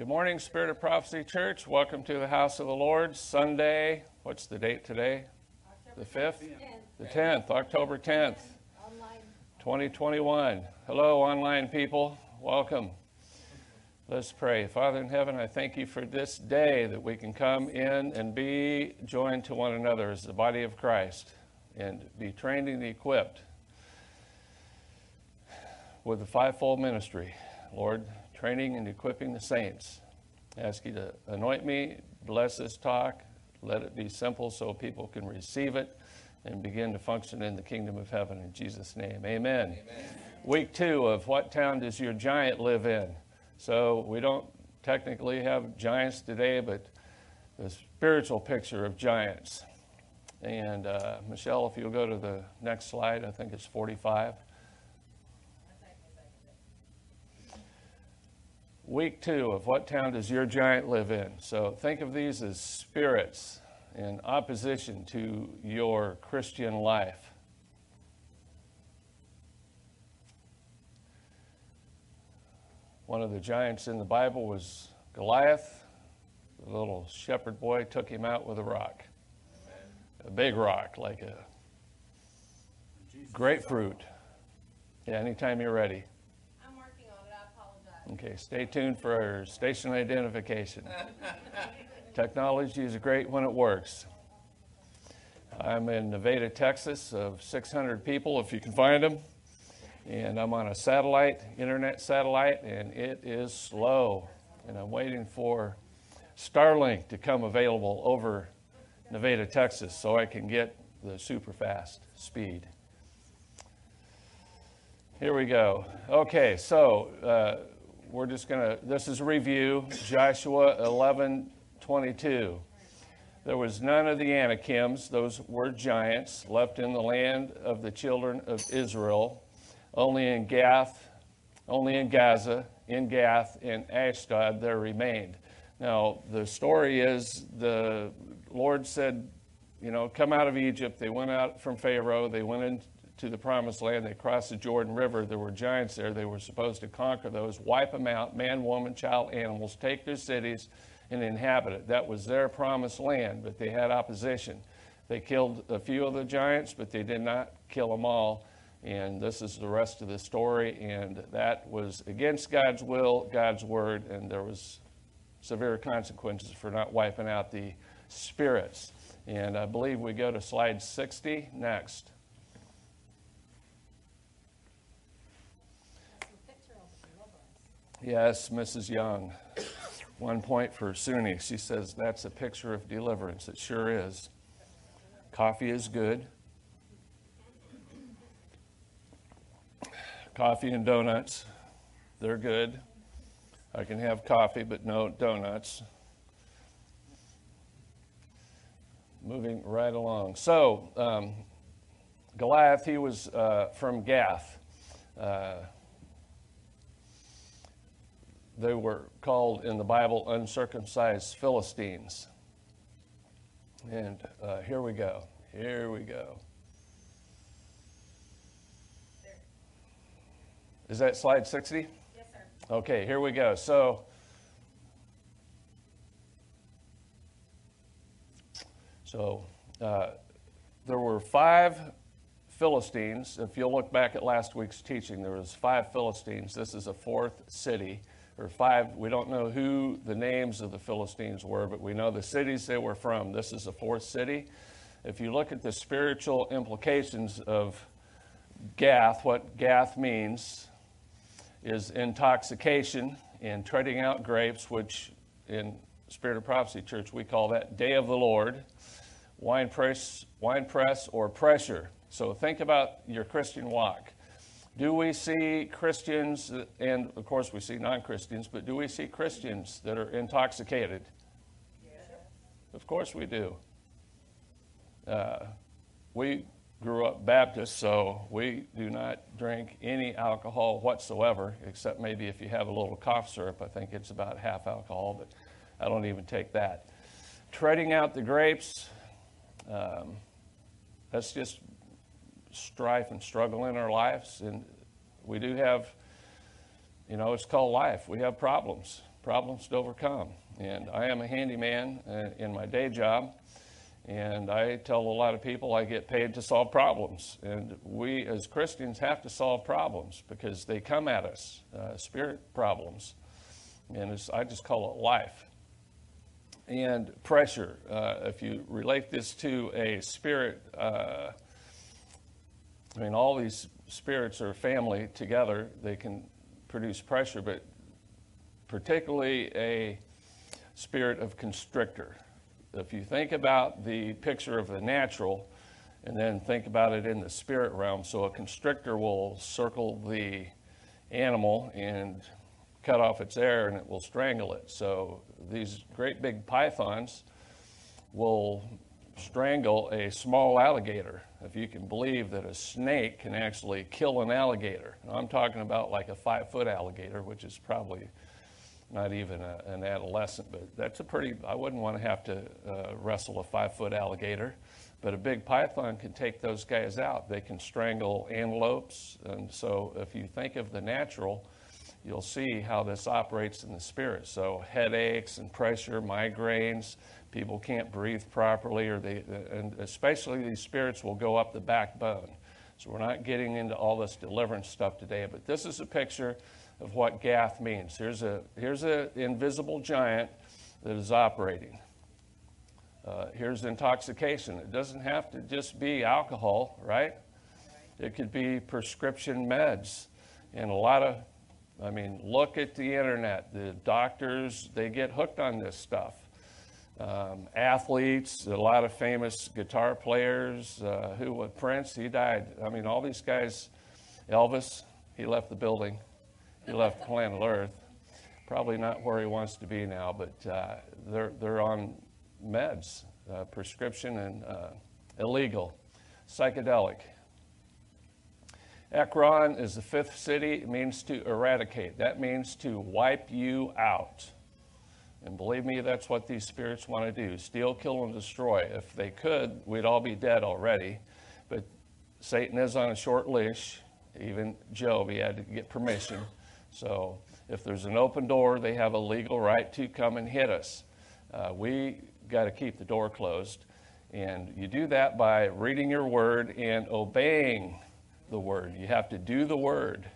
Good morning, Spirit of Prophecy Church. Welcome to the house of the Lord. Sunday, what's the date today? The 5th? The 10th, October 10th, 2021. Hello, online people. Welcome. Let's pray. Father in heaven, I thank you for this day that we can come in and be joined to one another as the body of Christ and be trained and equipped with the fivefold ministry. Lord, training and equipping the saints. I ask you to anoint me, bless this talk, let it be simple so people can receive it and begin to function in the kingdom of heaven in Jesus' name. Amen. Amen. Week two of what town does your giant live in? So we don't technically have giants today, but the spiritual picture of giants. And uh, Michelle, if you'll go to the next slide, I think it's 45. Week two of what town does your giant live in? So think of these as spirits in opposition to your Christian life. One of the giants in the Bible was Goliath. The little shepherd boy took him out with a rock. A big rock, like a grapefruit. Yeah, anytime you're ready. I'm working on it. I apologize. Okay, stay tuned for our station identification. Technology is great when it works. I'm in Nevada, Texas, of 600 people, if you can find them and I'm on a satellite, internet satellite, and it is slow. And I'm waiting for Starlink to come available over Nevada, Texas, so I can get the super fast speed. Here we go. Okay, so uh, we're just going to, this is a review Joshua 11 22. There was none of the Anakims, those were giants, left in the land of the children of Israel only in Gath, only in Gaza, in Gath, and Ashdod there remained. Now, the story is the Lord said, you know, come out of Egypt. They went out from Pharaoh. They went into the promised land. They crossed the Jordan River. There were giants there. They were supposed to conquer those, wipe them out, man, woman, child, animals, take their cities, and inhabit it. That was their promised land, but they had opposition. They killed a few of the giants, but they did not kill them all. And this is the rest of the story. And that was against God's will, God's word, and there was severe consequences for not wiping out the spirits. And I believe we go to slide 60 next. Yes, Mrs. Young. One point for SUNY. She says that's a picture of deliverance. It sure is. Coffee is good. coffee and donuts. They're good. I can have coffee, but no donuts. Moving right along. So, um, Goliath, he was uh, from Gath. Uh, they were called in the Bible uncircumcised Philistines. And uh, here we go. Here we go. Is that slide 60? Yes, sir. Okay, here we go. So, so uh, there were five Philistines. If you'll look back at last week's teaching, there was five Philistines. This is a fourth city, or five. We don't know who the names of the Philistines were, but we know the cities they were from. This is the fourth city. If you look at the spiritual implications of Gath, what Gath means, is intoxication and treading out grapes, which in Spirit of Prophecy Church we call that Day of the Lord, wine press, wine press or pressure. So think about your Christian walk. Do we see Christians, and of course we see non Christians, but do we see Christians that are intoxicated? Yes. Of course we do. Uh, we grew up Baptist, so we do not drink any alcohol whatsoever, except maybe if you have a little cough syrup. I think it's about half alcohol, but I don't even take that. Treading out the grapes, um, that's just strife and struggle in our lives. And we do have, you know, it's called life. We have problems. problems to overcome. And I am a handyman uh, in my day job, and I tell a lot of people I get paid to solve problems. And we as Christians have to solve problems because they come at us, uh, spirit problems. And I just call it life. And pressure, uh, if you relate this to a spirit, uh, I mean, all these spirits are family together, they can produce pressure, but particularly a spirit of constrictor. If you think about the picture of the natural and then think about it in the spirit realm, so a constrictor will circle the animal and cut off its air and it will strangle it. So these great big pythons will strangle a small alligator. If you can believe that a snake can actually kill an alligator. I'm talking about like a five foot alligator, which is probably not even a, an adolescent, but that's a pretty, I wouldn't want to have to uh, wrestle a five foot alligator. But a big python can take those guys out. They can strangle antelopes. And so if you think of the natural, you'll see how this operates in the spirit. So headaches and pressure, migraines, people can't breathe properly, or they, and especially these spirits will go up the backbone. So we're not getting into all this deliverance stuff today, but this is a picture of what Gath means. Here's a here's an invisible giant that is operating. Uh, here's intoxication. It doesn't have to just be alcohol, right? It could be prescription meds, and a lot of I mean, look at the internet. The doctors, they get hooked on this stuff. Um, athletes, a lot of famous guitar players. Uh, who was Prince? He died. I mean, all these guys. Elvis, he left the building. He left planet Earth. Probably not where he wants to be now, but uh, they're, they're on meds, uh, prescription and uh, illegal, psychedelic. Ekron is the fifth city. It means to eradicate. That means to wipe you out. And believe me, that's what these spirits want to do steal, kill, and destroy. If they could, we'd all be dead already. But Satan is on a short leash. Even Job, he had to get permission. So if there's an open door, they have a legal right to come and hit us. Uh, we got to keep the door closed. And you do that by reading your word and obeying the word. You have to do the word.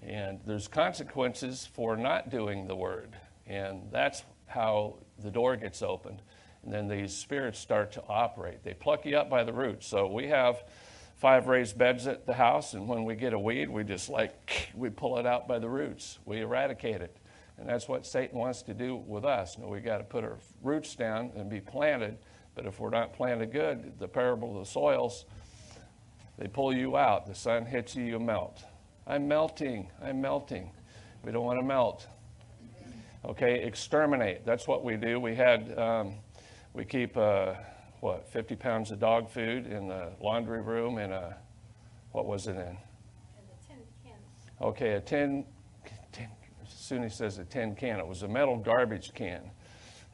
And there's consequences for not doing the word. And that's how the door gets opened. And then these spirits start to operate. They pluck you up by the roots. So we have five raised beds at the house, and when we get a weed, we just like, we pull it out by the roots. We eradicate it. And that's what Satan wants to do with us. You know, we got to put our roots down and be planted. But if we're not planted good, the parable of the soils, they pull you out. The sun hits you, you melt. I'm melting. I'm melting. We don't want to melt. Okay, exterminate. That's what we do. We had, um, we keep, uh, what, 50 pounds of dog food in the laundry room in a, what was it in? And the tin can. Okay, a tin, tin, as soon as he says a tin can, it was a metal garbage can.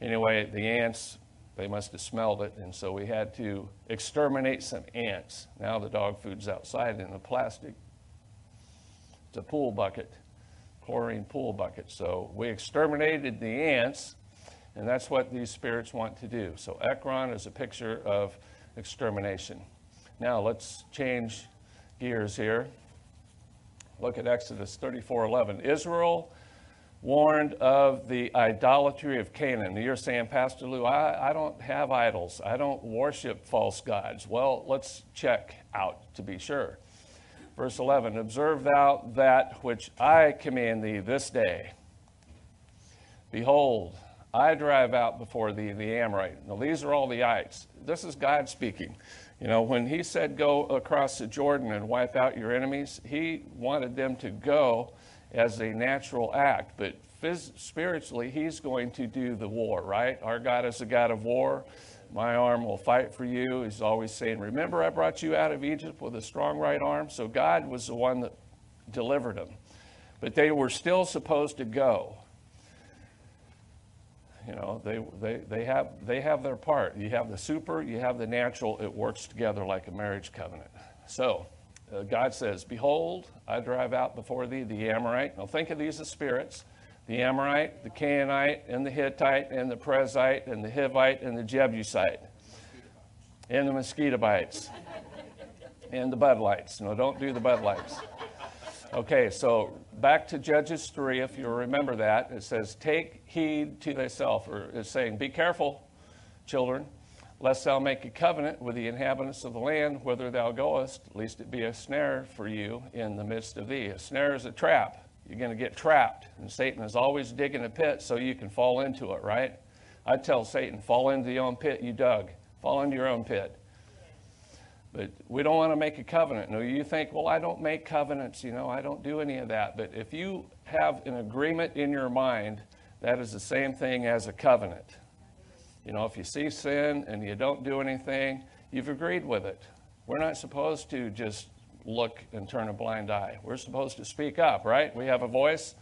Anyway, the ants they must have smelled it, and so we had to exterminate some ants. Now the dog food's outside in the plastic. It's a pool bucket, chlorine pool bucket. So we exterminated the ants, and that's what these spirits want to do. So Ekron is a picture of extermination. Now let's change gears here. Look at Exodus 34:11. Israel warned of the idolatry of Canaan. You're saying, Pastor Lou, I, I don't have idols. I don't worship false gods. Well, let's check out to be sure. Verse 11 Observe thou that which I command thee this day. Behold, I drive out before thee the Amorite. Now, these are all the ites. This is God speaking. You know, when he said, Go across the Jordan and wipe out your enemies, he wanted them to go as a natural act, but phys- spiritually, He's going to do the war, right? Our God is a God of war. My arm will fight for you. He's always saying, Remember, I brought you out of Egypt with a strong right arm. So God was the one that delivered them. But they were still supposed to go. You know, they, they, they, have, they have their part. You have the super, you have the natural. It works together like a marriage covenant. So, uh, God says, Behold, I drive out before thee the Amorite. Now think of these as spirits. The Amorite, the Canaanite, and the Hittite, and the Perizzite, and the Hivite, and the Jebusite, and the mosquito bites, and the Bud Lights. No, don't do the Bud Lights. Okay, so back to Judges 3, if you remember that, it says, Take heed to thyself, or it's saying, Be careful, children, lest thou make a covenant with the inhabitants of the land, whither thou goest, lest it be a snare for you in the midst of thee. A snare is a trap. You're going to get trapped, and Satan is always digging a pit so you can fall into it, right? I tell Satan, fall into your own pit you dug. Fall into your own pit. But we don't want to make a covenant. No, you think, well, I don't make covenants, you know, I don't do any of that. But if you have an agreement in your mind, that is the same thing as a covenant. You know, if you see sin and you don't do anything, you've agreed with it. We're not supposed to just look and turn a blind eye. We're supposed to speak up, right? We have a voice.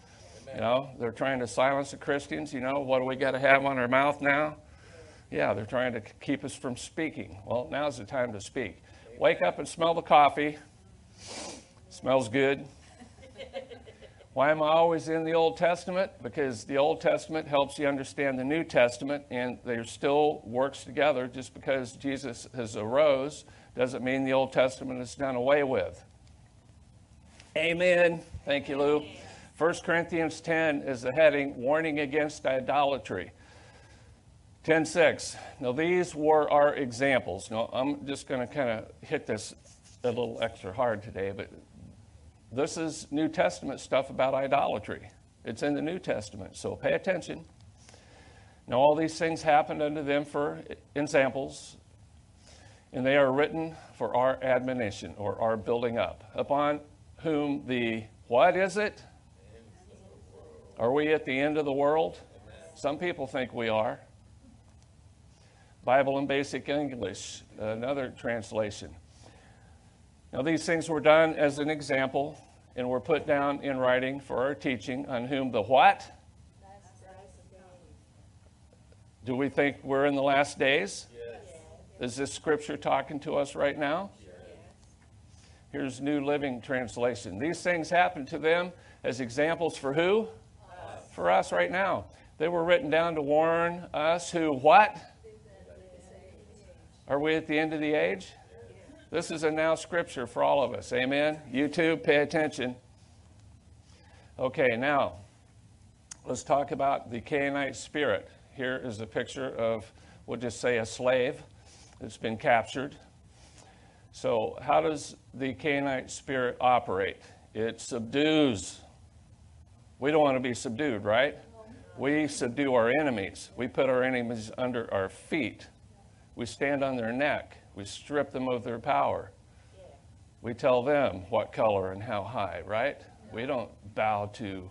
You know, they're trying to silence the Christians. You know, what do we got to have on our mouth now? Yeah, they're trying to keep us from speaking. Well, now's the time to speak. Wake up and smell the coffee. Smells good. Why am I always in the Old Testament? Because the Old Testament helps you understand the New Testament, and there still works together. Just because Jesus has arose doesn't mean the Old Testament is done away with. Amen. Thank you, Lou. 1 Corinthians 10 is the heading Warning Against Idolatry. 10:6. Now these were our examples. Now I'm just going to kind of hit this a little extra hard today, but this is New Testament stuff about idolatry. It's in the New Testament, so pay attention. Now all these things happened unto them for examples, and they are written for our admonition or our building up, upon whom the what is it? Are we at the end of the world? Some people think we are. Bible in Basic English, another translation. Now, these things were done as an example and were put down in writing for our teaching, on whom the what? Do we think we're in the last days? Is this scripture talking to us right now? Here's New Living Translation. These things happened to them as examples for who? Us. For us right now. They were written down to warn us who what? Are we at the end of the age? This is a now scripture for all of us. Amen. YouTube, pay attention. Okay, now let's talk about the Canaanite spirit. Here is a picture of, we'll just say, a slave that's been captured. So, how does the Canaanite spirit operate? It subdues. We don't want to be subdued, right? We subdue our enemies. We put our enemies under our feet. We stand on their neck. We strip them of their power. We tell them what color and how high, right? We don't bow to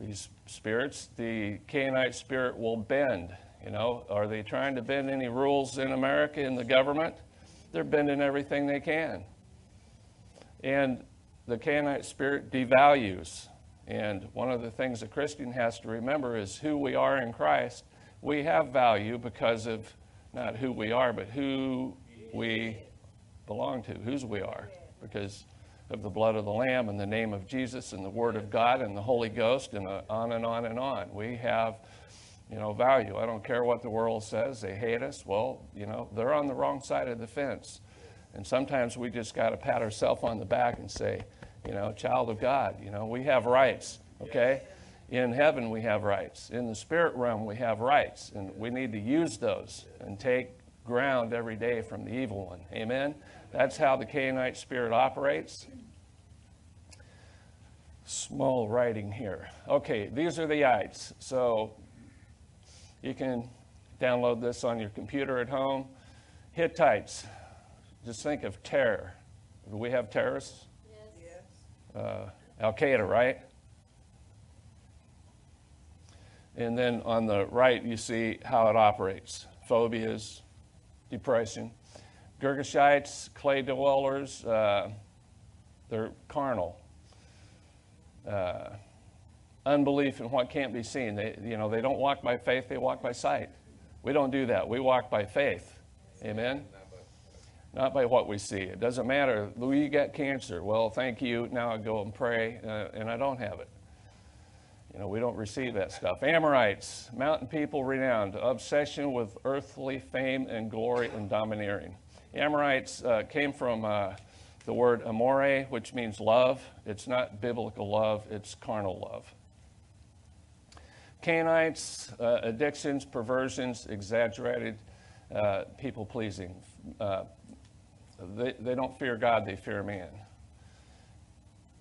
these spirits. The Canaanite spirit will bend. You know, are they trying to bend any rules in America in the government? They're bending everything they can. And the Canaanite spirit devalues. And one of the things a Christian has to remember is who we are in Christ. We have value because of not who we are, but who we belong to, whose we are, because of the blood of the Lamb and the name of Jesus and the Word of God and the Holy Ghost and uh, on and on and on. We have, you know, value. I don't care what the world says. They hate us. Well, you know, they're on the wrong side of the fence. And sometimes we just got to pat ourselves on the back and say, you know, child of God, you know, we have rights, okay? In heaven, we have rights. In the spirit realm, we have rights, and we need to use those and take ground every day from the evil one. Amen? That's how the Canaanite spirit operates. Small writing here. Okay, these are the ites. So you can download this on your computer at home. Hittites. Just think of terror. Do we have terrorists? Yes. Uh, Al Qaeda, right? And then on the right, you see how it operates phobias, depression. Girgashites, clay dwellers, uh, they're carnal. Uh, unbelief in what can't be seen. They, you know, they don't walk by faith, they walk by sight. We don't do that. We walk by faith. Amen? Not by what we see. It doesn't matter. Louis, you got cancer. Well, thank you. Now I go and pray, uh, and I don't have it. You know, we don't receive that stuff. Amorites, mountain people renowned, obsession with earthly fame and glory and domineering. Amorites uh, came from uh, the word amore, which means love. It's not biblical love, it's carnal love. Canaanites, uh, addictions, perversions, exaggerated uh, people pleasing. Uh, they, they don't fear God, they fear man.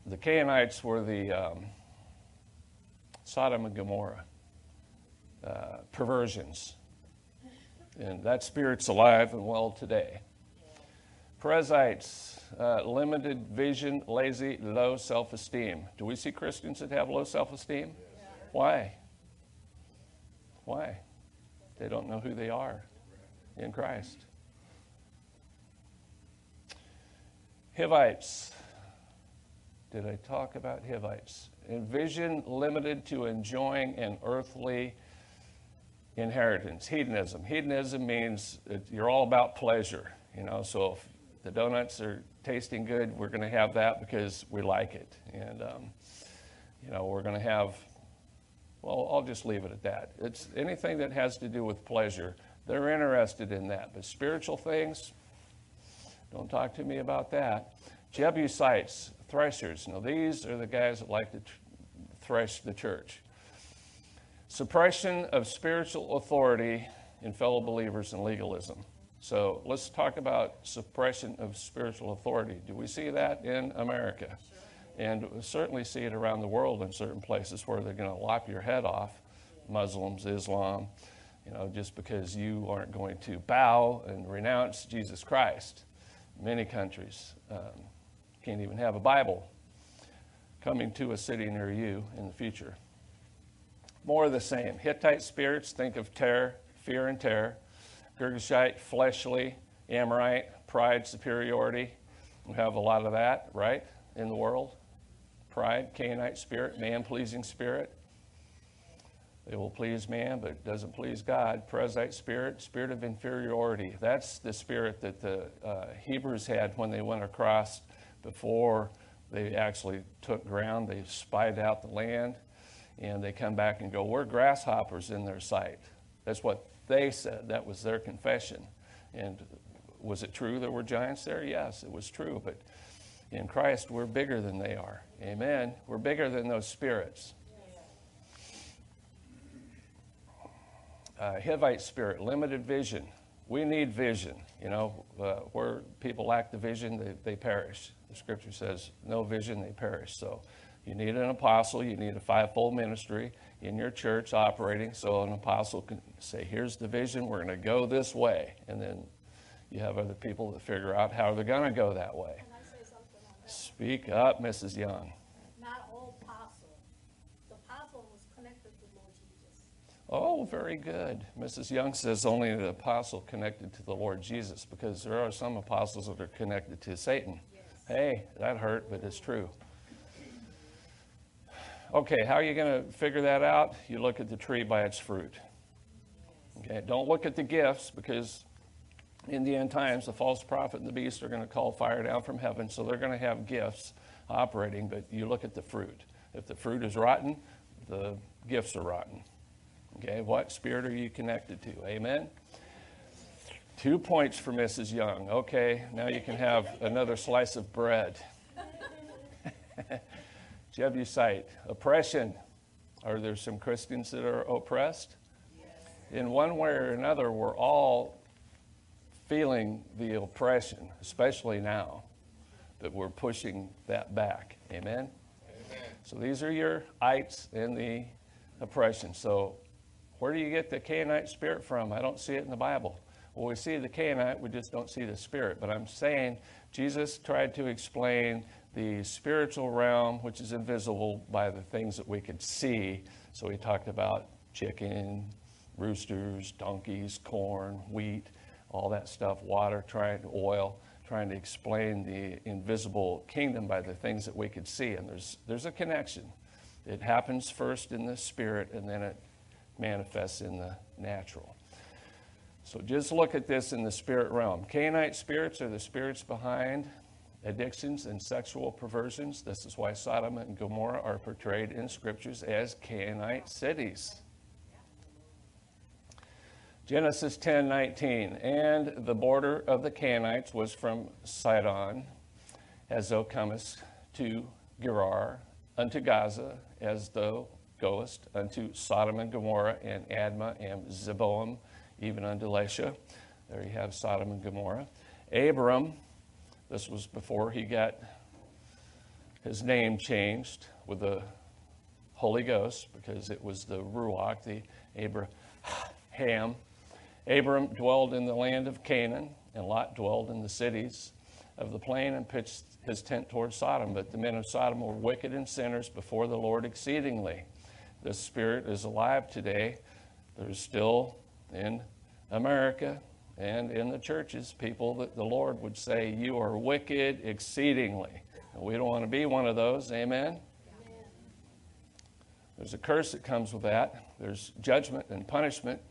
The Canaanites were the um, Sodom and Gomorrah uh, perversions. And that spirit's alive and well today. Perizzites, uh, limited vision, lazy, low self esteem. Do we see Christians that have low self esteem? Why? Why? They don't know who they are in Christ. Hivites. Did I talk about Hivites? In vision limited to enjoying an earthly inheritance. Hedonism. Hedonism means you're all about pleasure. You know, so if the donuts are tasting good, we're going to have that because we like it. And, um, you know, we're going to have, well, I'll just leave it at that. It's anything that has to do with pleasure. They're interested in that. But spiritual things, don't talk to me about that. Jebusites, threshers. Now, these are the guys that like to thresh the church. Suppression of spiritual authority in fellow believers and legalism. So let's talk about suppression of spiritual authority. Do we see that in America? And certainly see it around the world in certain places where they're going to lop your head off, Muslims, Islam, you know, just because you aren't going to bow and renounce Jesus Christ. Many countries um, can't even have a Bible coming to a city near you in the future. More of the same. Hittite spirits, think of terror, fear and terror. Girgashite, fleshly, Amorite, pride, superiority. We have a lot of that, right, in the world. Pride, Canaanite spirit, man pleasing spirit. They will please man, but doesn't please God. Perizzite spirit, spirit of inferiority. That's the spirit that the uh, Hebrews had when they went across before they actually took ground. They spied out the land, and they come back and go, We're grasshoppers in their sight. That's what they said. That was their confession. And was it true there were giants there? Yes, it was true. But in Christ, we're bigger than they are. Amen. We're bigger than those spirits. Uh, Hivite spirit, limited vision. We need vision. You know, uh, where people lack the vision, they, they perish. The scripture says, no vision, they perish. So you need an apostle, you need a fivefold ministry in your church operating so an apostle can say, here's the vision, we're going to go this way. And then you have other people that figure out how they're going to go that way. Can I say something on that? Speak up, Mrs. Young. Not all apostle. The apostle was connected to Lord Jesus. Oh, very good. Mrs. Young says only the apostle connected to the Lord Jesus because there are some apostles that are connected to Satan. Hey, that hurt, but it's true. Okay, how are you going to figure that out? You look at the tree by its fruit. Okay, don't look at the gifts because in the end times, the false prophet and the beast are going to call fire down from heaven, so they're going to have gifts operating, but you look at the fruit. If the fruit is rotten, the gifts are rotten. Okay, what spirit are you connected to? Amen? Two points for Mrs. Young. Okay, now you can have another slice of bread. Jebusite, oppression. Are there some Christians that are oppressed? In one way or another, we're all feeling the oppression, especially now, that we're pushing that back. Amen? Amen. So these are your ites in the oppression. So where do you get the Canaanite spirit from? I don't see it in the Bible. Well, we see the Canaanite, we just don't see the spirit. But I'm saying Jesus tried to explain the spiritual realm, which is invisible by the things that we could see. So he talked about chicken, roosters, donkeys, corn, wheat, all that stuff, water, trying to oil, trying to explain the invisible kingdom by the things that we could see. And there's there's a connection. It happens first in the spirit, and then it manifests in the natural. So just look at this in the spirit realm. Canaanite spirits are the spirits behind addictions and sexual perversions. This is why Sodom and Gomorrah are portrayed in scriptures as Canaanite cities. Genesis 10:19, and the border of the Canaanites was from Sidon, as thou comest to Gerar, unto Gaza, as thou goest unto Sodom and Gomorrah, and Admah and Zeboim, even unto Lasha. There you have Sodom and Gomorrah. Abram, this was before he got his name changed with the Holy Ghost, because it was the Ruach, the Abraham. Abram dwelled in the land of Canaan, and Lot dwelled in the cities of the plain and pitched his tent towards Sodom. But the men of Sodom were wicked and sinners before the Lord exceedingly. This spirit is alive today. There's still in America and in the churches people that the Lord would say, You are wicked exceedingly. And we don't want to be one of those. Amen? There's a curse that comes with that. There's judgment and punishment.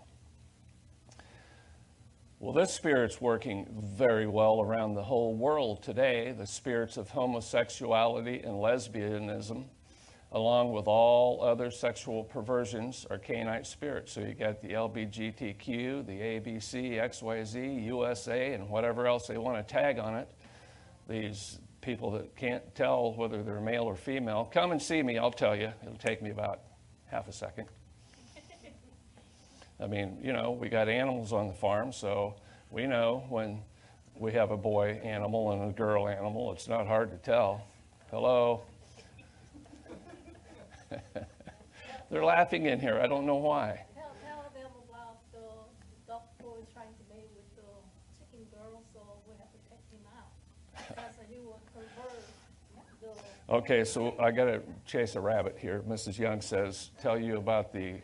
Well, this spirit's working very well around the whole world today. The spirits of homosexuality and lesbianism, along with all other sexual perversions, are Canaanite spirits. So you got the LBGTQ, the ABC, XYZ, USA, and whatever else they want to tag on it. These people that can't tell whether they're male or female, come and see me, I'll tell you. It'll take me about half a second. I mean, you know, we got animals on the farm, so we know when we have a boy animal and a girl animal. It's not hard to tell. Hello? They're laughing in here. I don't know why. Tell, tell them about the duck boy trying to mate with the chicken girl, so we have to take him out. Because he will convert Okay, so I got to chase a rabbit here. Mrs. Young says, tell you about the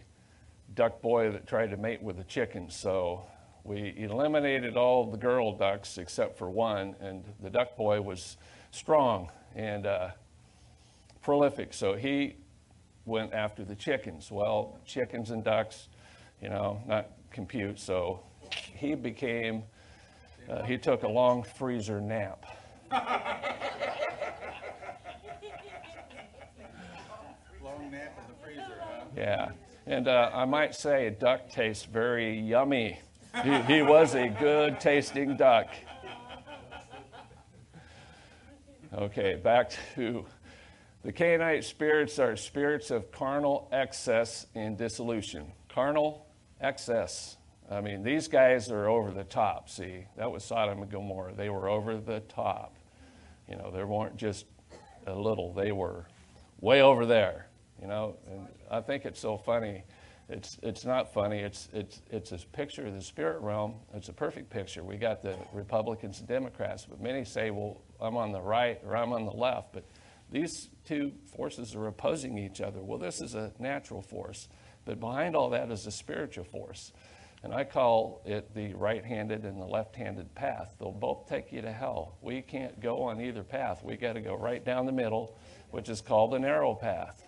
duck boy that tried to mate with the chickens. So we eliminated all the girl ducks except for one, and the duck boy was strong and uh, prolific. So he went after the chickens. Well, chickens and ducks, you know, not compute. So he became, uh, he took a long freezer nap. Long nap in the freezer, huh? Yeah. And uh, I might say a duck tastes very yummy. He, he was a good tasting duck. Okay, back to the Canaanite spirits are spirits of carnal excess and dissolution. Carnal excess. I mean, these guys are over the top. See, that was Sodom and Gomorrah. They were over the top. You know, they weren't just a little, they were way over there. You know, and I think it's so funny. It's, it's not funny. It's, it's, it's a picture of the spirit realm. It's a perfect picture. We got the Republicans and Democrats, but many say, well, I'm on the right or I'm on the left. But these two forces are opposing each other. Well, this is a natural force, but behind all that is a spiritual force. And I call it the right handed and the left handed path. They'll both take you to hell. We can't go on either path. We got to go right down the middle, which is called the narrow path.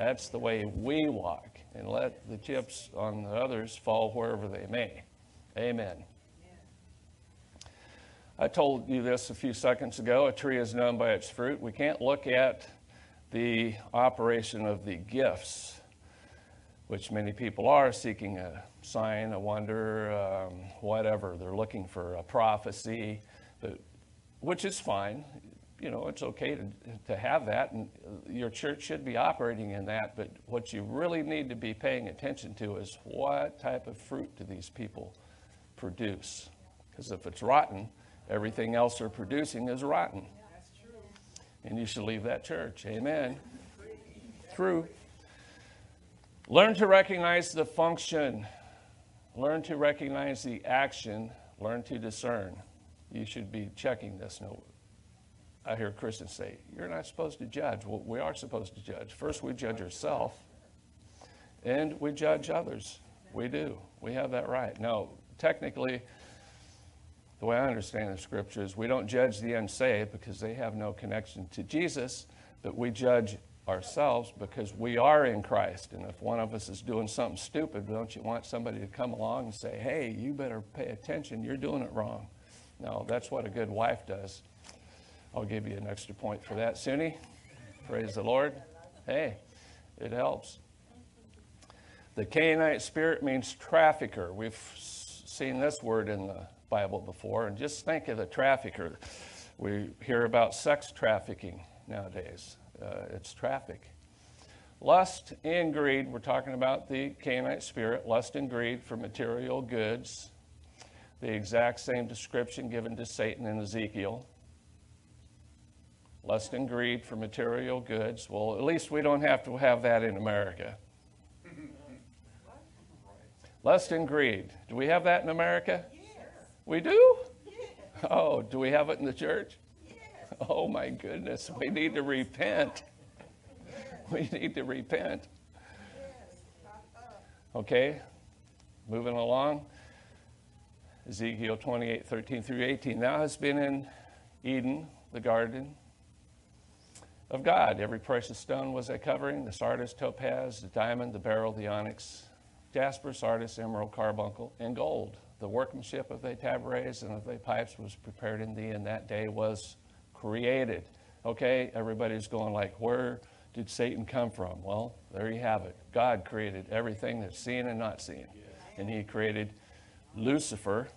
That's the way we walk, and let the chips on the others fall wherever they may. Amen. I told you this a few seconds ago. A tree is known by its fruit. We can't look at the operation of the gifts, which many people are seeking a sign, a wonder, um, whatever. They're looking for a prophecy, but, which is fine. You know, it's okay to, to have that, and your church should be operating in that. But what you really need to be paying attention to is what type of fruit do these people produce? Because if it's rotten, everything else they're producing is rotten. And you should leave that church. Amen. True. Learn to recognize the function, learn to recognize the action, learn to discern. You should be checking this. No, I hear Christians say, You're not supposed to judge. Well, we are supposed to judge. First, we judge ourselves, and we judge others. We do. We have that right. Now, technically, the way I understand the scripture is we don't judge the unsaved because they have no connection to Jesus, but we judge ourselves because we are in Christ. And if one of us is doing something stupid, don't you want somebody to come along and say, hey, you better pay attention, you're doing it wrong? No, that's what a good wife does. I'll give you an extra point for that, Suni. Praise the Lord. Hey, it helps. The Canaanite spirit means trafficker. We've seen this word in the Bible before, and just think of the trafficker. We hear about sex trafficking nowadays. Uh, it's traffic. Lust and greed, we're talking about the Canaanite spirit, lust and greed for material goods. The exact same description given to Satan in Ezekiel. Lust and greed for material goods. Well, at least we don't have to have that in America. Lust and greed. Do we have that in America? Yes. We do? Yes. Oh, do we have it in the church? Yes. Oh my goodness. We need to repent. We need to repent. Okay, moving along. Ezekiel 28 13 through 18. Thou hast been in Eden, the garden of God. Every precious stone was a covering the sardis, topaz, the diamond, the beryl, the onyx, jasper, sardis, emerald, carbuncle, and gold. The workmanship of the tabrets and of the pipes was prepared in thee, and that day was created. Okay, everybody's going like, where did Satan come from? Well, there you have it. God created everything that's seen and not seen. And he created Lucifer.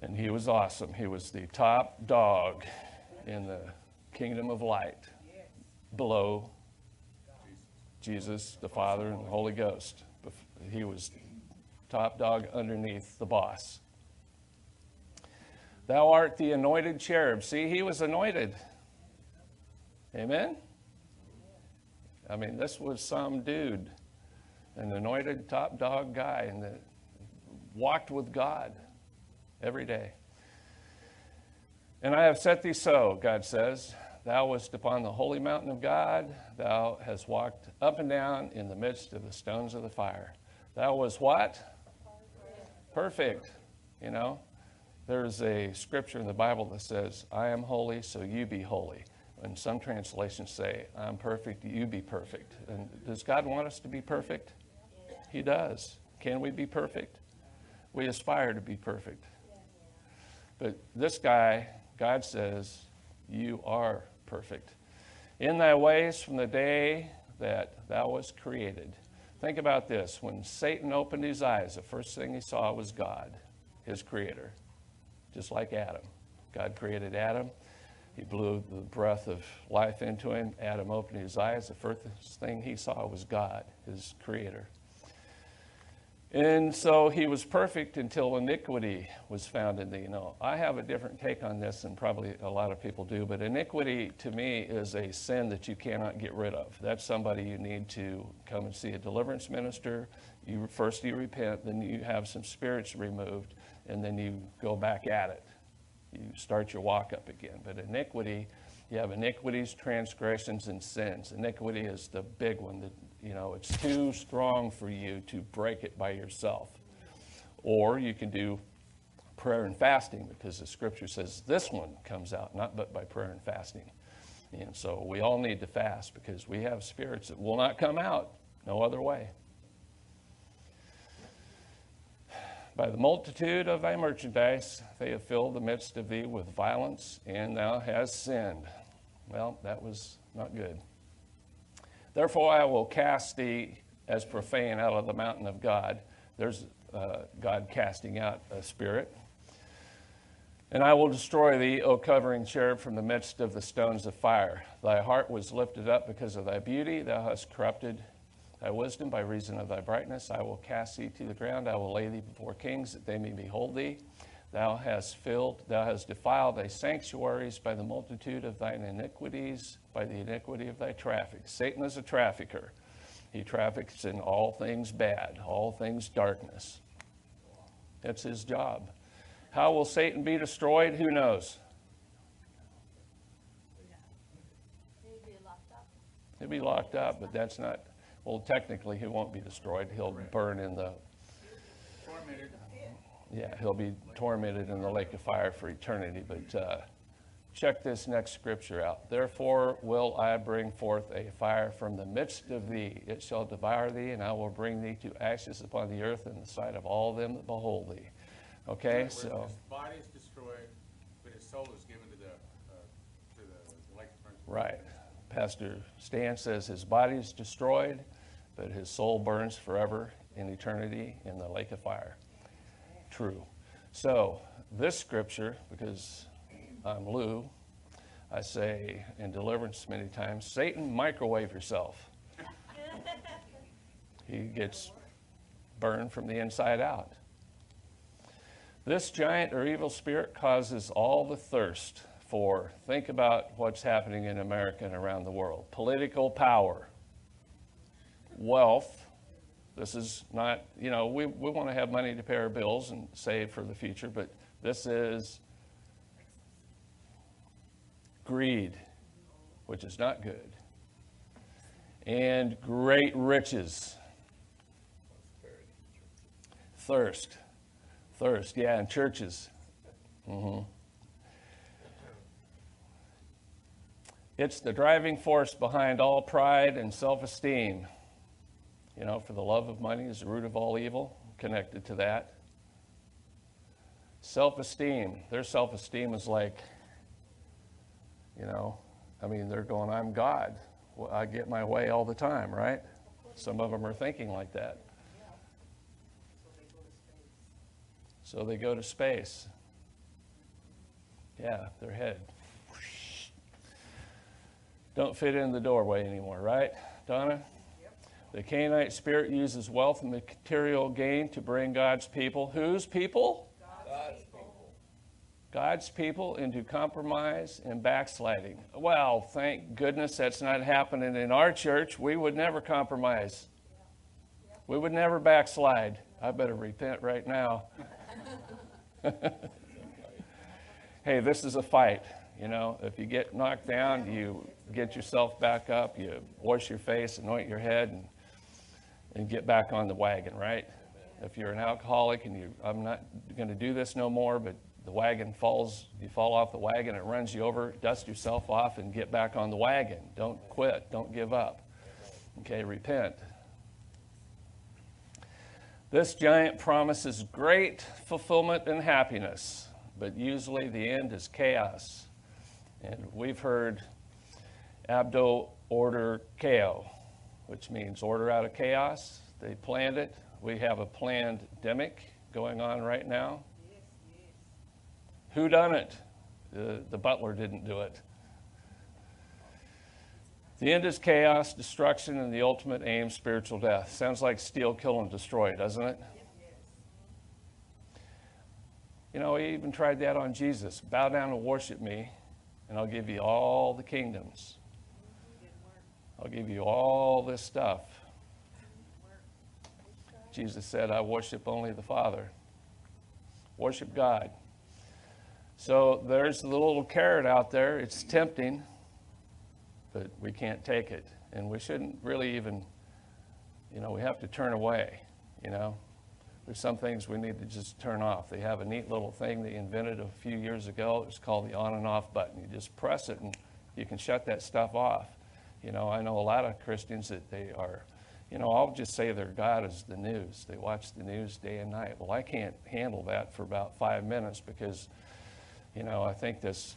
And he was awesome. He was the top dog in the kingdom of light below Jesus, the Father, and the Holy Ghost. He was top dog underneath the boss. Thou art the anointed cherub. See, he was anointed. Amen? I mean, this was some dude, an anointed top dog guy, and that walked with God every day. And I have set thee so, God says. Thou wast upon the holy mountain of God. Thou hast walked up and down in the midst of the stones of the fire. Thou was what? Perfect. You know, there's a scripture in the Bible that says, I am holy, so you be holy. And some translations say, I'm perfect, you be perfect. And does God want us to be perfect? He does. Can we be perfect? We aspire to be perfect. But this guy, God says, You are perfect. In thy ways from the day that thou was created. Think about this. When Satan opened his eyes, the first thing he saw was God, his creator, just like Adam. God created Adam. He blew the breath of life into him. Adam opened his eyes. The first thing he saw was God, his creator. And so he was perfect until iniquity was found in thee. You know, I have a different take on this than probably a lot of people do, but iniquity to me is a sin that you cannot get rid of. That's somebody you need to come and see a deliverance minister. You first you repent, then you have some spirits removed, and then you go back at it. You start your walk up again. But iniquity, you have iniquities, transgressions, and sins. Iniquity is the big one that you know, it's too strong for you to break it by yourself. Or you can do prayer and fasting because the scripture says this one comes out not but by prayer and fasting. And so we all need to fast because we have spirits that will not come out no other way. By the multitude of thy merchandise, they have filled the midst of thee with violence, and thou hast sinned. Well, that was not good. Therefore, I will cast thee as profane out of the mountain of God. There's uh, God casting out a spirit. And I will destroy thee, O covering cherub, from the midst of the stones of fire. Thy heart was lifted up because of thy beauty. Thou hast corrupted thy wisdom by reason of thy brightness. I will cast thee to the ground. I will lay thee before kings that they may behold thee. Thou hast filled, thou hast defiled thy sanctuaries by the multitude of thine iniquities, by the iniquity of thy traffic. Satan is a trafficker. He traffics in all things bad, all things darkness. That's his job. How will Satan be destroyed? Who knows? He'll be locked up. He'll be locked up, but that's not, well, technically, he won't be destroyed. He'll burn in the, Tormented. yeah, he'll be tormented in the lake of fire for eternity. But uh, check this next scripture out. Therefore will I bring forth a fire from the midst of thee. It shall devour thee, and I will bring thee to ashes upon the earth in the sight of all them that behold thee. Okay, When so, his body is destroyed, but his soul is given to the, uh, to the lake. Right. Pastor Stan says his body is destroyed, but his soul burns forever in eternity in the lake of fire. True. So, this scripture, because I'm Lou, I say in deliverance many times Satan, microwave yourself. he gets burned from the inside out. This giant or evil spirit causes all the thirst for, think about what's happening in America and around the world political power, wealth. This is not, you know, we, we want to have money to pay our bills and save for the future, but this is greed, which is not good, and great riches. Thirst. Thirst, yeah, in churches. hmm It's the driving force behind all pride and self esteem. You know, for the love of money is the root of all evil, connected to that. Self esteem. Their self esteem is like, you know, I mean, they're going, I'm God. Well, I get my way all the time, right? Some of them are thinking like that. So they go to space. Yeah, their head. Don't fit in the doorway anymore, right, Donna? The Canaanite spirit uses wealth and material gain to bring God's people. Whose people? God's people. God's people into compromise and backsliding. Well, thank goodness that's not happening in our church. We would never compromise. We would never backslide. I better repent right now. hey, this is a fight. You know, if you get knocked down, you get yourself back up, you wash your face, anoint your head, and, and get back on the wagon, right? If you're an alcoholic and you, I'm not going to do this no more, but the wagon falls, you fall off the wagon, it runs you over, dust yourself off, and get back on the wagon. Don't quit, don't give up. Okay, repent. This giant promises great fulfillment and happiness, but usually the end is chaos. And we've heard Abdo order chaos, which means order out of chaos. They planned it. We have a planned demic going on right now. Who done it? The, the butler didn't do it. The end is chaos, destruction, and the ultimate aim, spiritual death. Sounds like steal, kill, and destroy, doesn't it? You know, he even tried that on Jesus. Bow down and worship me, and I'll give you all the kingdoms. I'll give you all this stuff. Jesus said, I worship only the Father. Worship God. So there's the little carrot out there. It's tempting, but we can't take it. And we shouldn't really even, you know, we have to turn away, you know. There's some things we need to just turn off. They have a neat little thing they invented a few years ago. It's called the on and off button. You just press it and you can shut that stuff off. You know, I know a lot of Christians that they are, you know, I'll just say their God is the news. They watch the news day and night. Well, I can't handle that for about five minutes because, you know, I think this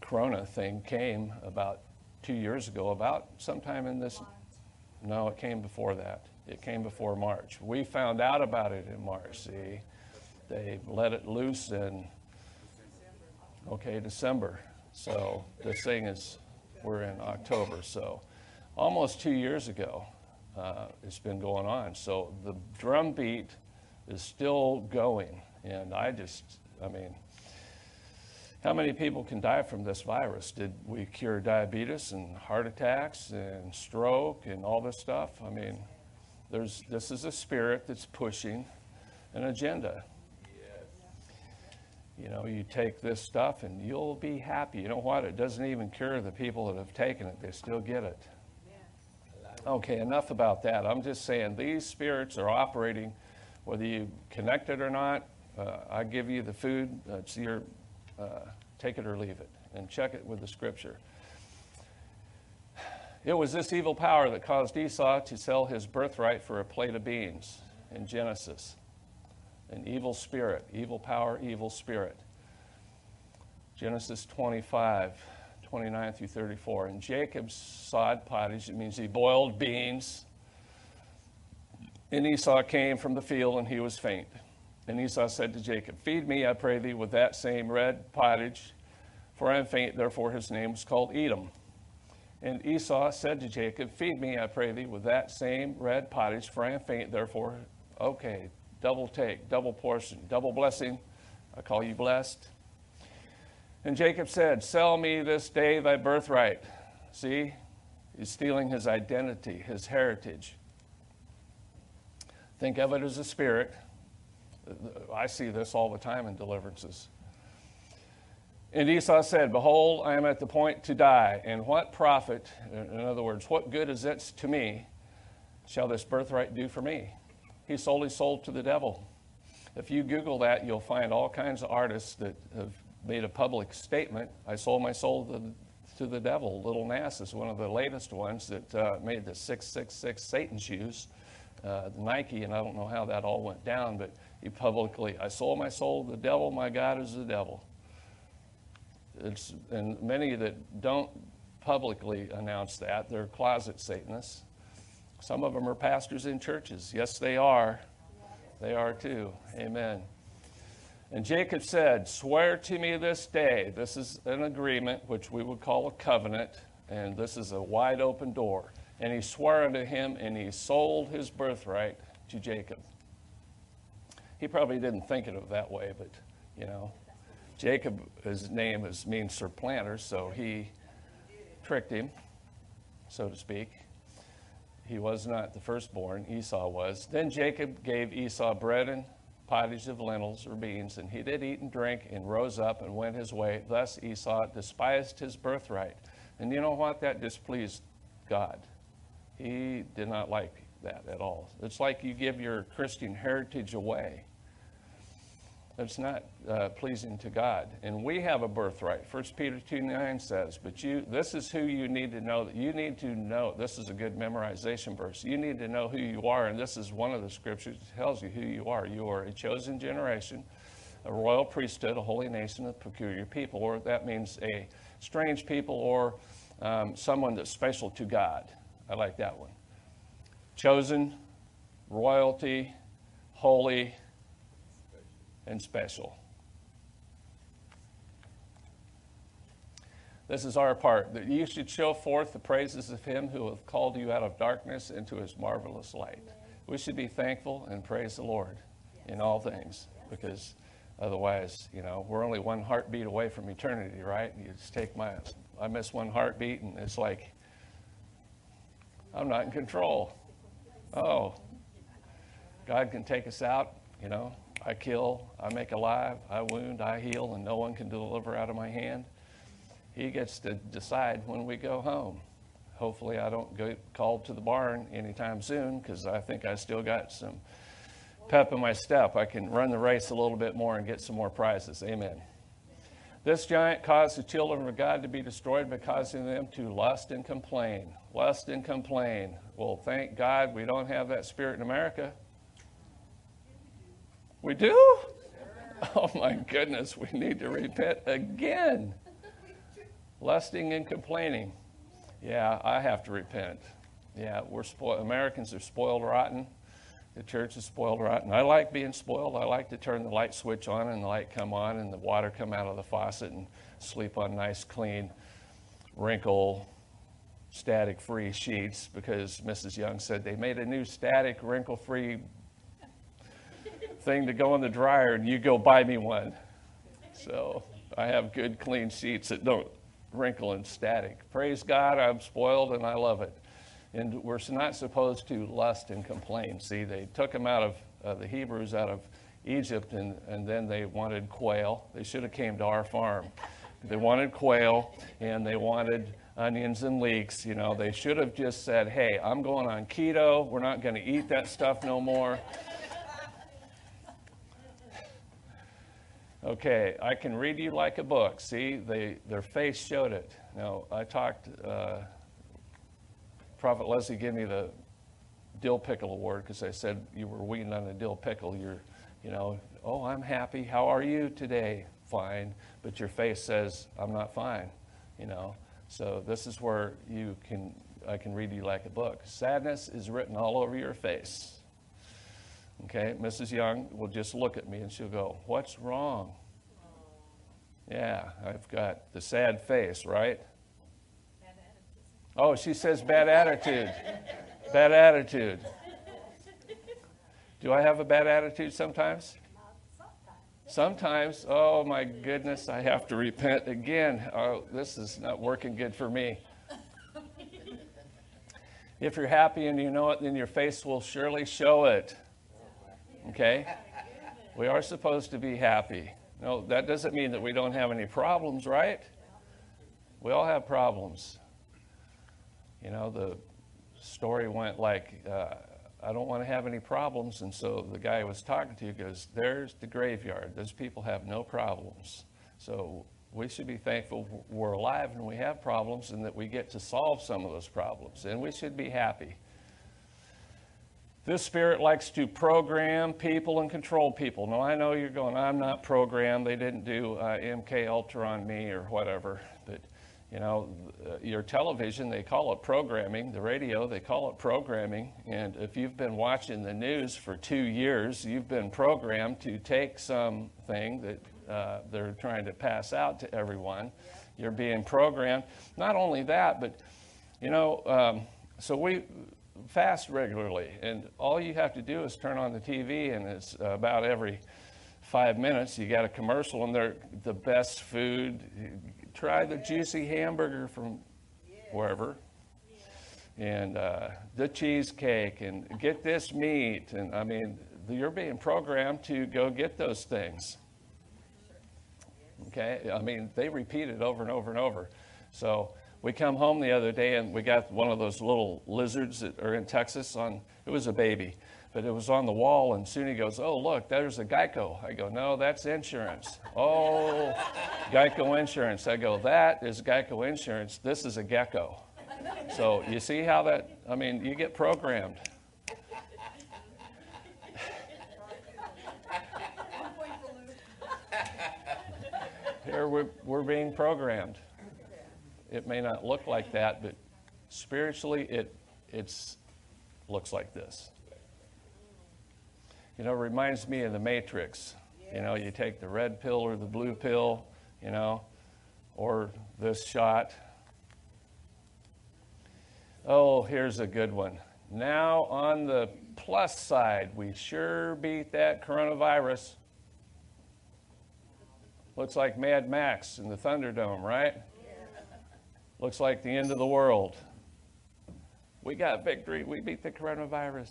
Corona thing came about two years ago, about sometime in this. No, it came before that. It came before March. We found out about it in March. See, they let it loose in, okay, December. So this thing is, we're in October. So almost two years ago, uh, it's been going on. So the drumbeat is still going. And I just, I mean, how many people can die from this virus? Did we cure diabetes and heart attacks and stroke and all this stuff? I mean, there's, this is a spirit that's pushing an agenda. You know, you take this stuff and you'll be happy. You know what? It doesn't even cure the people that have taken it, they still get it. Okay, enough about that. I'm just saying these spirits are operating, whether you connect it or not. Uh, I give you the food, it's your, uh, take it or leave it, and check it with the scripture. It was this evil power that caused Esau to sell his birthright for a plate of beans in Genesis. An evil spirit, evil power, evil spirit. Genesis 25, 29 through 34. And Jacob sod pottage, it means he boiled beans. And Esau came from the field, and he was faint. And Esau said to Jacob, Feed me, I pray thee, with that same red pottage, for I am faint. Therefore his name was called Edom. And Esau said to Jacob, Feed me, I pray thee, with that same red pottage, for I am faint. Therefore, okay, double take, double portion, double blessing. I call you blessed. And Jacob said, Sell me this day thy birthright. See, he's stealing his identity, his heritage. Think of it as a spirit. I see this all the time in deliverances. And Esau said, Behold, I am at the point to die, and what profit, in other words, what good is it to me, shall this birthright do for me? He sold his soul to the devil. If you Google that, you'll find all kinds of artists that have made a public statement. I sold my soul to the, devil. Little Nas is one of the latest ones that uh, made the 666 Satan shoes, uh, the Nike, and I don't know how that all went down, but publicly, I sold my soul to the devil, my God is the devil. It's, and many that don't publicly announce that, they're closet Satanists. Some of them are pastors in churches. Yes, they are. They are too. Amen. And Jacob said, Swear to me this day. This is an agreement, which we would call a covenant, and this is a wide open door. And he swore unto him, and he sold his birthright to Jacob. He probably didn't think of it that way, but, you know, Jacob, his name is, means supplanter, so he tricked him, so to speak. He was not the firstborn, Esau was. Then Jacob gave Esau bread and pottage of lentils or beans, and he did eat and drink and rose up and went his way. Thus Esau despised his birthright. And you know what? That displeased God. He did not like that at all. It's like you give your Christian heritage away. It's not uh, pleasing to God. And we have a birthright. 1 Peter 2 9 says, But you, this is who you need to know. You need to know. This is a good memorization verse. You need to know who you are. And this is one of the scriptures that tells you who you are. You are a chosen generation, a royal priesthood, a holy nation, a peculiar people. Or that means a strange people or um, someone that's special to God. I like that one. Chosen, royalty, holy, and special. This is our part, that you should show forth the praises of him who hath called you out of darkness into his marvelous light. We should be thankful and praise the Lord in all things, because otherwise, you know, we're only one heartbeat away from eternity, right? You just take my, I miss one heartbeat, and it's like, I'm not in control. Oh, God can take us out, you know, I kill, I make alive, I wound, I heal, and no one can deliver out of my hand. He gets to decide when we go home. Hopefully, I don't get called to the barn anytime soon because I think I still got some pep in my step. I can run the race a little bit more and get some more prizes. Amen. This giant caused the children of God to be destroyed by causing them to lust and complain. Lust and complain. Well, thank God we don't have that spirit in America. We do? Oh my goodness, we need to repent again. Lusting and complaining. Yeah, I have to repent. Yeah, we're spoiled. Americans are spoiled rotten. The church is spoiled rotten. I like being spoiled. I like to turn the light switch on and the light come on and the water come out of the faucet and sleep on nice, clean, wrinkle, static free sheets because Mrs. Young said they made a new static, wrinkle free thing to go in the dryer and you go buy me one. So I have good, clean sheets that don't wrinkle and static. Praise God, I'm spoiled and I love it. And we're not supposed to lust and complain. See, they took them out of uh, the Hebrews out of Egypt and, and then they wanted quail. They should have came to our farm. They wanted quail and they wanted onions and leeks. You know, they should have just said, hey, I'm going on keto. We're not going to eat that stuff no more. Okay, I can read you like a book. See, they, their face showed it. Now, I talked, uh, Prophet Leslie gave me the dill pickle award because I said you were weaned on a dill pickle. You're, you know, oh, I'm happy. How are you today? fine, but your face says, I'm not fine, you know? So this is where you can, I can read you like a book. Sadness is written all over your face. Okay, Mrs. Young will just look at me and she'll go, What's wrong? Yeah, I've got the sad face, right? Oh, she says bad attitude. Bad attitude. Do I have a bad attitude sometimes? Sometimes. Oh my goodness, I have to repent again. Oh, this is not working good for me. If you're happy and you know it, then your face will surely show it. Okay? We are supposed to be happy. No, that doesn't mean that we don't have any problems, right? We all have problems. You know, the story went like, uh, I don't want to have any problems. And so the guy I was talking to goes, There's the graveyard. Those people have no problems. So we should be thankful we're alive and we have problems and that we get to solve some of those problems. And we should be happy. This spirit likes to program people and control people. Now, I know you're going, I'm not programmed. They didn't do uh, MK Ultra on me or whatever. But, you know, your television, they call it programming. The radio, they call it programming. And if you've been watching the news for two years, you've been programmed to take something that uh, they're trying to pass out to everyone. You're being programmed. Not only that, but, you know, um, so we fast regularly, and all you have to do is turn on the TV, and it's about every five minutes you got a commercial, and they're the best food. Try the juicy hamburger from wherever, and uh, the cheesecake, and get this meat, and I mean, you're being programmed to go get those things. Okay, I mean, they repeat it over and over and over. So we come home the other day and we got one of those little lizards that are in Texas on, it was a baby, but it was on the wall. And soon he goes, Oh, look, there's a Geico. I go, No, that's insurance. oh, Geico insurance. I go, That is Geico insurance. This is a gecko. So you see how that, I mean, you get programmed. Here we're, we're being programmed. It may not look like that, but spiritually it it's looks like this. You know, reminds me of the Matrix. You know, you take the red pill or the blue pill, you know, or this shot. Oh, here's a good one. Now, on the plus side, we sure beat that coronavirus. Looks like Mad Max in the Thunderdome, right? Looks like the end of the world. We got victory. We beat the coronavirus.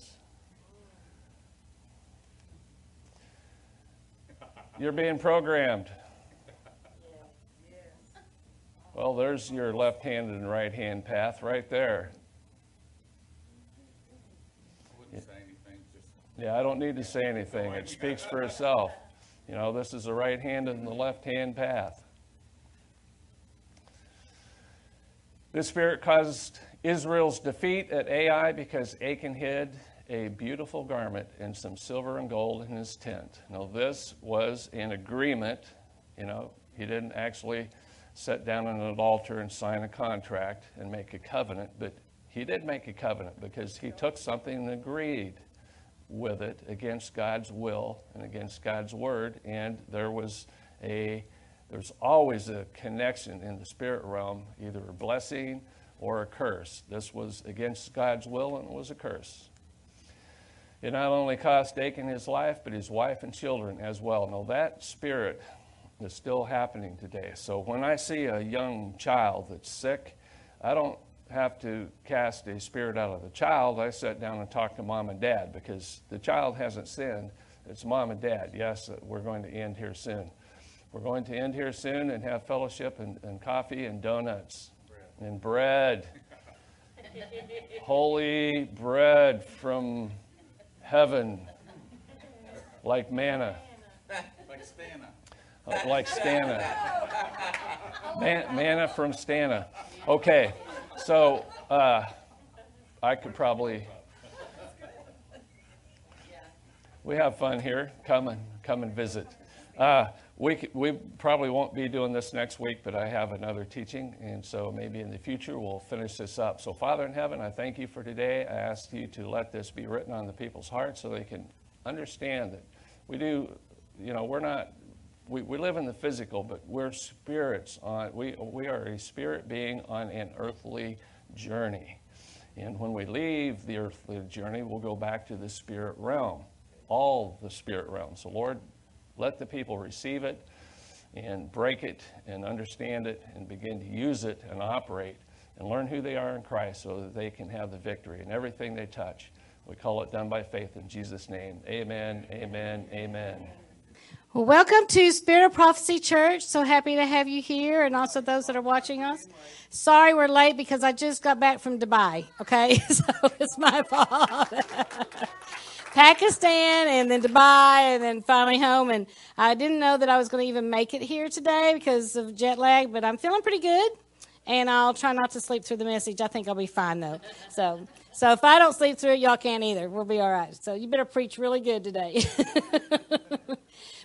You're being programmed. Well, there's your left hand and right hand path right there. Yeah, I don't need to say anything. It speaks for itself. You know, this is the right hand and the left hand path. This spirit caused Israel's defeat at Ai because Achan hid a beautiful garment and some silver and gold in his tent. Now, this was an agreement. You know, he didn't actually sit down on an altar and sign a contract and make a covenant, but he did make a covenant because he took something and agreed with it against God's will and against God's word, and there was a there's always a connection in the spirit realm, either a blessing or a curse. This was against God's will and it was a curse. It not only cost Achan his life, but his wife and children as well. Now, that spirit is still happening today. So, when I see a young child that's sick, I don't have to cast a spirit out of the child. I sit down and talk to mom and dad because the child hasn't sinned. It's mom and dad. Yes, we're going to end here soon. We're going to end here soon and have fellowship and, and coffee and donuts bread. and bread. Holy bread from heaven, like manna, Like Stana. uh, like Stana. Man, manna from Stana. Okay, so uh, I could probably. We have fun here. Come and come and visit. Uh, we, we probably won't be doing this next week, but I have another teaching, and so maybe in the future we'll finish this up. So, Father in heaven, I thank you for today. I ask you to let this be written on the people's hearts so they can understand that we do, you know, we're not, we, we live in the physical, but we're spirits on, we, we are a spirit being on an earthly journey. And when we leave the earthly journey, we'll go back to the spirit realm, all the spirit realm. So, Lord, let the people receive it and break it and understand it and begin to use it and operate and learn who they are in Christ so that they can have the victory in everything they touch. We call it done by faith in Jesus' name. Amen, amen, amen. Well, welcome to Spirit of Prophecy Church. So happy to have you here and also those that are watching us. Sorry we're late because I just got back from Dubai, okay? So it's my fault. Pakistan and then Dubai and then finally home. And I didn't know that I was going to even make it here today because of jet lag, but I'm feeling pretty good. And I'll try not to sleep through the message. I think I'll be fine though. So, so if I don't sleep through it, y'all can't either. We'll be all right. So you better preach really good today.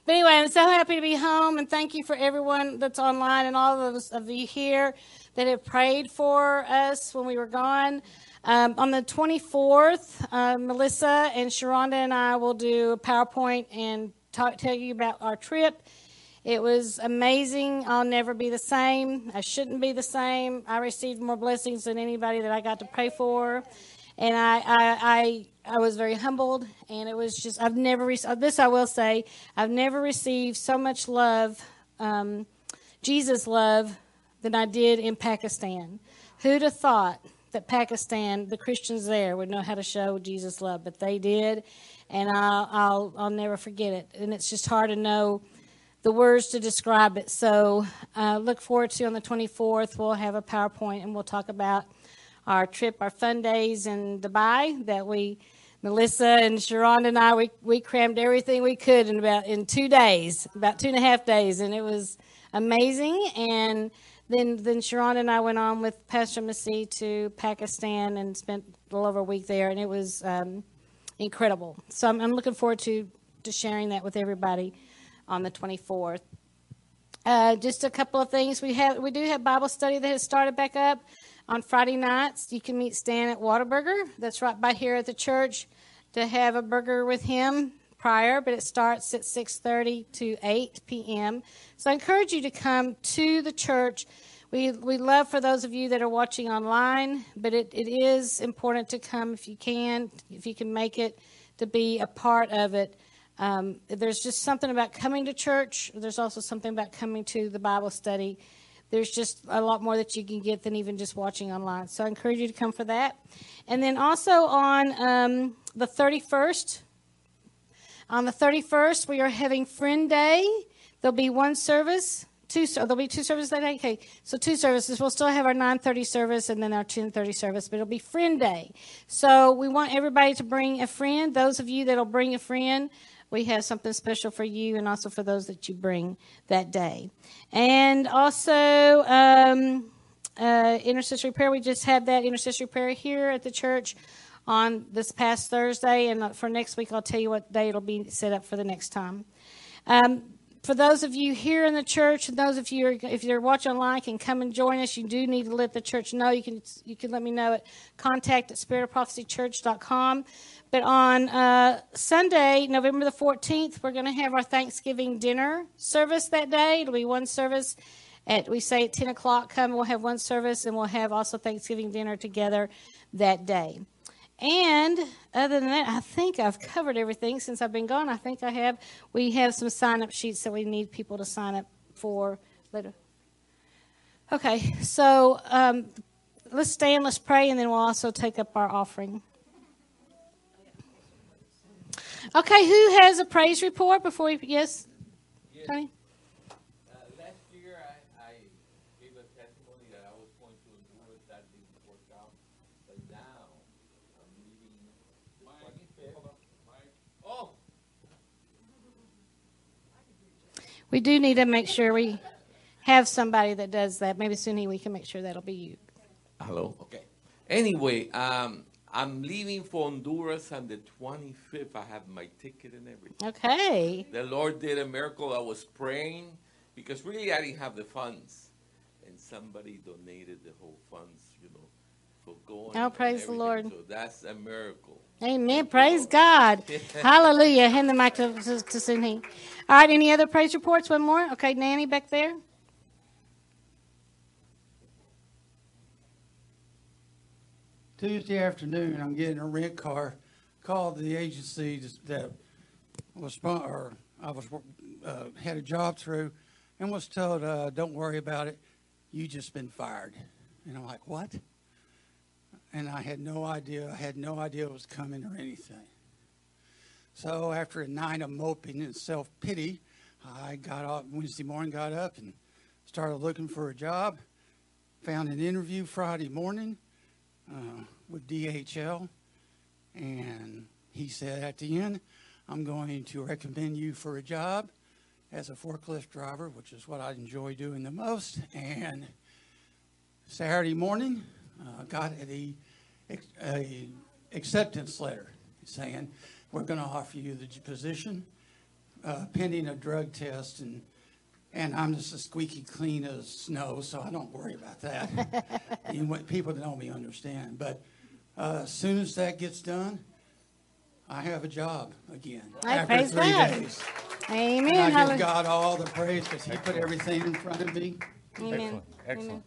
But anyway, I'm so happy to be home, and thank you for everyone that's online and all those of you here that have prayed for us when we were gone. Um, on the 24th, uh, Melissa and Sharonda and I will do a PowerPoint and talk, tell you about our trip. It was amazing. I'll never be the same. I shouldn't be the same. I received more blessings than anybody that I got to pray for. And I, I, I, I was very humbled, and it was just, I've never, re- this I will say, I've never received so much love, um, Jesus love, than I did in Pakistan. Who'd have thought that Pakistan, the Christians there, would know how to show Jesus love? But they did, and I'll, I'll, I'll never forget it. And it's just hard to know the words to describe it. So uh, look forward to on the 24th, we'll have a PowerPoint and we'll talk about our trip, our fun days in Dubai that we, Melissa and Sharonda and I, we, we crammed everything we could in about in two days, about two and a half days, and it was amazing. And then then Sharonda and I went on with Pastor Massey to Pakistan and spent a little over a week there, and it was um, incredible. So I'm, I'm looking forward to to sharing that with everybody on the 24th. Uh, just a couple of things. We have we do have Bible study that has started back up on Friday nights. You can meet Stan at Whataburger. That's right by here at the church to have a burger with him prior, but it starts at 6:30 to 8 p.m. So I encourage you to come to the church. We we love for those of you that are watching online, but it, it is important to come if you can, if you can make it, to be a part of it. Um, there's just something about coming to church. There's also something about coming to the Bible study. There's just a lot more that you can get than even just watching online. So I encourage you to come for that. And then also on um, the 31st, on the 31st, we are having Friend Day. There'll be one service. Two, there'll be two services that day. Okay, so two services. We'll still have our 9:30 service and then our 10:30 service, but it'll be Friend Day. So we want everybody to bring a friend. Those of you that'll bring a friend, we have something special for you and also for those that you bring that day. And also, um, uh, intercessory prayer. We just had that intercessory prayer here at the church on this past Thursday. And for next week, I'll tell you what day it'll be set up for the next time. Um, for those of you here in the church, and those of you, are, if you're watching online, can come and join us. You do need to let the church know. You can you can let me know at contact at spiritofprophecychurch.com. But on uh, Sunday, November the 14th, we're going to have our Thanksgiving dinner service that day. It'll be one service at, we say at 10 o'clock, come, we'll have one service, and we'll have also Thanksgiving dinner together that day. And other than that, I think I've covered everything since I've been gone. I think I have. We have some sign up sheets that we need people to sign up for later. Okay, so um, let's stand, let's pray, and then we'll also take up our offering. Okay, who has a praise report before we? Yes, Yes. Tony? Uh, last year, I, I gave a testimony that I was going to endure that didn't work out, but now I'm leaving the twenty-fifth. Oh, We do need to make sure we have somebody that does that. Maybe Suni, we can make sure that'll be you. hello, okay. Anyway, um, I'm leaving for Honduras on the 25th. I have my ticket and everything. Okay. The Lord did a miracle. I was praying because really I didn't have the funds, and somebody donated the whole funds, you know, for going. Oh, praise the. Lord. So that's a miracle. Amen. Praise God. Hallelujah. Hand the mic to, to, to Cindy. All right. Any other praise reports? One more. Okay, Nanny back there. Tuesday afternoon, I'm getting a rent car. Called the agency that was, spon- or I was, uh, had a job through and was told, uh, don't worry about it. You just been fired. And I'm like, what? And I had no idea. I had no idea it was coming or anything. So after a night of moping and self pity, I got up Wednesday morning, got up and started looking for a job. Found an interview Friday morning uh, with DHL, and he said at the end, I'm going to recommend you for a job as a forklift driver, which is what I enjoy doing the most. And Saturday morning, uh, got a, a acceptance letter saying, we're going to offer you the position uh, pending a drug test and and I'm just as squeaky clean as snow, so I don't worry about that. you want people to know me understand. But uh, as soon as that gets done, I have a job again Hey, after praise three God. days. Amen. And I give God all the praise because He put everything in front of me. Amen. Excellent, excellent.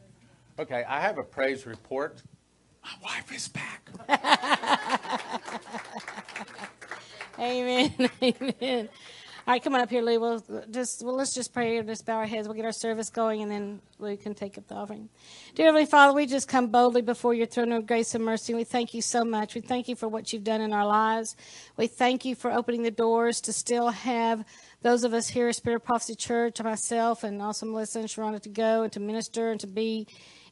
Okay, I have a praise report. My wife is back. Amen. Amen. All right, come on up here, Lou. We'll just well, let's just pray and just bow our heads. We'll get our service going, and then Lou can take up the offering. Dear Heavenly Father, we just come boldly before your throne of grace and mercy. We thank you so much. We thank you for what you've done in our lives. We thank you for opening the doors to still have those of us here at Spirit of Prophecy Church, myself, and also Melissa and Sharonda to go and to minister and to be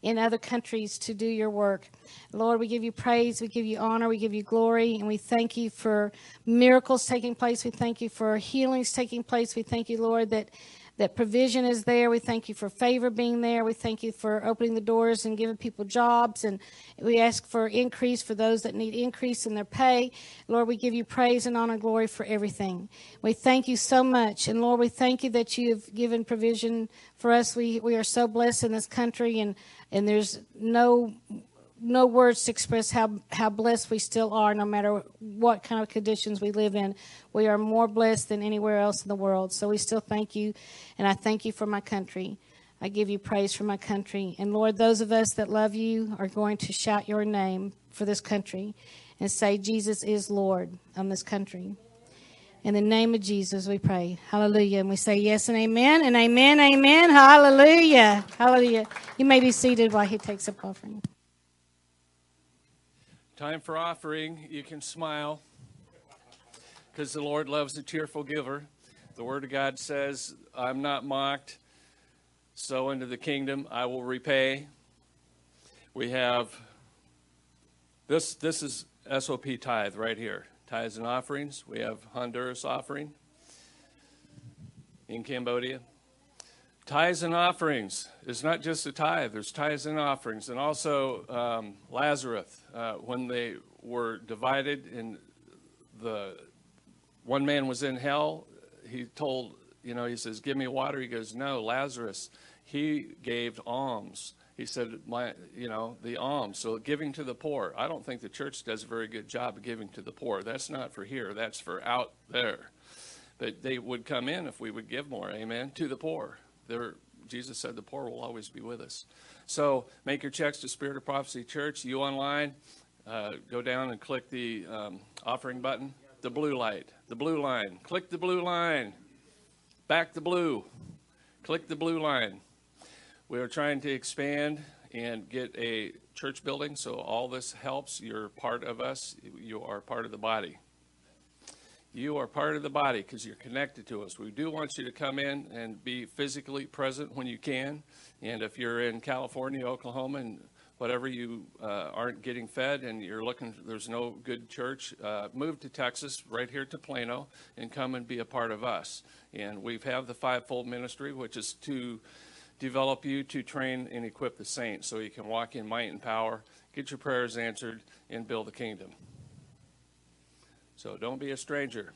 in other countries to do your work. Lord, we give you praise, we give you honor, we give you glory, and we thank you for miracles taking place. We thank you for healings taking place. We thank you, Lord, that that provision is there. We thank you for favor being there. We thank you for opening the doors and giving people jobs. And we ask for increase for those that need increase in their pay. Lord, we give you praise and honor and glory for everything. We thank you so much. And Lord, we thank you that you have given provision for us. We, we are so blessed in this country and, and there's no no words to express how, how blessed we still are, no matter what kind of conditions we live in. We are more blessed than anywhere else in the world. So we still thank you, and I thank you for my country. I give you praise for my country. And Lord, those of us that love you are going to shout your name for this country and say, Jesus is Lord on this country. In the name of Jesus, we pray. Hallelujah. And we say yes and amen and amen, amen. Hallelujah. Hallelujah. You may be seated while he takes up offering. Time for offering. You can smile because the Lord loves a cheerful giver. The Word of God says, I'm not mocked. So into the kingdom I will repay. We have this this is SOP tithe right here. Tithes and offerings. We have Honduras offering in Cambodia. Tithes and offerings is not just a tithe, there's tithes and offerings. And also um, Lazarus, uh, when they were divided and the one man was in hell, he told, you know, he says, Give me water. He goes, No, Lazarus, he gave alms. He said, my, you know, the alms. So giving to the poor. I don't think the church does a very good job of giving to the poor. That's not for here, that's for out there. But they would come in if we would give more, amen, to the poor. They're, Jesus said the poor will always be with us. So make your checks to Spirit of Prophecy Church. You online, uh, go down and click the um, offering button, the blue light, the blue line. Click the blue line. Back the blue. Click the blue line. We are trying to expand and get a church building, so all this helps. You're part of us. You are part of the body. You are part of the body because you're connected to us. We do want you to come in and be physically present when you can. And if you're in California, Oklahoma, and whatever you uh, aren't getting fed and you're looking, there's no good church, uh, move to Texas, right here to Plano, and come and be a part of us. And we have the fivefold ministry, which is to develop you to train and equip the saints so you can walk in might and power, get your prayers answered, and build the kingdom. So don't be a stranger.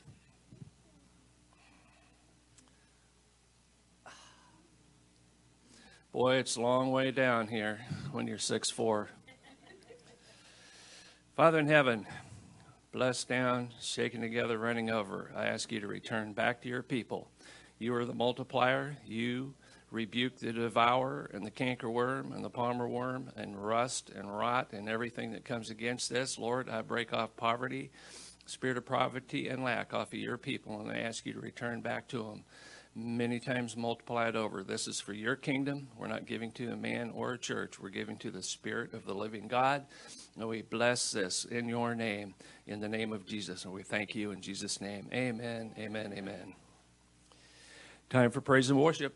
Boy, it's a long way down here when you're six four. Father in heaven, blessed down, shaken together, running over, I ask you to return back to your people. You are the multiplier. You rebuke the devourer and the cankerworm and the palmer worm and rust and rot and everything that comes against this. Lord, I break off poverty, spirit of poverty and lack off of your people, and I ask you to return back to them many times multiplied over. This is for your kingdom. We're not giving to a man or a church. We're giving to the Spirit of the living God. And we bless this in your name, in the name of Jesus. And we thank you in Jesus' name. Amen, amen, amen. Time for praise and worship.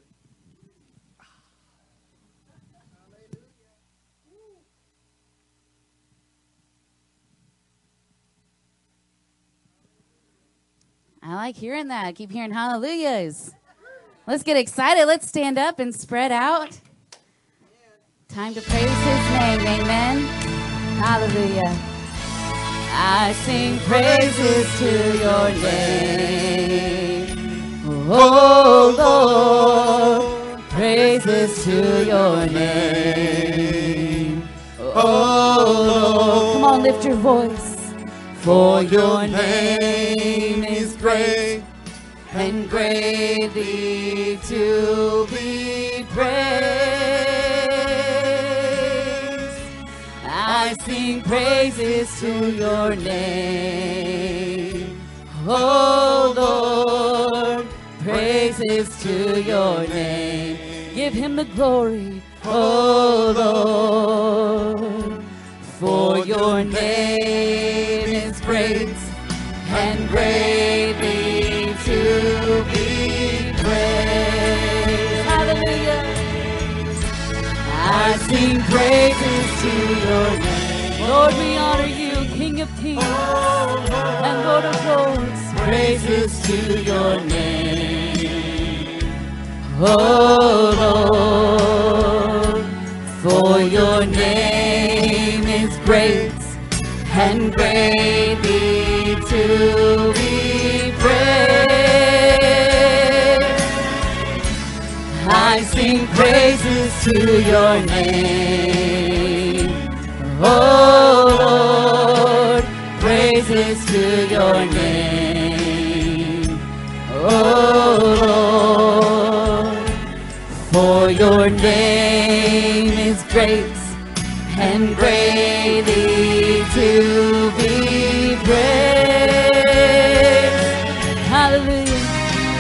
I like hearing that. I keep hearing hallelujahs. Let's get excited. Let's stand up and spread out. Time to praise his name. Amen. Hallelujah. I sing praises to your name. Oh Lord, praises to your name. Oh Lord, come on, lift your voice. For your name great and greatly to be praised. I sing praises to your name. Oh Lord, praises to your name. Give him the glory. Oh Lord, for your name is great and greatly sing praises to your name. Lord, we honor you, King of kings and Lord of lords. Praises to your name. Oh Lord, for your name is great and greatly to be praised. I sing praises to your name. Oh Lord, praises to your name. Oh Lord, for your name is great and greatly to be praised. Hallelujah.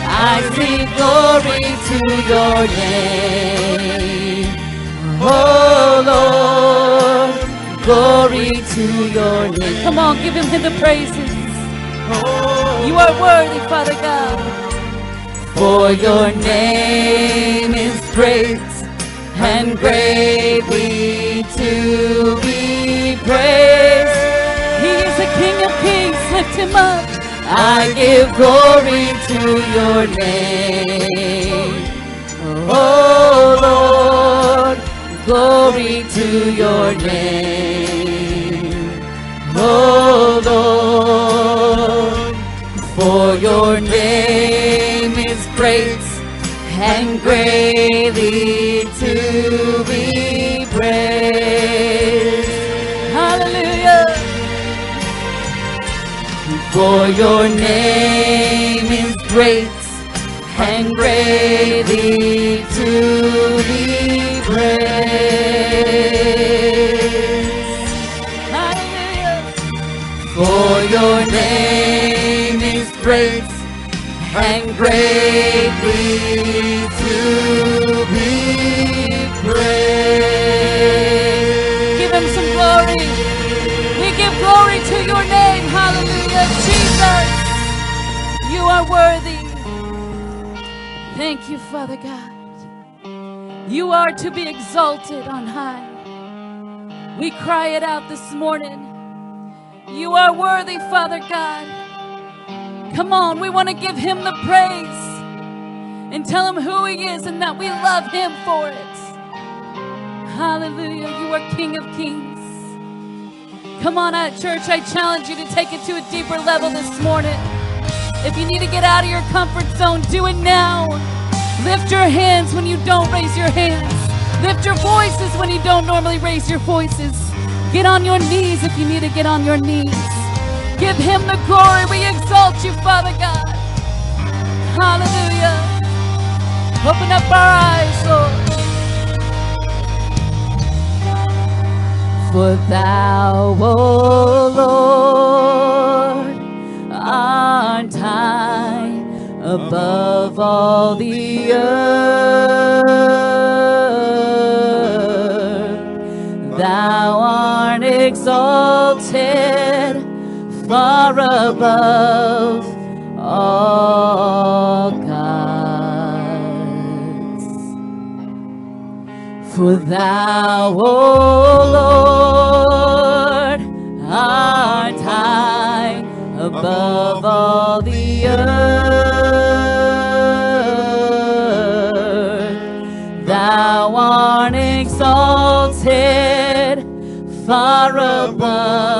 I sing glory to your name. Oh Lord, glory to your name. Come on, give him the praises. You are worthy, Father God. For your name is great and greatly to be praised. He is the King of kings, lift him up. I give glory to your name. Oh Lord, glory to your name. Oh Lord, for your name is great and greatly to be praised. Hallelujah. For your name is great and greatly to be praised. Hallelujah. For your name is great and greatly to be praised. Give him some glory. We give glory to your name. Hallelujah. Jesus, you are worthy. Thank you, Father God. You are to be exalted on high. We cry it out this morning. You are worthy, Father God. Come on, we want to give him the praise and tell him who he is and that we love him for it. Hallelujah. You are King of Kings. Come on out, church. I challenge you to take it to a deeper level this morning. If you need to get out of your comfort zone, do it now. Lift your hands when you don't raise your hands. Lift your voices when you don't normally raise your voices. Get on your knees if you need to get on your knees. Give him the glory. We exalt you, Father God. Hallelujah. Open up our eyes, Lord. For thou, O Lord, art high above all the earth. far above all gods. For thou, O Lord, art high above all the earth. Thou art exalted far above.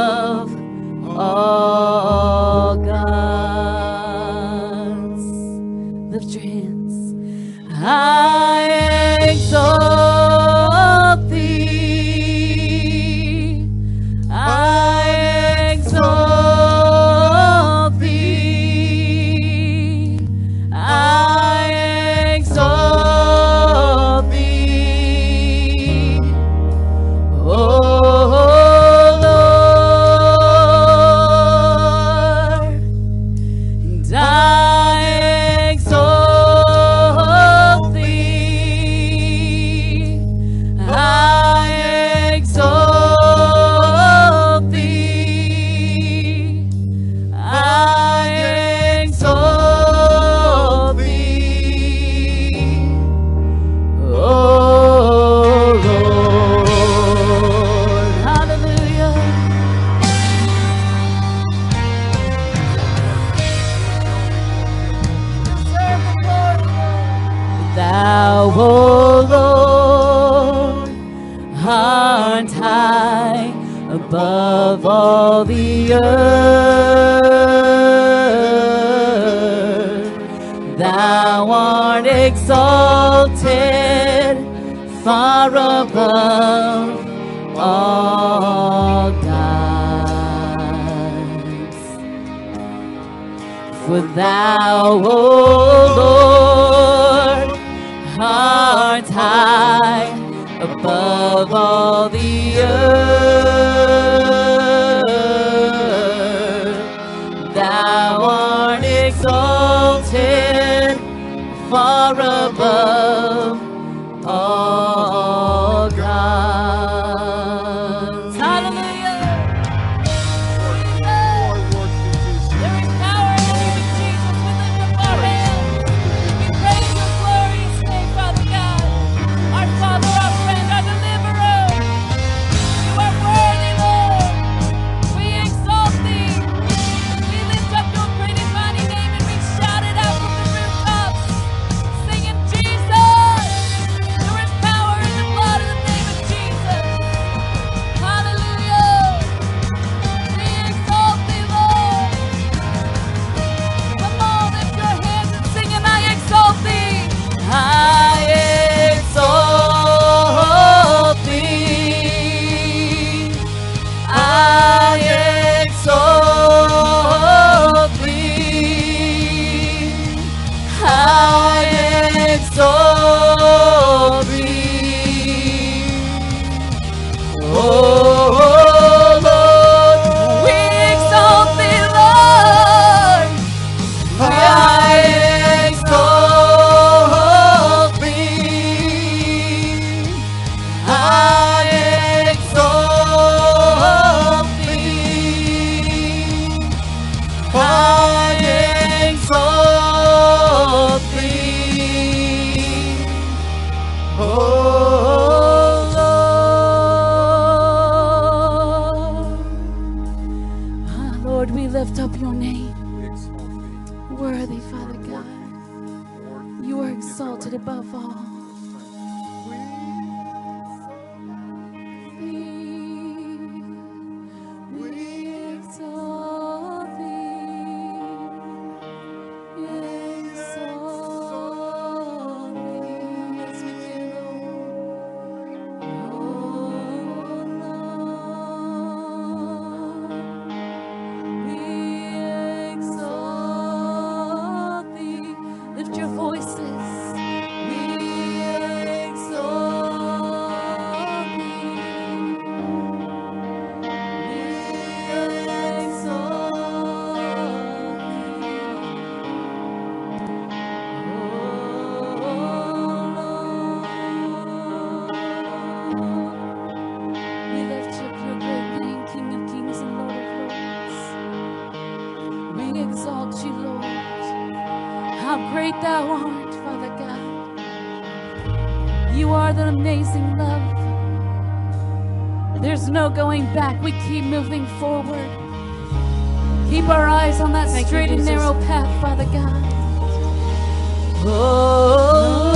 far above all gods. For thou, O Lord, art high above all the 더 forward. Keep our eyes on that Thank you, straight and narrow path, Father God. Oh,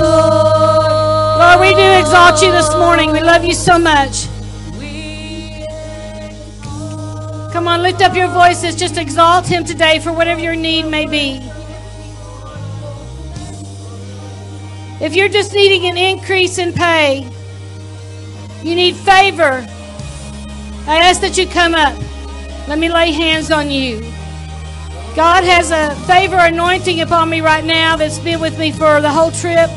Lord, we do exalt you this morning. We love you so much. Come on, lift up your voices. Just exalt him today for whatever your need may be. If you're just needing an increase in pay, you need favor, I ask that you come up. Let me lay hands on you. God has a favor anointing upon me right now that's been with me for the whole trip.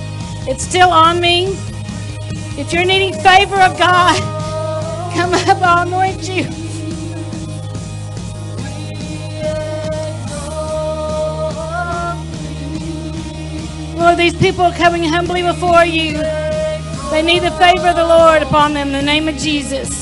It's still on me. If you're needing favor of God, come up, I'll anoint you. Lord, these people are coming humbly before you. They need the favor of the Lord upon them in the name of Jesus.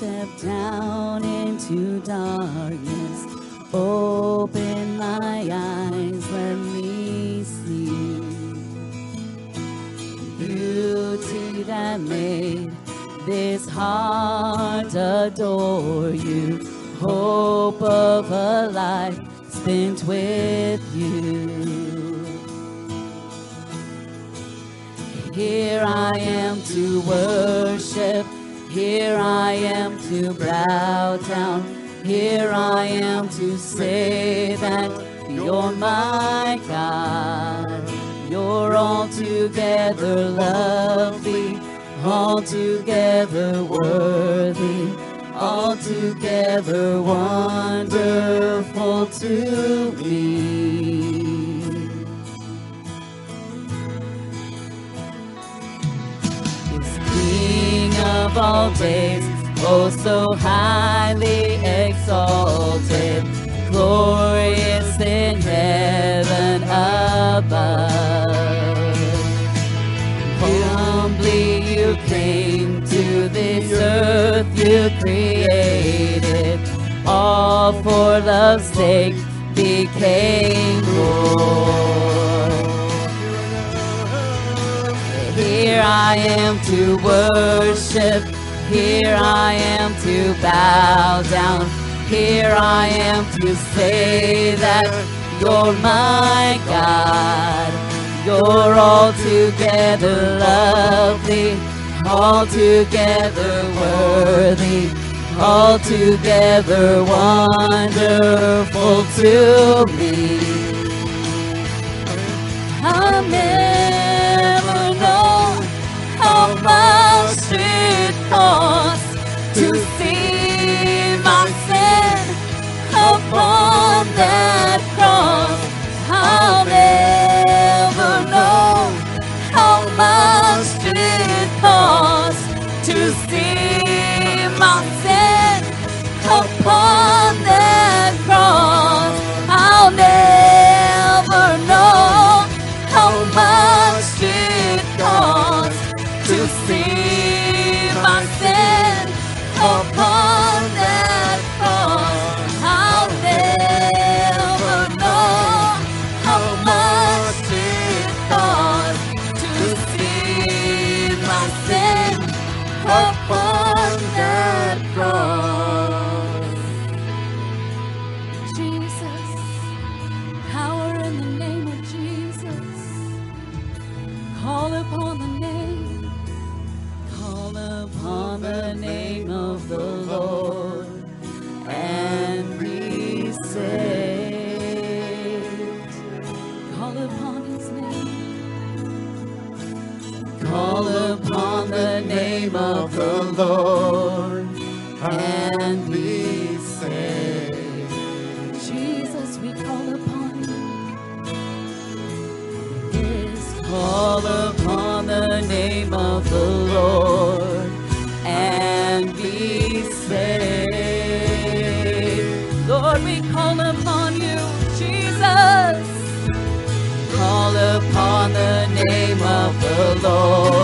Step down into darkness. To bow down. Here I am to say that you're my God. You're altogether lovely, altogether worthy, altogether wonderful to me. King of all days, oh so highly exalted, glorious in heaven above. Humbly you came to this earth you created, all for love's sake became born. Here I am to worship. Here I am to bow down. Here I am to say that you're my God. You're altogether lovely, altogether worthy, altogether wonderful to me. I'll never know how much force to see my sin upon that cross. I'll never know how much it cost to see my sin upon that cross. name of the Lord and be saved. Jesus, we call upon you. Call upon the name of the Lord and be saved. Lord, we call upon you, Jesus. Call upon the name of the Lord.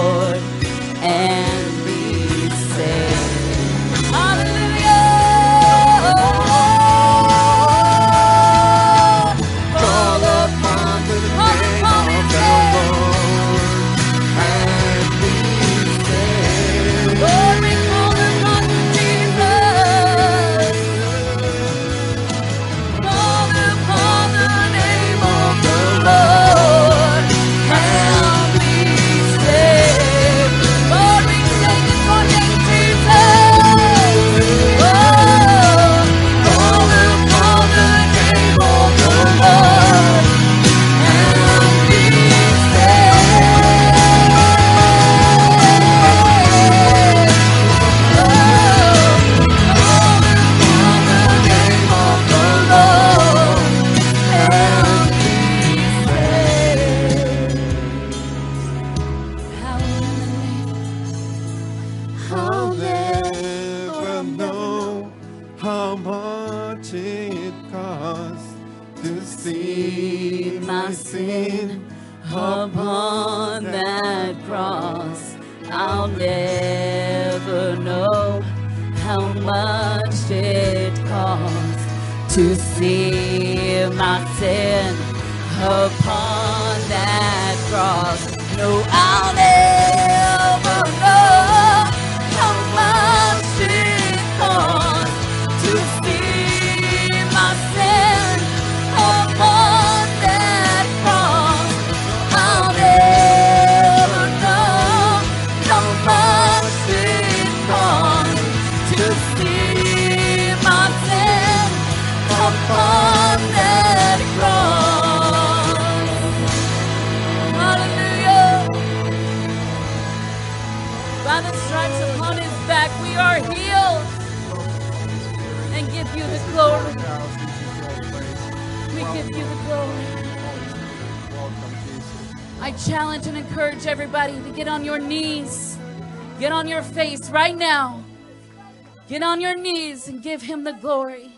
him the glory.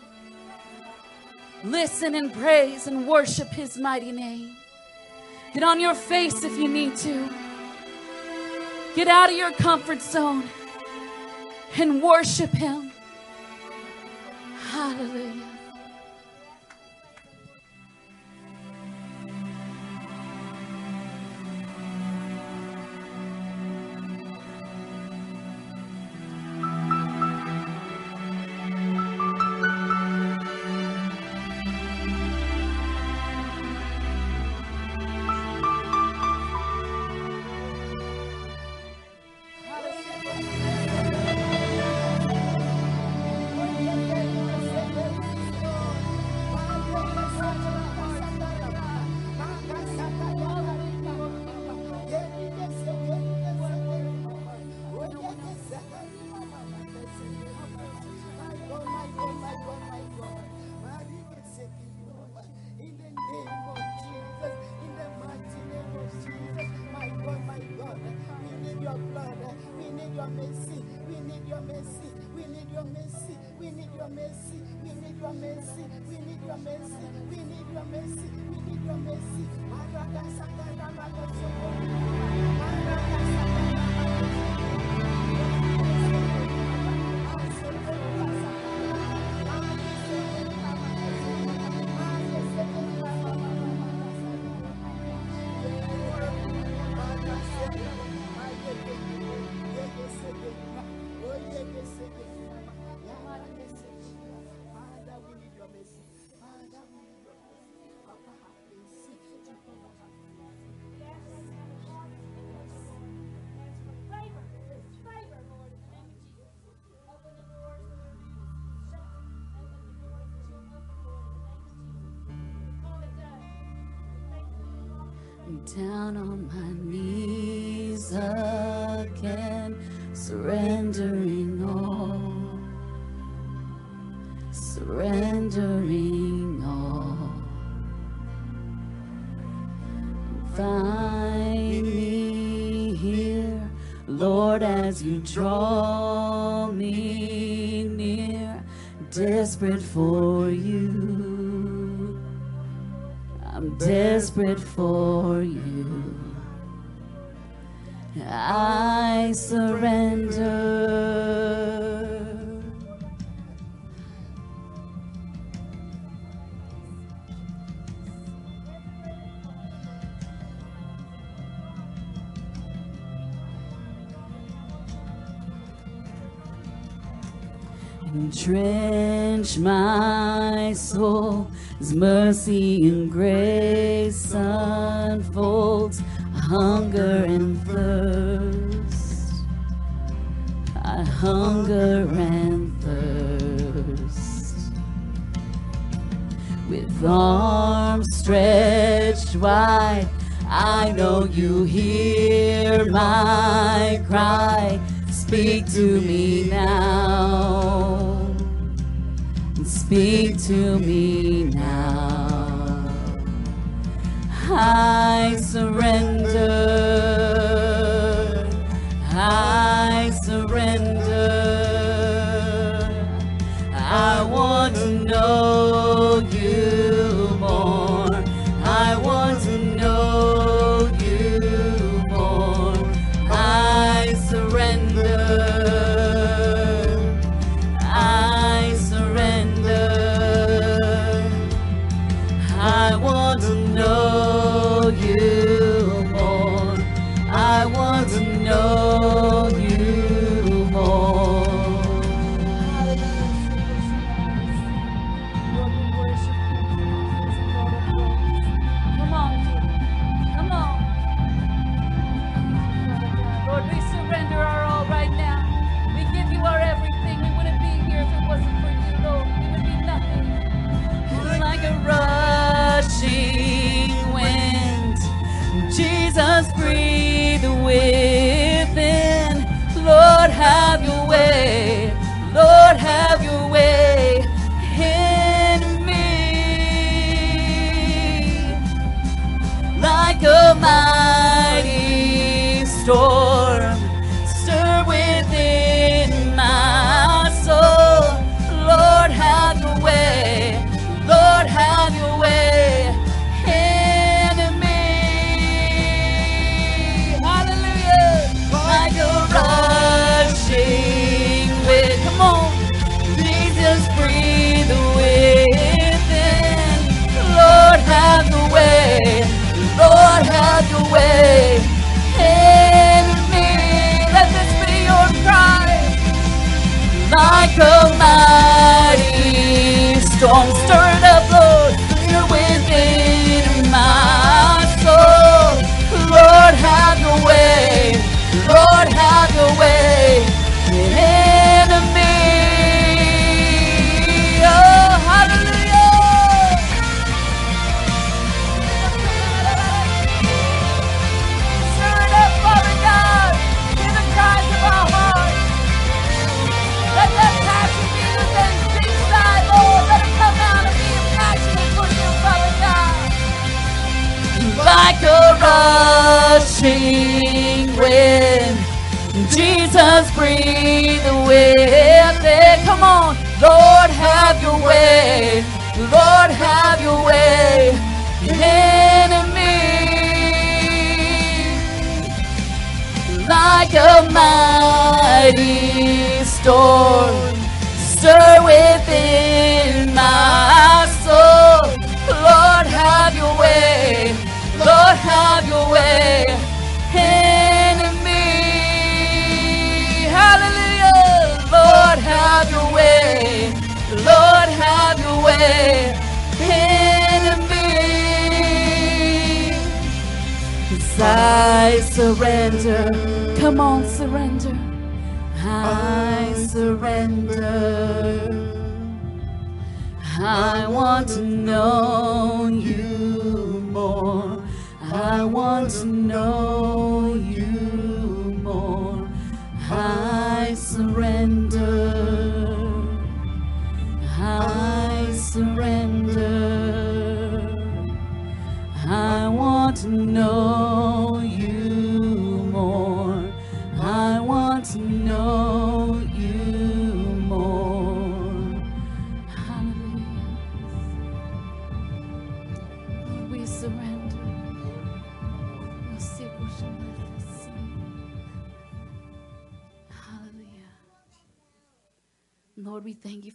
Listen and praise and worship his mighty name. Get on your face if you need to. Get out of your comfort zone and worship him. down on my knees again, surrendering all, surrendering all. Find me here, Lord, as you draw me near, desperate for you desperate for you. I surrender. Entrench my soul as mercy and grace unfolds hunger and thirst. I hunger and thirst. With arms stretched wide, I know you hear my cry Speak to me now. Speak to me now. I surrender. I surrender. I want to know. Come on, surrender. I surrender. I want to know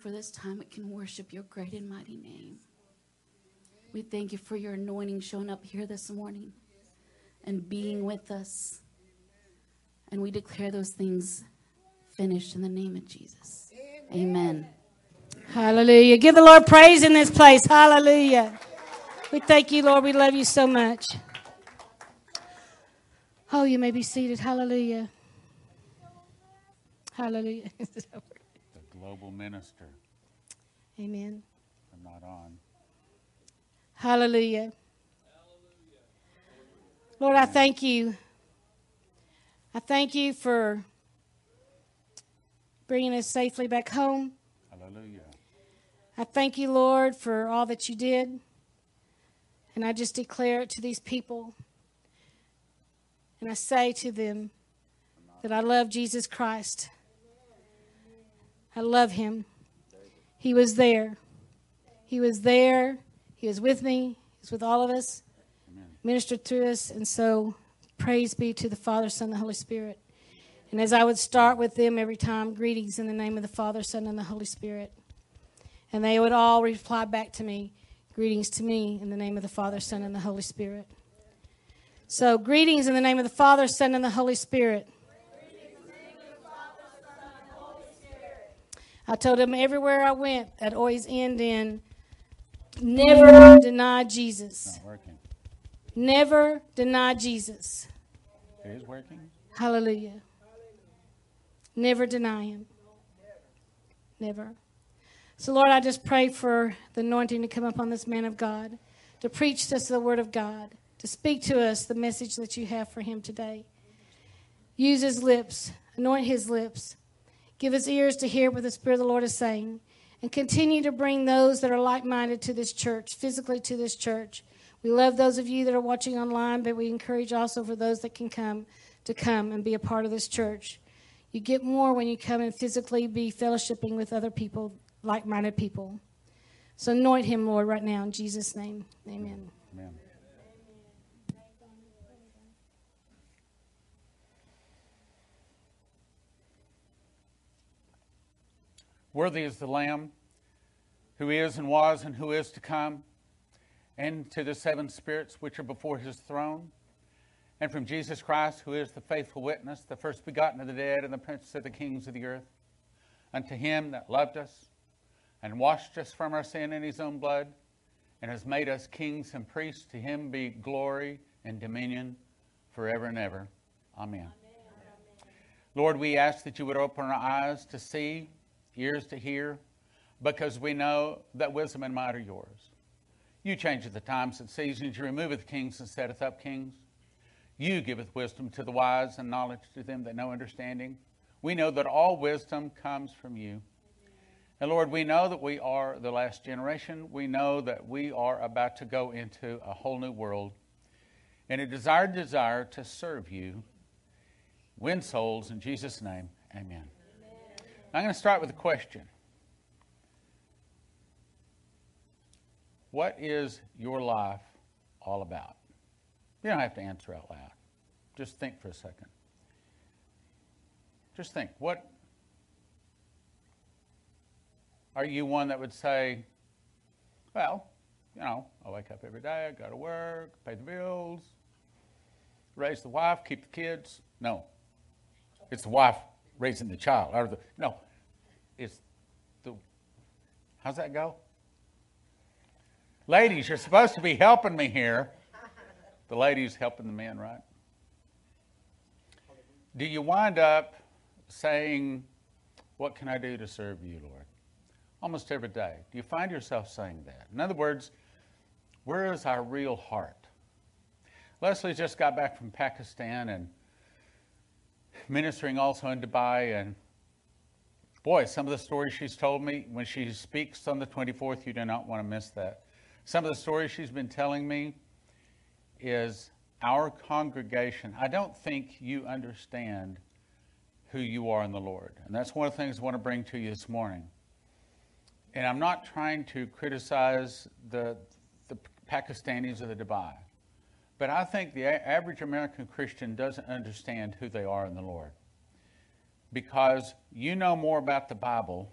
for this time we can worship your great and mighty name. We thank you for your anointing showing up here this morning and being with us. And we declare those things finished in the name of Jesus. Amen. Hallelujah. Give the Lord praise in this place. Hallelujah. We thank you, Lord. We love you so much. Oh, you may be seated. Hallelujah. Hallelujah. Global minister. Amen. I'm not on. Hallelujah. Lord, I thank you. I thank you for bringing us safely back home. Hallelujah. I thank you, Lord, for all that you did. And I just declare it to these people. And I say to them that I love Jesus Christ. I love him. He was there. He was there. He was with me. He's with all of us, ministered to us. And so, praise be to the Father, Son, and the Holy Spirit. And as I would start with them every time, greetings in the name of the Father, Son, and the Holy Spirit. And they would all reply back to me, greetings to me in the name of the Father, Son, and the Holy Spirit. So, greetings in the name of the Father, Son, and the Holy Spirit. I told them everywhere I went, I'd always end in never deny Jesus. Not working. Never deny Jesus. It is working. Hallelujah. Never deny him. Never. So, Lord, I just pray for the anointing to come upon this man of God, to preach to us the word of God, to speak to us the message that you have for him today. Use his lips, anoint his lips, give us ears to hear what the Spirit of the Lord is saying, and continue to bring those that are like minded to this church, physically to this church. We love those of you that are watching online, but we encourage also for those that can come to come and be a part of this church. You get more when you come and physically be fellowshipping with other people, like minded people. So anoint him, Lord, right now in Jesus' name. Amen. Amen. Worthy is the Lamb who is and was and who is to come, and to the seven spirits which are before his throne, and from Jesus Christ, who is the faithful witness, the first begotten of the dead, and the prince of the kings of the earth, unto him that loved us and washed us from our sin in his own blood, and has made us kings and priests, to him be glory and dominion forever and ever. Amen. Lord, we ask that you would open our eyes to see, ears to hear, because we know that wisdom and might are yours. You changeth the times and seasons, you removeth kings and setteth up kings. You giveth wisdom to the wise and knowledge to them that know understanding. We know that all wisdom comes from you. And Lord, we know that we are the last generation. We know that we are about to go into a whole new world. And a desired desire to serve you, win souls in Jesus' name. Amen. I'm going to start with a question. what is your life all about? You don't have to answer out loud. Just think for a second. Just think, what are you one that would say, well, you know, I wake up every day, I go to work, pay the bills, raise the wife, keep the kids? No. It's the wife raising the child. Or the, no. It's the, how's that go? Ladies, you're supposed to be helping me here. The ladies helping the men, right? Do you wind up saying, What can I do to serve you, Lord? Almost every day. Do you find yourself saying that? In other words, where is our real heart? Leslie just got back from Pakistan and ministering also in Dubai. And boy, some of the stories she's told me when she speaks on the 24th, you do not want to miss that. Some of the stories she's been telling me is our congregation. I don't think you understand who you are in the Lord. And that's one of the things I want to bring to you this morning. And I'm not trying to criticize the, the Pakistanis or the Dubai, but I think the average American Christian doesn't understand who they are in the Lord. Because you know more about the Bible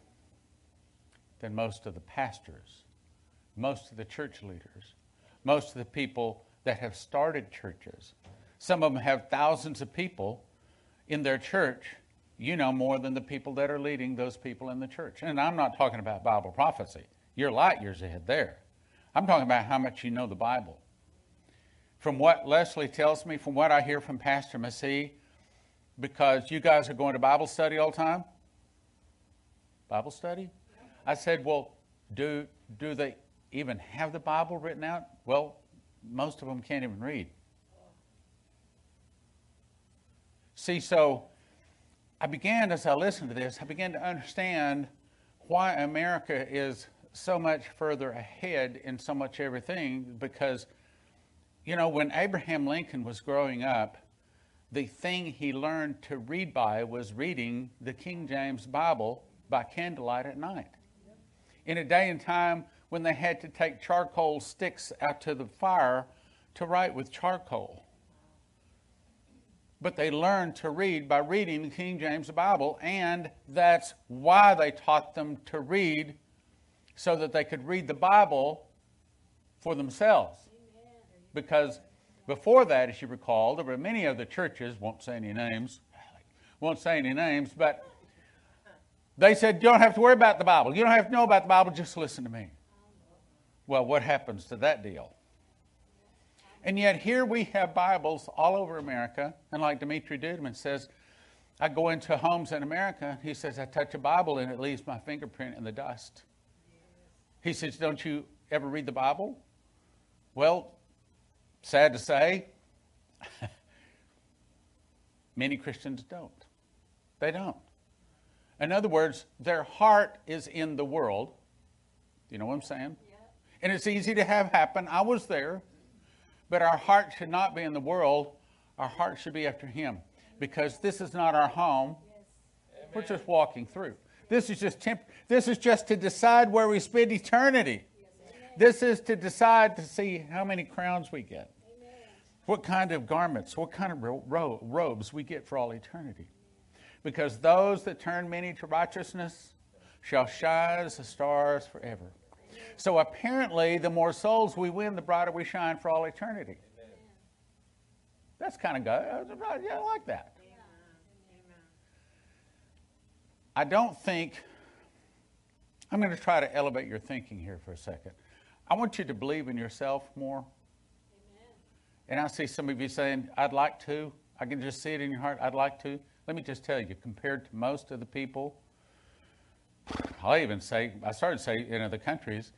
than most of the pastors, most of the church leaders, most of the people that have started churches. Some of them have thousands of people in their church. You know more than the people that are leading those people in the church. And I'm not talking about Bible prophecy. You're light years ahead there. I'm talking about how much you know the Bible. From what Leslie tells me, from what I hear from Pastor Massey, because you guys are going to Bible study all the time? Bible study? I said, well, do, do they even have the Bible written out? Well, most of them can't even read. See, so I began, as I listened to this, I began to understand why America is so much further ahead in so much everything because, you know, when Abraham Lincoln was growing up, the thing he learned to read by was reading the King James Bible by candlelight at night. In a day and time when they had to take charcoal sticks out to the fire to write with charcoal. But they learned to read by reading the King James Bible, and that's why they taught them to read so that they could read the Bible for themselves. Because before that, as you recall, there were many other churches, won't say any names, won't say any names, but they said, You don't have to worry about the Bible. You don't have to know about the Bible, just listen to me. Well, what happens to that deal? And yet, here we have Bibles all over America. And like Dimitri Duduman says, I go into homes in America. He says, I touch a Bible and it leaves my fingerprint in the dust. He says, Don't you ever read the Bible? Well, sad to say, many Christians don't. They don't. In other words, their heart is in the world. You know what I'm saying? And it's easy to have happen. I was there. But our heart should not be in the world. Our heart should be after Him. Because this is not our home. We're just walking through. This is just temp- this is just to decide where we spend eternity. This is to decide to see how many crowns we get. What kind of garments, what kind of ro- ro- robes we get for all eternity. Because those that turn many to righteousness shall shine as the stars forever. So apparently, the more souls we win, the brighter we shine for all eternity. That's kind of good. Yeah, I like that. I don't think, I'm going to try to elevate your thinking here for a second. I want you to believe in yourself more. Amen. And I see some of you saying, I'd like to. I can just see it in your heart. I'd like to. Let me just tell you, compared to most of the people, I'll even say, I started to say in other countries,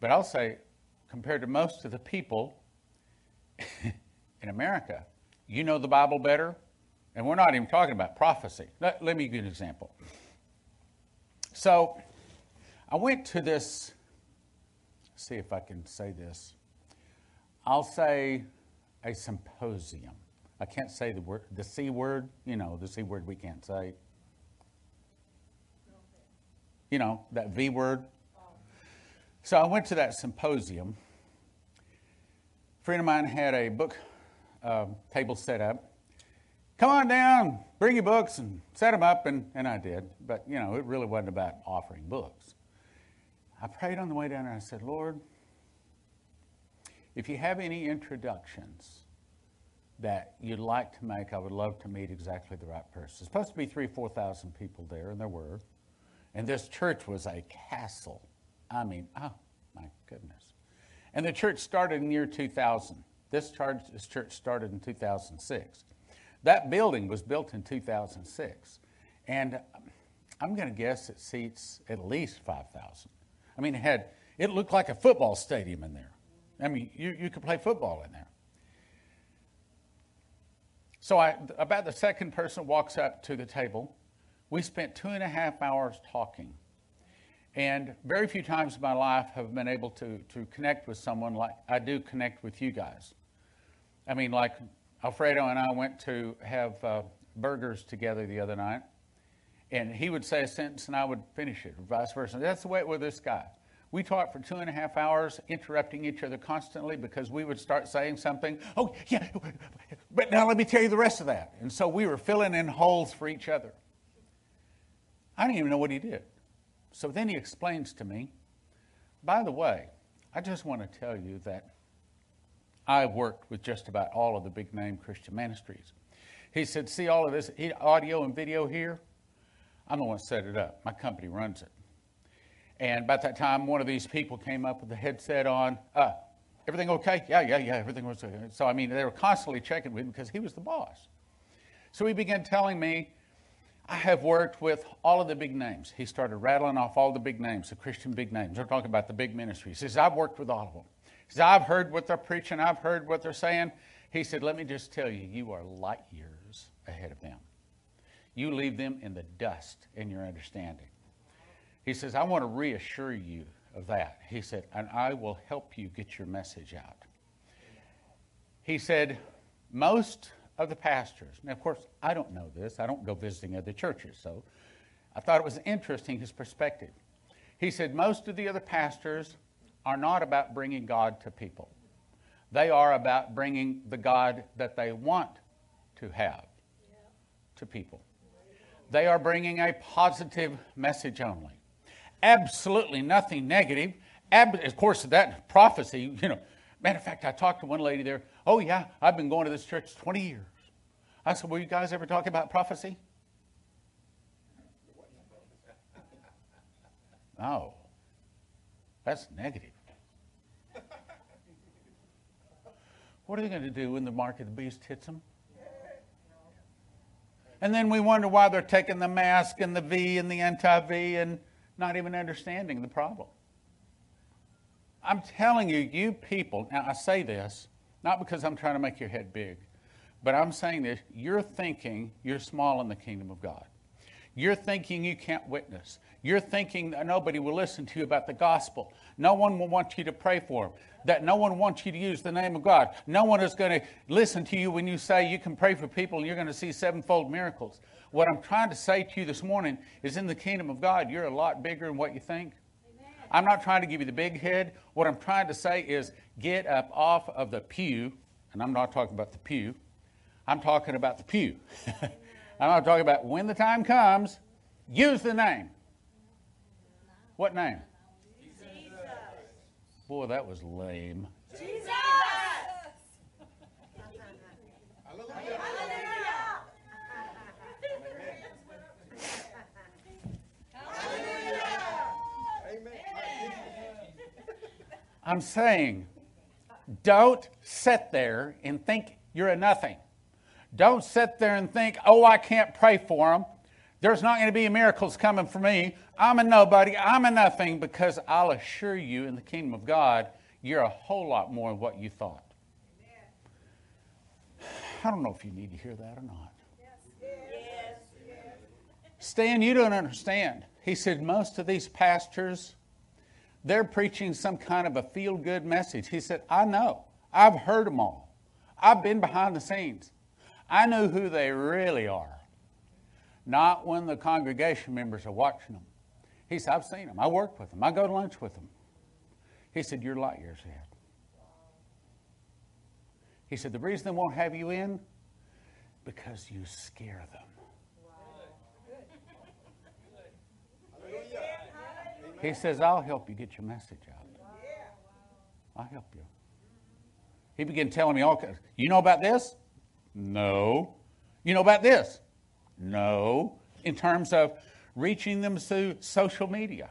but I'll say, compared to most of the people in America, you know the Bible better. And we're not even talking about prophecy. Let, let me give you an example. So I went to this, see if I can say this. I'll say a symposium. I can't say the word, the C word, you know, the C word we can't say. You know, that V word. So I went to that symposium. A friend of mine had a book um, table set up. Come on down, bring your books and set them up, and, and I did. But, you know, it really wasn't about offering books. I prayed on the way down and I said, Lord, if you have any introductions that you'd like to make, I would love to meet exactly the right person. It's supposed to be three, 4,000 people there, and there were. And this church was a castle. I mean, oh my goodness. And the church started in the year 2000. This church, this church started in 2006. That building was built in 2006. And I'm going to guess it seats at least 5,000. I mean, it had, it looked like a football stadium in there. I mean, you, you could play football in there. So I, about the second person walks up to the table. We spent two and a half hours talking. And very few times in my life have been able to, to connect with someone like I do connect with you guys. I mean, like Alfredo and I went to have uh, burgers together the other night, and he would say a sentence and I would finish it, or vice versa. That's the way it was with this guy. We talked for two and a half hours, interrupting each other constantly because we would start saying something. Oh, yeah, but now let me tell you the rest of that. And so we were filling in holes for each other. I didn't even know what he did. So then he explains to me, by the way, I just want to tell you that I've worked with just about all of the big name Christian ministries. He said, See all of this audio and video here? I'm the one set it up. My company runs it. And about that time, one of these people came up with the headset on. Uh, everything okay? Yeah, yeah, yeah, everything was okay. So, I mean, they were constantly checking with him because he was the boss. So he began telling me, I have worked with all of the big names. He started rattling off all the big names, the Christian big names. They're talking about the big ministries. He says, I've worked with all of them. He says, I've heard what they're preaching, I've heard what they're saying. He said, Let me just tell you, you are light years ahead of them. You leave them in the dust in your understanding. He says, I want to reassure you of that. He said, and I will help you get your message out. He said, most of the pastors, now of course, I don't know this, I don't go visiting other churches, so I thought it was interesting his perspective. He said, most of the other pastors are not about bringing God to people, they are about bringing the God that they want to have to people. They are bringing a positive message only absolutely nothing negative. Ab- of course, that prophecy, you know, matter of fact, I talked to one lady there. Oh, yeah, I've been going to this church 20 years. I said, Will you guys ever talk about prophecy? No. That's negative. What are they going to do when the mark of the beast hits them? And then we wonder why they're taking the mask and the V and the anti V and not even understanding the problem. I'm telling you, you people, now I say this not because I'm trying to make your head big, but I'm saying this you're thinking you're small in the kingdom of God. You're thinking you can't witness. You're thinking that nobody will listen to you about the gospel. No one will want you to pray for them. That no one wants you to use the name of God. No one is going to listen to you when you say you can pray for people and you're going to see sevenfold miracles. What I'm trying to say to you this morning is in the kingdom of God, you're a lot bigger than what you think. Amen. I'm not trying to give you the big head. What I'm trying to say is get up off of the pew, and I'm not talking about the pew, I'm talking about the pew. I'm not talking about when the time comes, use the name. What name? Jesus. Boy, that was lame. Jesus. I'm saying, don't sit there and think you're a nothing. Don't sit there and think, oh, I can't pray for them. There's not going to be miracles coming for me. I'm a nobody. I'm a nothing because I'll assure you in the kingdom of God, you're a whole lot more than what you thought. I don't know if you need to hear that or not. Stan, you don't understand. He said most of these pastors they're preaching some kind of a feel good message. He said, I know. I've heard them all. I've been behind the scenes. I knew who they really are. Not when the congregation members are watching them. He said, I've seen them. I work with them. I go to lunch with them. He said, You're light years ahead. He said, The reason they won't have you in, because you scare them. He says, I'll help you get your message out. I'll help you. He began telling me all kinds. You know about this? No. You know about this? No. In terms of reaching them through social media.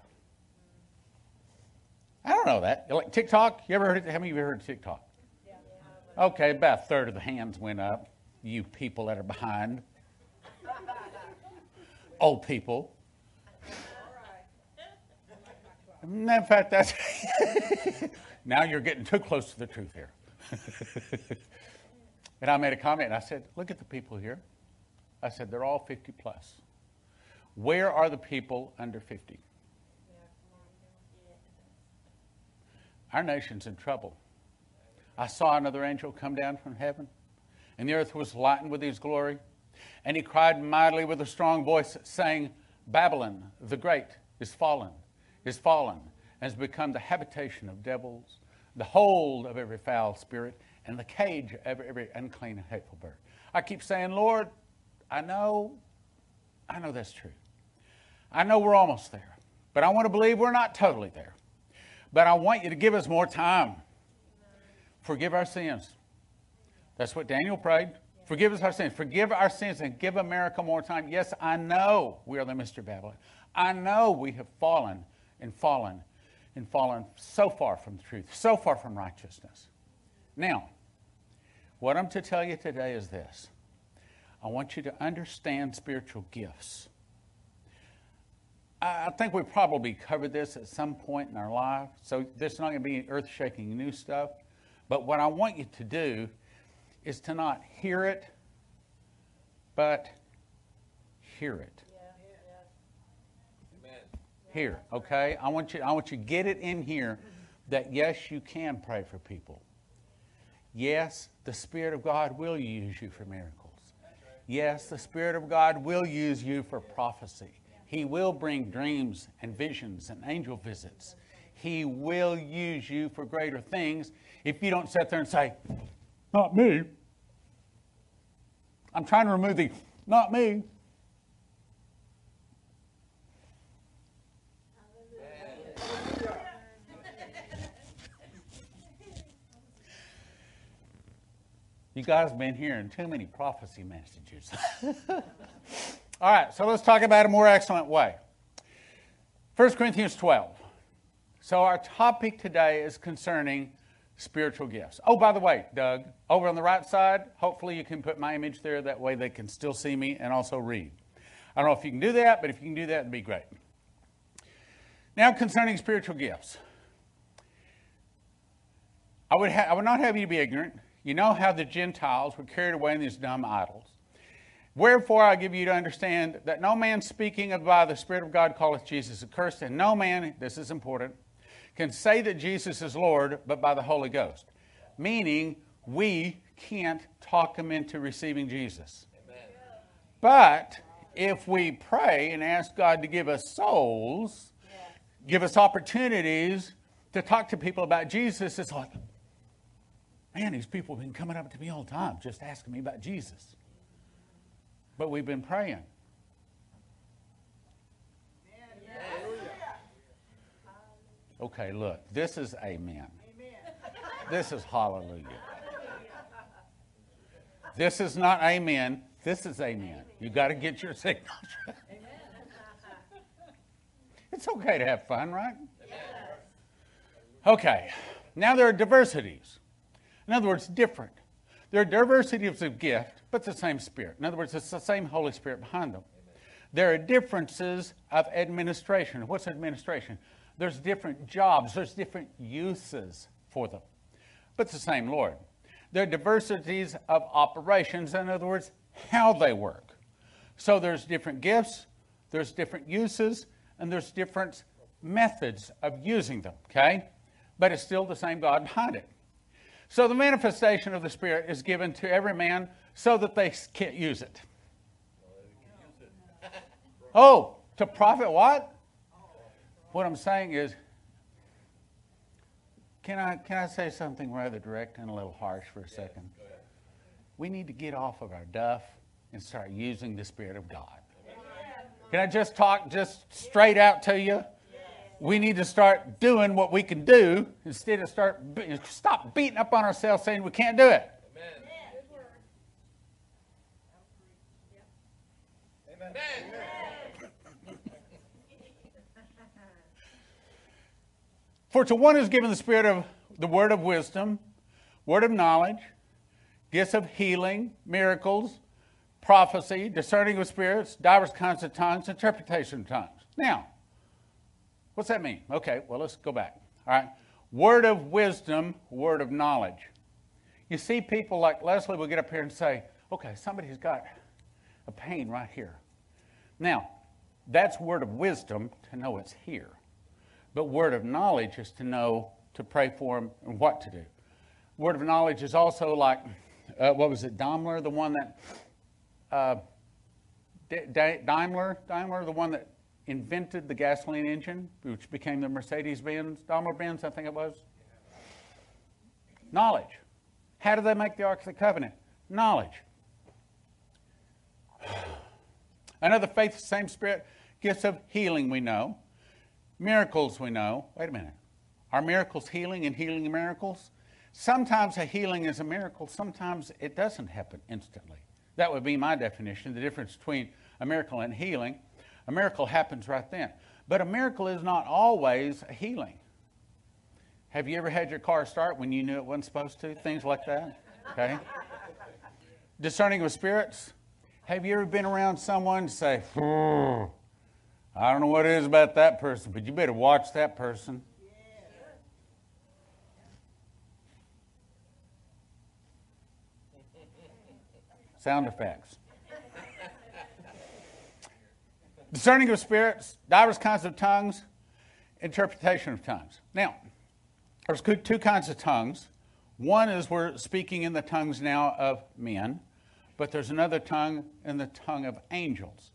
I don't know that. Like TikTok? You ever heard of it? How many of you heard of TikTok? Okay, about a third of the hands went up. You people that are behind. Old people. In fact, that's now you're getting too close to the truth here. and I made a comment. I said, "Look at the people here." I said, "They're all 50 plus. Where are the people under 50?" Our nation's in trouble. I saw another angel come down from heaven, and the earth was lightened with his glory. And he cried mightily with a strong voice, saying, Babylon the Great is fallen, is fallen, and has become the habitation of devils, the hold of every foul spirit, and the cage of every unclean and hateful bird. I keep saying, Lord, I know, I know that's true. I know we're almost there, but I want to believe we're not totally there. But I want you to give us more time. Forgive our sins. That's what Daniel prayed. Forgive us our sins. Forgive our sins and give America more time. Yes, I know we are the Mystery Babylon. I know we have fallen and fallen and fallen so far from the truth, so far from righteousness. Now, what I'm to tell you today is this I want you to understand spiritual gifts. I think we probably covered this at some point in our life, so this is not going to be earth shaking new stuff. But what I want you to do is to not hear it, but hear it. Here, okay? I want you I want you to get it in here that yes, you can pray for people. Yes, the Spirit of God will use you for miracles. Yes, the Spirit of God will use you for prophecy. He will bring dreams and visions and angel visits. He will use you for greater things if you don't sit there and say, Not me. I'm trying to remove the not me. You guys have been hearing too many prophecy messages. All right, so let's talk about a more excellent way. 1 Corinthians 12. So, our topic today is concerning spiritual gifts. Oh, by the way, Doug, over on the right side, hopefully you can put my image there. That way they can still see me and also read. I don't know if you can do that, but if you can do that, it'd be great. Now, concerning spiritual gifts, I would, ha- I would not have you be ignorant. You know how the Gentiles were carried away in these dumb idols. Wherefore I give you to understand that no man speaking of by the Spirit of God calleth Jesus accursed, and no man, this is important, can say that Jesus is Lord but by the Holy Ghost. Meaning, we can't talk him into receiving Jesus. Amen. But if we pray and ask God to give us souls, yeah. give us opportunities to talk to people about Jesus, it's like, man, these people have been coming up to me all the time just asking me about Jesus. But we've been praying. Okay, look, this is amen. This is hallelujah. This is not amen. This is amen. You got to get your signals. it's okay to have fun, right? Okay. Now there are diversities. In other words, different. There are diversities of gift, but the same Spirit. In other words, it's the same Holy Spirit behind them. There are differences of administration. What's administration? There's different jobs, there's different uses for them, but the same Lord. There are diversities of operations, in other words, how they work. So there's different gifts, there's different uses, and there's different methods of using them, okay? But it's still the same God behind it. So the manifestation of the Spirit is given to every man so that they can't use it. Oh, to profit what? What I'm saying is, Can I, can I say something rather direct and a little harsh for a second? We need to get off of our duff and start using the Spirit of God. Can I just talk just straight out to you? We need to start doing what we can do instead of start stop beating up on ourselves saying we can't do it. For to one is given the spirit of the word of wisdom, word of knowledge, gifts of healing, miracles, prophecy, discerning of spirits, diverse kinds of tongues, interpretation of tongues. Now, what's that mean? Okay, well, let's go back. All right. Word of wisdom, word of knowledge. You see people like Leslie will get up here and say, okay, somebody's got a pain right here. Now, that's word of wisdom to know it's here. But word of knowledge is to know to pray for him and what to do. Word of knowledge is also like, uh, what was it, Daimler, the one that, uh, D- Daimler, Daimler, the one that invented the gasoline engine, which became the Mercedes Benz, Daimler Benz, I think it was. Knowledge. How did they make the Ark of the Covenant? Knowledge. Another faith, the same spirit, gifts of healing we know. Miracles we know. Wait a minute. Are miracles healing and healing miracles? Sometimes a healing is a miracle, sometimes it doesn't happen instantly. That would be my definition the difference between a miracle and healing. A miracle happens right then. But a miracle is not always a healing. Have you ever had your car start when you knew it wasn't supposed to? Things like that. Okay? Discerning of spirits. Have you ever been around someone and say, "Hmm, I don't know what it is about that person, but you better watch that person? Sound effects. Discerning of spirits, diverse kinds of tongues, interpretation of tongues. Now, there's two kinds of tongues. One is we're speaking in the tongues now of men, but there's another tongue in the tongue of angels.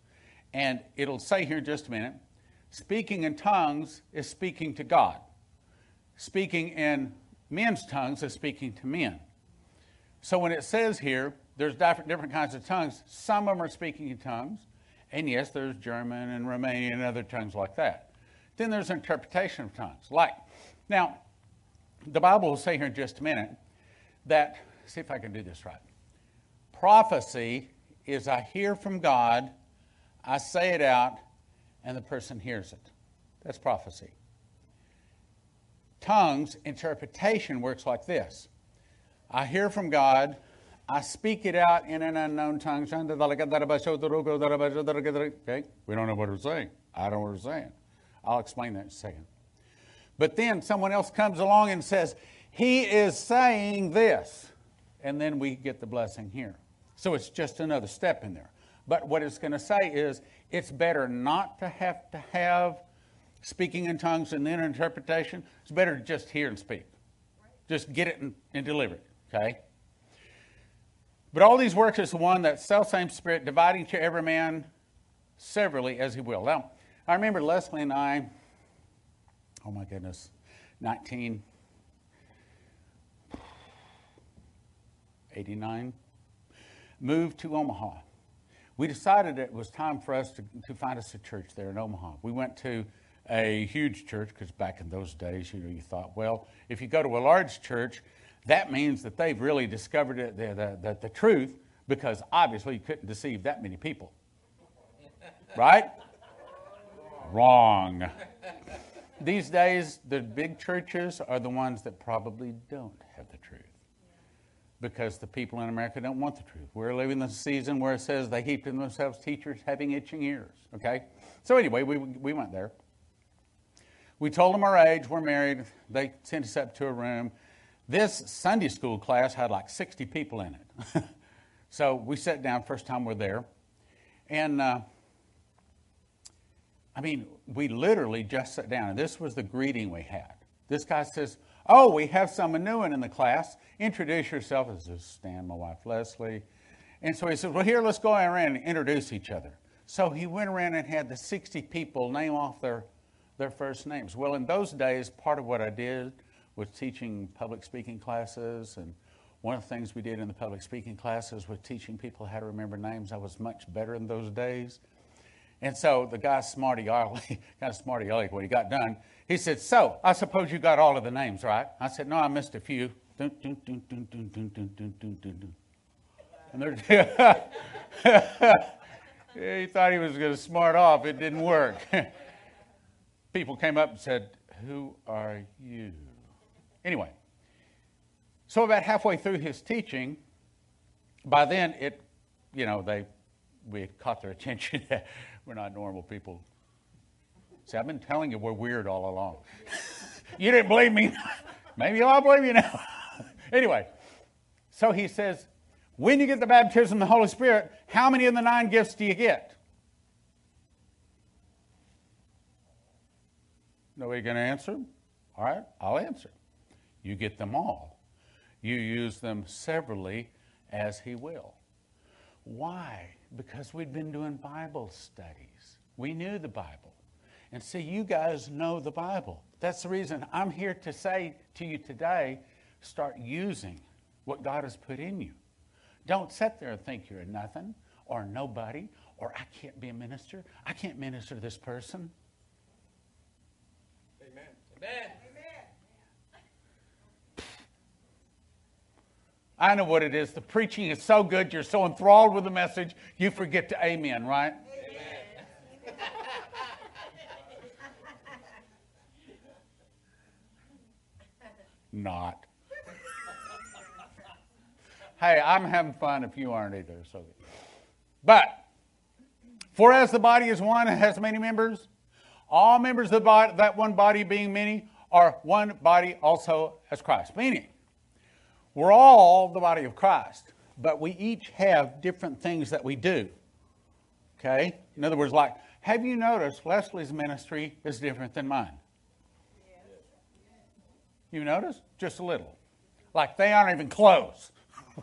And it'll say here in just a minute speaking in tongues is speaking to God, speaking in men's tongues is speaking to men. So when it says here, there's different, different kinds of tongues, some of them are speaking in tongues, and yes, there's German and Romanian and other tongues like that. Then there's interpretation of tongues. Like, now, the Bible will say here in just a minute that, see if I can do this right. Prophecy is I hear from God, I say it out, and the person hears it. That's prophecy. Tongues, interpretation works like this I hear from God, I speak it out in an unknown tongue. Okay? We don't know what we're saying. I don't know what we're saying. I'll explain that in a second. But then someone else comes along and says, He is saying this. And then we get the blessing here. So it's just another step in there. But what it's going to say is it's better not to have to have speaking in tongues and then interpretation. It's better to just hear and speak. Just get it and, and deliver it. Okay? But all these works is one that self same spirit, dividing to every man severally as he will. Now, I remember Leslie and I, oh my goodness, 1989, moved to Omaha. We decided it was time for us to, to find us a church there in Omaha. We went to a huge church because back in those days, you know, you thought, well, if you go to a large church, that means that they've really discovered it, the, the, the, the truth because obviously you couldn't deceive that many people. Right? Wrong. These days, the big churches are the ones that probably don't have the truth because the people in America don't want the truth. We're living in a season where it says they heap to themselves teachers having itching ears. Okay? So, anyway, we, we went there. We told them our age, we're married. They sent us up to a room. This Sunday school class had like 60 people in it. so we sat down, first time we're there. And uh, I mean, we literally just sat down, and this was the greeting we had. This guy says, Oh, we have someone new in the class. Introduce yourself. This is Stan, my wife Leslie. And so he said, Well, here, let's go around and introduce each other. So he went around and had the 60 people name off their, their first names. Well, in those days, part of what I did was teaching public speaking classes. And one of the things we did in the public speaking classes was teaching people how to remember names. I was much better in those days. And so the guy, smarty aleck, kind of smarty aleck, when he got done, he said, So, I suppose you got all of the names, right? I said, No, I missed a few. Dun, dun, dun, dun, dun, dun, dun, dun, dun, dun. And they're, he thought he was going to smart off. It didn't work. People came up and said, Who are you? Anyway, so about halfway through his teaching, by then it, you know, they, we had caught their attention. we're not normal people. See, I've been telling you we're weird all along. you didn't believe me. Maybe I'll believe you now. anyway, so he says, when you get the baptism of the Holy Spirit, how many of the nine gifts do you get? Nobody going to answer? All right, I'll answer. You get them all. You use them severally as He will. Why? Because we'd been doing Bible studies. We knew the Bible. And see, you guys know the Bible. That's the reason I'm here to say to you today start using what God has put in you. Don't sit there and think you're a nothing or nobody or I can't be a minister. I can't minister to this person. Amen. Amen. I know what it is. The preaching is so good, you're so enthralled with the message, you forget to amen, right? Amen. Not. hey, I'm having fun if you aren't either. So, but for as the body is one and has many members, all members of the body, that one body being many, are one body also as Christ. Meaning, we're all the body of Christ, but we each have different things that we do. Okay? In other words, like, have you noticed Leslie's ministry is different than mine? You notice? Just a little. Like they aren't even close.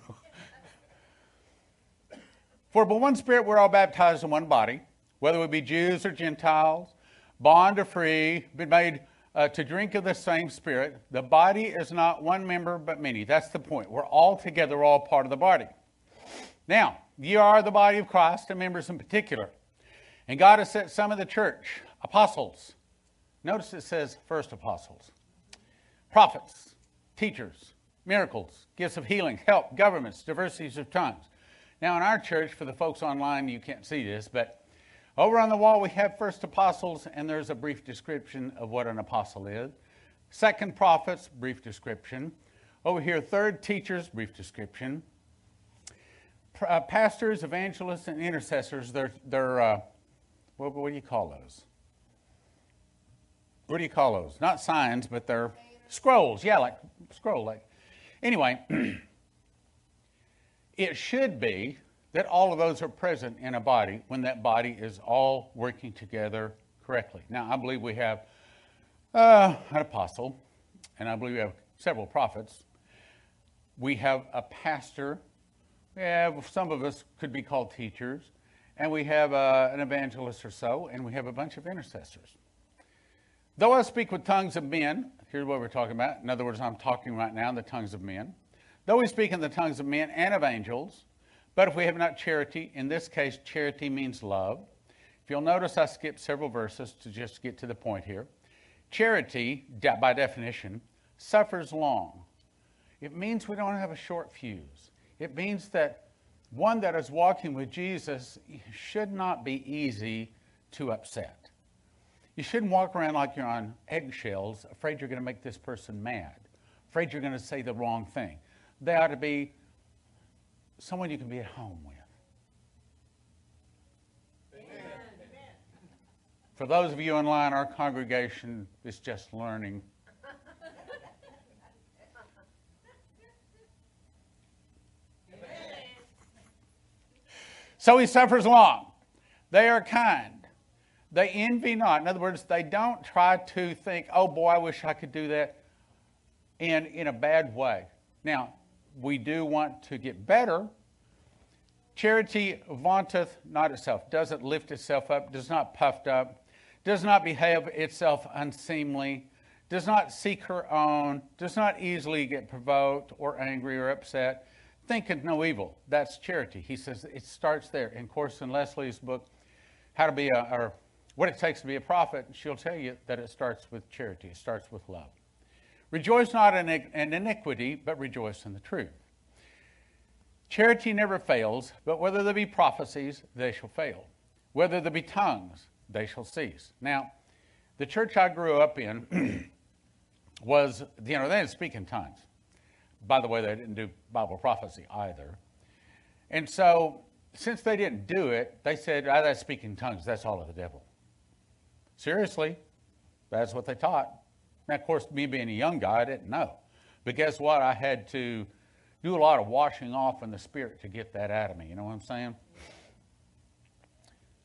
For by one Spirit we're all baptized in one body, whether we be Jews or Gentiles, bond or free, been made uh, to drink of the same Spirit. The body is not one member but many. That's the point. We're all together, all part of the body. Now, ye are the body of Christ and members in particular. And God has set some of the church, apostles. Notice it says first apostles, prophets, teachers, miracles, gifts of healing, help, governments, diversities of tongues. Now, in our church, for the folks online, you can't see this, but over on the wall we have first apostles, and there's a brief description of what an apostle is. Second prophets, brief description. Over here, third teachers, brief description. Uh, pastors, evangelists, and intercessors, they're, they're uh, what, what do you call those? What do you call those? Not signs, but they're scrolls. Yeah, like scroll. Like anyway, it should be that all of those are present in a body when that body is all working together correctly. Now, I believe we have uh, an apostle, and I believe we have several prophets. We have a pastor. We have some of us could be called teachers, and we have uh, an evangelist or so, and we have a bunch of intercessors. Though I speak with tongues of men, here's what we're talking about. In other words, I'm talking right now in the tongues of men. Though we speak in the tongues of men and of angels, but if we have not charity, in this case, charity means love. If you'll notice, I skipped several verses to just get to the point here. Charity, by definition, suffers long. It means we don't have a short fuse. It means that one that is walking with Jesus should not be easy to upset. You shouldn't walk around like you're on eggshells, afraid you're going to make this person mad, afraid you're going to say the wrong thing. They ought to be someone you can be at home with. For those of you online, our congregation is just learning. so he suffers long. They are kind. They envy not. In other words, they don't try to think, oh boy, I wish I could do that in, in a bad way. Now, we do want to get better. Charity vaunteth not itself, doesn't lift itself up, does not puffed up, does not behave itself unseemly, does not seek her own, does not easily get provoked or angry or upset, thinketh no evil. That's charity. He says it starts there. In course, in Leslie's book, How to Be a, or What It Takes to Be a Prophet, she'll tell you that it starts with charity, it starts with love. Rejoice not in, in iniquity, but rejoice in the truth. Charity never fails, but whether there be prophecies, they shall fail. Whether there be tongues, they shall cease. Now, the church I grew up in was, you know, they didn't speak in tongues. By the way, they didn't do Bible prophecy either. And so, since they didn't do it, they said, ah, that's speaking tongues, that's all of the devil. Seriously, that's what they taught. Now, of course, me being a young guy, I didn't know. But guess what? I had to do a lot of washing off in the spirit to get that out of me. You know what I'm saying?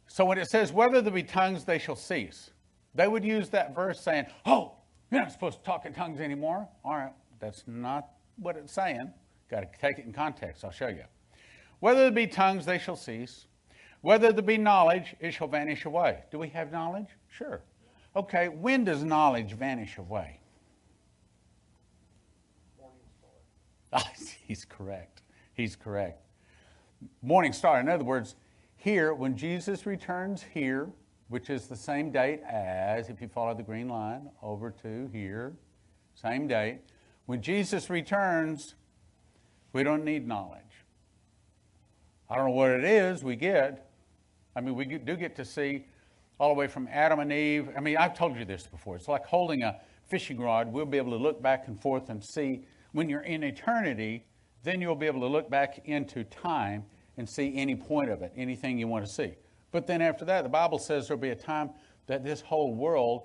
So when it says, whether there be tongues, they shall cease, they would use that verse saying, oh, you're not supposed to talk in tongues anymore. All right, that's not what it's saying. Got to take it in context. I'll show you. Whether there be tongues, they shall cease. Whether there be knowledge, it shall vanish away. Do we have knowledge? Sure. Okay, when does knowledge vanish away? He's correct. He's correct. Morning star. In other words, here, when Jesus returns here, which is the same date as, if you follow the green line, over to here, same date. When Jesus returns, we don't need knowledge. I don't know what it is we get. I mean, we do get to see all the way from Adam and Eve. I mean, I've told you this before. It's like holding a fishing rod. We'll be able to look back and forth and see. When you're in eternity, then you'll be able to look back into time and see any point of it, anything you want to see. But then after that, the Bible says there'll be a time that this whole world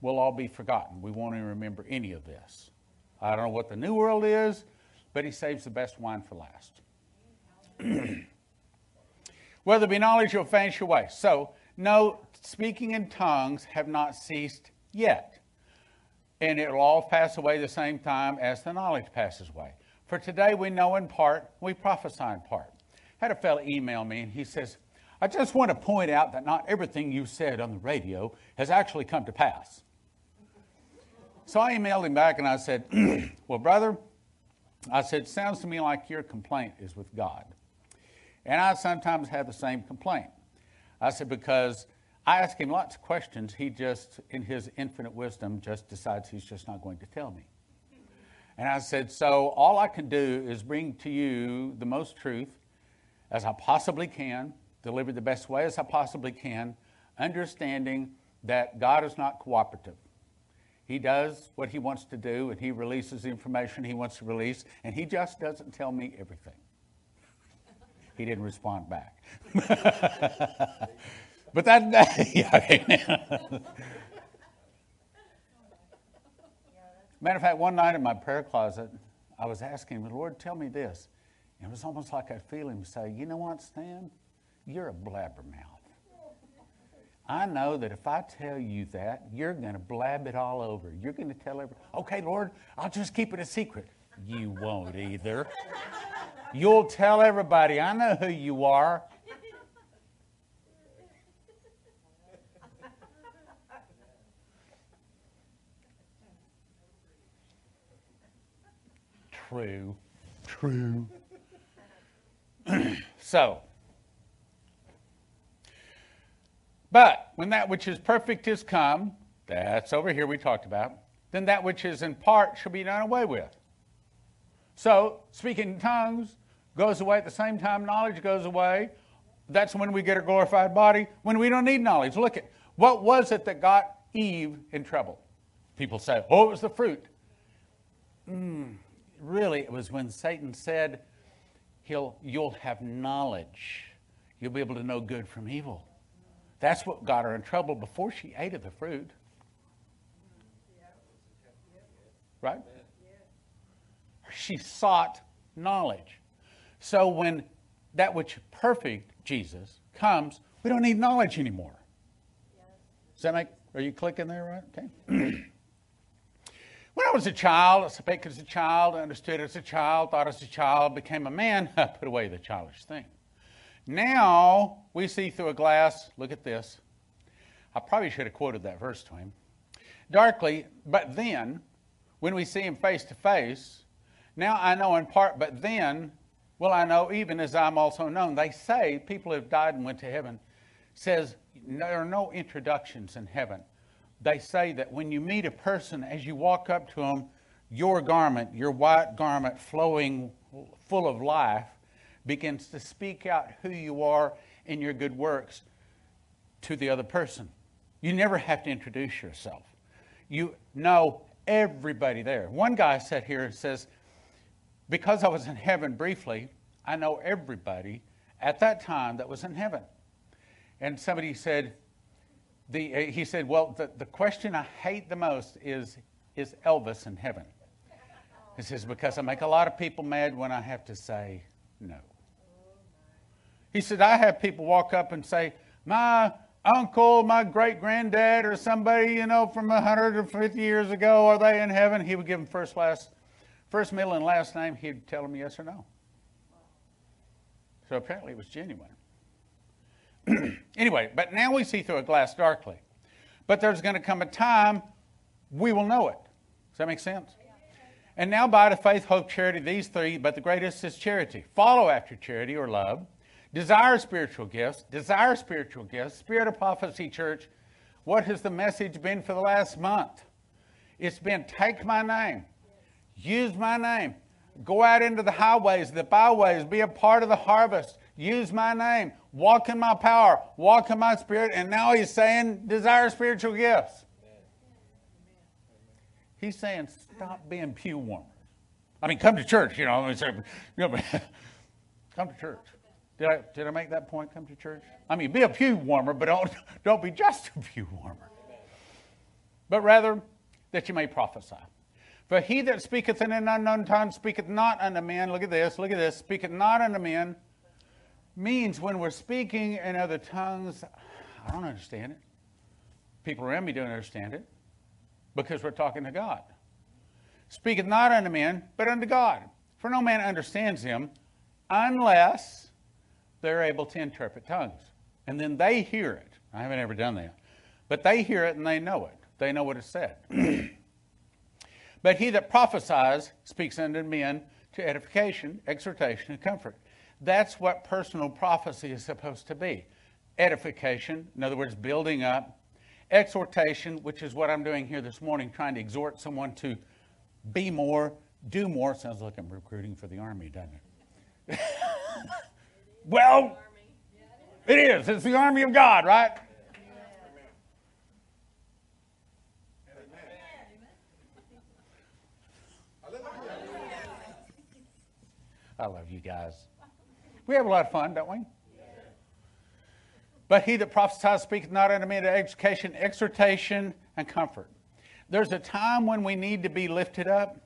will all be forgotten. We won't even remember any of this. I don't know what the new world is, but he saves the best wine for last. Whether there be knowledge, you'll vanish away. So, no, speaking in tongues have not ceased yet. And it will all pass away the same time as the knowledge passes away. For today we know in part, we prophesy in part. I had a fellow email me and he says, I just want to point out that not everything you said on the radio has actually come to pass. So I emailed him back and I said, Well, brother, I said, sounds to me like your complaint is with God. And I sometimes have the same complaint. I said, because I ask him lots of questions, he just, in his infinite wisdom, just decides he's just not going to tell me. And I said, so all I can do is bring to you the most truth as I possibly can delivered the best way as I possibly can, understanding that God is not cooperative. He does what he wants to do, and he releases the information he wants to release, and he just doesn't tell me everything. He didn't respond back. but that, that yeah, Matter of fact, one night in my prayer closet, I was asking the Lord, tell me this. And it was almost like I'd feel him say, You know what, Stan? You're a blabbermouth. I know that if I tell you that, you're going to blab it all over. You're going to tell everybody, okay, Lord, I'll just keep it a secret. You won't either. You'll tell everybody, I know who you are. True. True. so, But when that which is perfect is come, that's over here we talked about, then that which is in part shall be done away with. So, speaking in tongues goes away at the same time knowledge goes away. That's when we get a glorified body, when we don't need knowledge. Look at what was it that got Eve in trouble? People say, oh, it was the fruit. Mm, really, it was when Satan said, He'll, You'll have knowledge. You'll be able to know good from evil. That's what got her in trouble before she ate of the fruit. Right? She sought knowledge. So when that which perfect Jesus comes, we don't need knowledge anymore. Does that make, are you clicking there, right? Okay. when I was a child, I spake as a child, I understood as a child, thought as a child, became a man, I put away the childish thing. Now we see through a glass, look at this. I probably should have quoted that verse to him. darkly, but then, when we see him face to face, now I know in part, but then will I know even as I'm also known. They say, people who have died and went to heaven, says there are no introductions in heaven. They say that when you meet a person, as you walk up to them, your garment, your white garment flowing full of life, begins to speak out who you are in your good works to the other person. You never have to introduce yourself. You know everybody there. One guy sat here and says, Because I was in heaven briefly, I know everybody at that time that was in heaven. And somebody said, the, uh, he said, Well, the, the question I hate the most is, is Elvis in heaven? He says, Because I make a lot of people mad when I have to say no. He said, I have people walk up and say, My uncle, my great granddad, or somebody, you know, from 150 years ago, are they in heaven? He would give them first, last, first, middle, and last name. He'd tell them yes or no. So apparently it was genuine. anyway, but now we see through a glass darkly. But there's going to come a time we will know it. Does that make sense? And now, by the faith, hope, charity, these three, but the greatest is charity. Follow after charity or love. Desire spiritual gifts. Desire spiritual gifts. Spirit of prophecy, church. What has the message been for the last month? It's been take my name, use my name, go out into the highways, the byways, be a part of the harvest, use my name, walk in my power, walk in my spirit. And now he's saying, desire spiritual gifts. He's saying, stop being pew warmers. I mean, come to church, you know. Come to church. Did I, did I make that point? Come to church? I mean, be a pew warmer, but don't, don't be just a pew warmer. But rather that you may prophesy. For he that speaketh in an unknown tongue speaketh not unto men. Look at this, look at this. Speaketh not unto men means when we're speaking in other tongues, I don't understand it. People around me don't understand it because we're talking to God. Speaketh not unto men, but unto God. For no man understands him unless they're able to interpret tongues. And then they hear it. I haven't ever done that. But they hear it and they know it. They know what is said. but he that prophesies speaks unto men to edification, exhortation, and comfort. That's what personal prophecy is supposed to be edification, in other words, building up, exhortation, which is what I'm doing here this morning, trying to exhort someone to be more, do more. Sounds like I'm recruiting for the army, doesn't it? well, it is. It's the army of God, right? I love you guys. We have a lot of fun, don't we? But he that prophesies speaketh not unto men to education, exhortation, and comfort. There's a time when we need to be lifted up.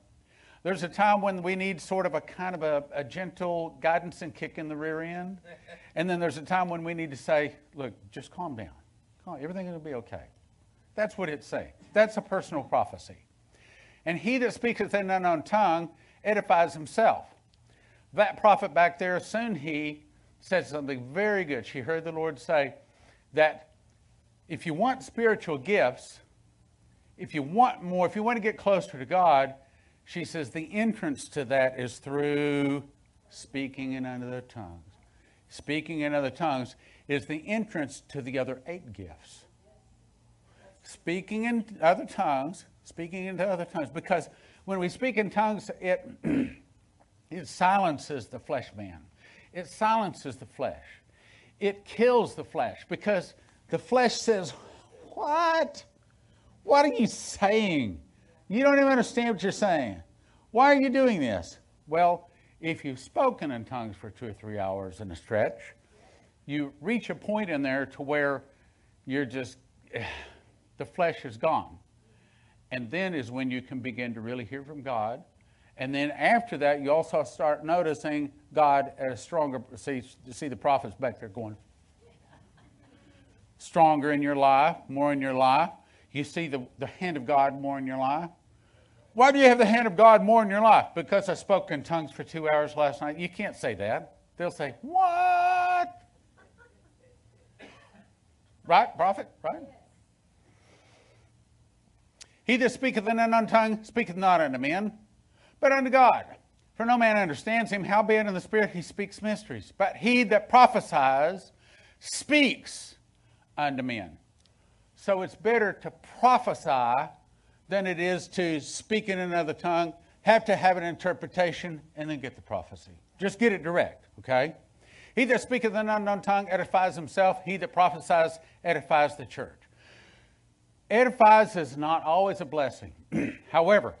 There's a time when we need sort of a kind of a, a gentle guidance and kick in the rear end. And then there's a time when we need to say, look, just calm down. Calm, everything's going to be okay. That's what it's saying. That's a personal prophecy. And he that speaketh in an unknown tongue edifies himself. That prophet back there, soon he said something very good. She heard the Lord say that if you want spiritual gifts, if you want more, if you want to get closer to God, she says the entrance to that is through speaking in other tongues. Speaking in other tongues is the entrance to the other eight gifts. Speaking in other tongues, speaking into other tongues, because when we speak in tongues, it It silences the flesh man. It silences the flesh. It kills the flesh because the flesh says, What? What are you saying? You don't even understand what you're saying. Why are you doing this? Well, if you've spoken in tongues for two or three hours in a stretch, you reach a point in there to where you're just, the flesh is gone. And then is when you can begin to really hear from God and then after that, you also start noticing God at a stronger, see, you see the prophets back there going, stronger in your life, more in your life. You see the, the hand of God more in your life. Why do you have the hand of God more in your life? Because I spoke in tongues for two hours last night. You can't say that. They'll say, What? Right, prophet? Right? He that speaketh in an unknown tongue speaketh not unto men, but unto God. For no man understands him, howbeit in the Spirit he speaks mysteries. But he that prophesies speaks unto men. So it's better to prophesy than it is to speak in another tongue, have to have an interpretation, and then get the prophecy. Just get it direct, okay? He that speaketh an unknown tongue edifies himself. He that prophesies edifies the church. Edifies is not always a blessing. However,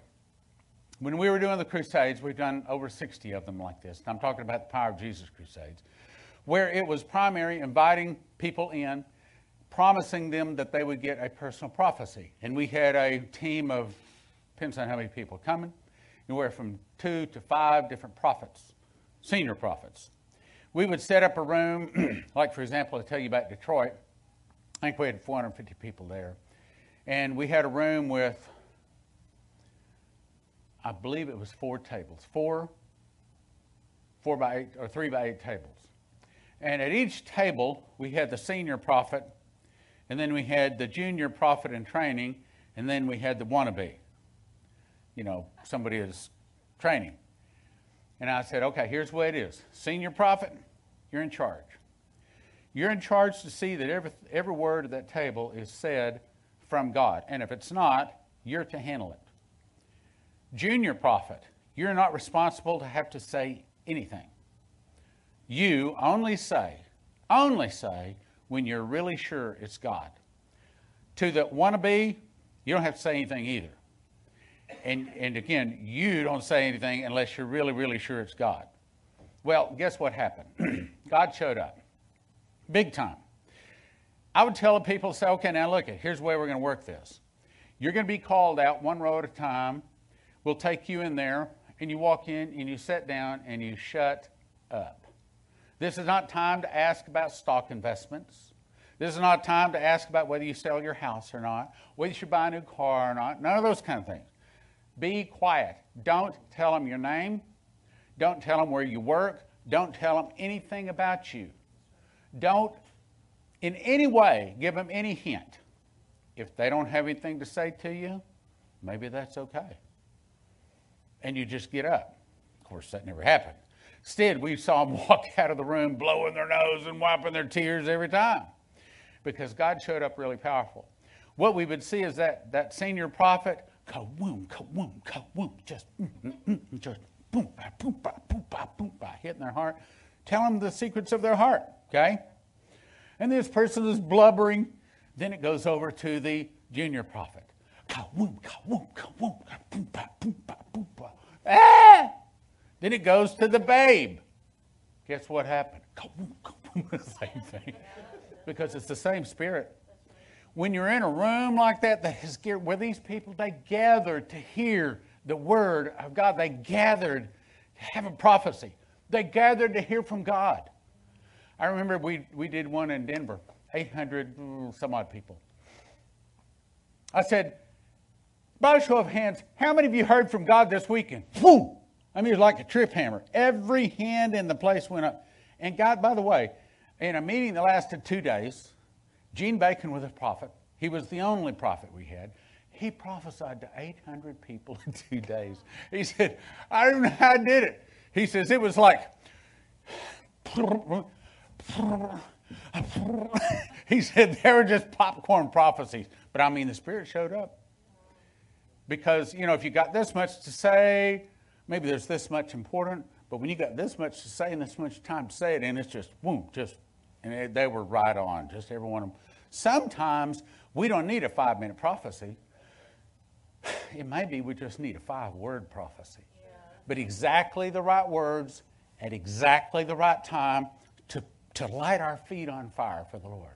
when we were doing the crusades, we've done over 60 of them like this. And I'm talking about the Power of Jesus crusades, where it was primary inviting people in, promising them that they would get a personal prophecy. And we had a team of, depends on how many people coming, anywhere from two to five different prophets, senior prophets. We would set up a room, like for example, I tell you about Detroit. I think we had 450 people there. And we had a room with, I believe it was four tables, four, four by eight, or three by eight tables. And at each table, we had the senior prophet, and then we had the junior prophet in training, and then we had the wannabe. You know, somebody is training. And I said, okay, here's the way it is. Senior prophet, you're in charge. You're in charge to see that every, every word of that table is said from God. And if it's not, you're to handle it. Junior prophet, you're not responsible to have to say anything. You only say, only say when you're really sure it's God. To the wannabe, you don't have to say anything either. And, and again, you don't say anything unless you're really, really sure it's God. Well, guess what happened? God showed up. Big time. I would tell the people, say, okay, now look, here's the way we're going to work this. You're going to be called out one row at a time. We'll take you in there, and you walk in, and you sit down, and you shut up. This is not time to ask about stock investments. This is not time to ask about whether you sell your house or not, whether you should buy a new car or not, none of those kind of things. Be quiet. Don't tell them your name. Don't tell them where you work. Don't tell them anything about you. Don't in any way give them any hint. If they don't have anything to say to you, maybe that's okay. And you just get up. Of course, that never happened. Instead, we saw them walk out of the room blowing their nose and wiping their tears every time because God showed up really powerful. What we would see is that, that senior prophet, ka-woom, ka-woom, ka-woom, just, mm, mm, mm, just boom, ba, boom, ba, boom, ba, boom, ba, hitting their heart. Tell them the secrets of their heart, okay? And this person is blubbering. Then it goes over to the junior prophet. Ah! Then it goes to the babe. Guess what happened? Same thing. Because it's the same spirit. When you're in a room like that, that is where these people they gathered to hear the word of God, they gathered to have a prophecy. They gathered to hear from God. I remember we, we did one in Denver, 800 mm, some odd people. I said, by a show of hands, how many of you heard from God this weekend? Boom! I mean, it was like a trip hammer. Every hand in the place went up. And God, by the way, in a meeting that lasted two days, Gene Bacon was a prophet. He was the only prophet we had. He prophesied to 800 people in two days. He said, I don't know how I did it. He says, it was like, he said, they were just popcorn prophecies. But I mean, the Spirit showed up. Because, you know, if you got this much to say, maybe there's this much important, but when you got this much to say and this much time to say it, and it's just, boom, just, and they were right on, just every one of them. Sometimes we don't need a five minute prophecy. It may be we just need a five word prophecy. But exactly the right words at exactly the right time to, to light our feet on fire for the Lord.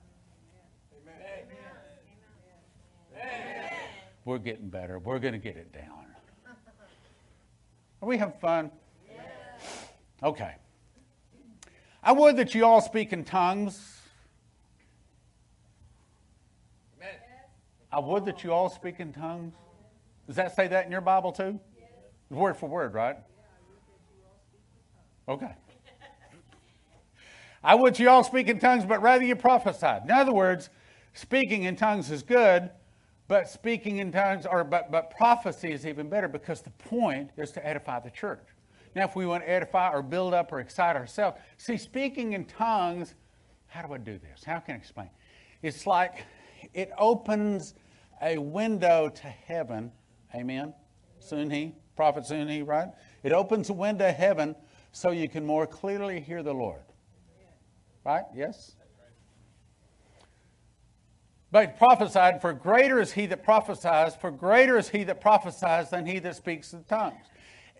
We're getting better. We're going to get it down. Are we having fun? Okay. I would that you all speak in tongues. I would that you all speak in tongues. Does that say that in your Bible too? Word for word, right? Okay. I would you all speak in tongues, but rather you prophesied. In other words, speaking in tongues is good, But speaking in tongues, or but, but prophecy is even better because the point is to edify the church. Now, if we want to edify or build up or excite ourselves, see, speaking in tongues, how do I do this? How can I explain? It's like it opens a window to heaven. Amen. Soon he, prophet soon he, right? It opens a window to heaven so you can more clearly hear the Lord. Right? Yes? But prophesied, for greater is he that prophesies, for greater is he that prophesies than he that speaks in tongues,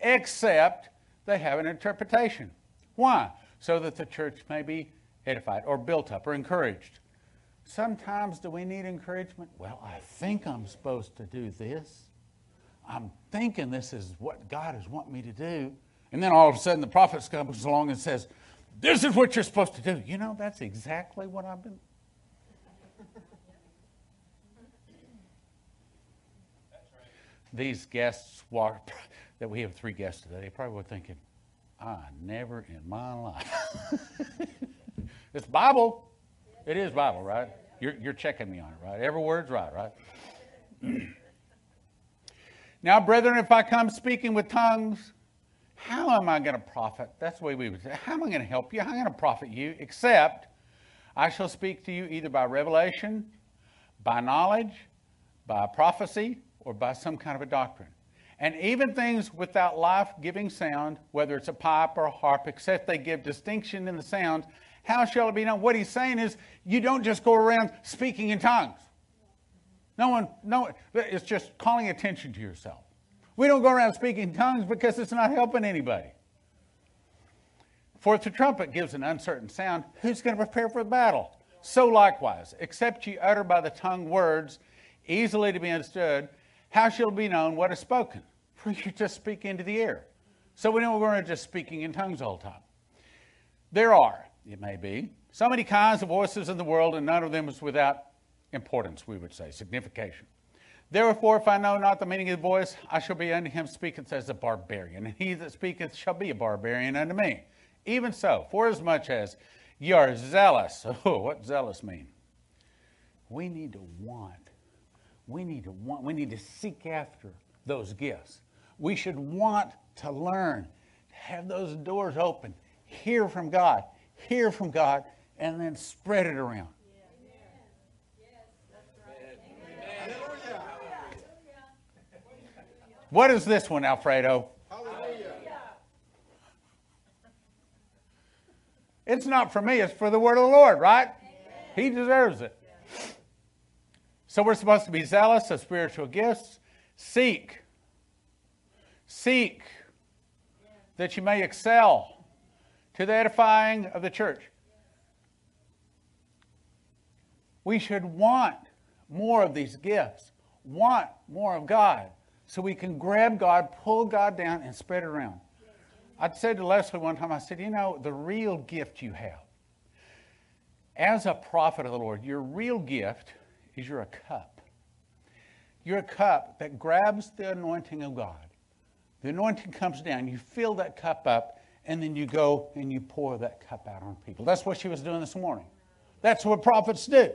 except they have an interpretation. Why? So that the church may be edified or built up or encouraged. Sometimes do we need encouragement? Well, I think I'm supposed to do this. I'm thinking this is what God is wanting me to do. And then all of a sudden the prophet comes along and says, This is what you're supposed to do. You know, that's exactly what I've been. These guests walk, that we have three guests today, they probably were thinking, I never in my life. it's Bible. It is Bible, right? You're, you're checking me on it, right? Every word's right, right? now, brethren, if I come speaking with tongues, how am I going to profit? That's the way we would say. How am I going to help you? How am I going to profit you? Except I shall speak to you either by revelation, by knowledge, by prophecy, or by some kind of a doctrine. And even things without life giving sound, whether it's a pipe or a harp, except they give distinction in the sound, how shall it be known? What he's saying is, you don't just go around speaking in tongues. No one, no, one, it's just calling attention to yourself. We don't go around speaking in tongues because it's not helping anybody. For if the trumpet gives an uncertain sound, who's going to prepare for the battle? So likewise, except ye utter by the tongue words easily to be understood, how shall it be known what is spoken? For you just speak into the air. So we know we're not just speaking in tongues all the time. There are, it may be, so many kinds of voices in the world, and none of them is without importance, we would say, signification. Therefore, if I know not the meaning of the voice, I shall be unto him speaketh as a barbarian, and he that speaketh shall be a barbarian unto me. Even so, forasmuch as ye are zealous. Oh, what zealous mean? We need to want. We need to want. We need to seek after those gifts. We should want to learn, to have those doors open, hear from God, hear from God, and then spread it around. What is this one, Alfredo? It's not for me, it's for the word of the Lord, right? He deserves it. So we're supposed to be zealous of spiritual gifts. Seek. Seek that you may excel to the edifying of the church. We should want more of these gifts, want more of God, so we can grab God, pull God down, and spread it around. I said to Leslie one time, I said, you know, the real gift you have, as a prophet of the Lord, your real gift is you're a cup. You're a cup that grabs the anointing of God. The anointing comes down, you fill that cup up, and then you go and you pour that cup out on people. That's what she was doing this morning. That's what prophets do.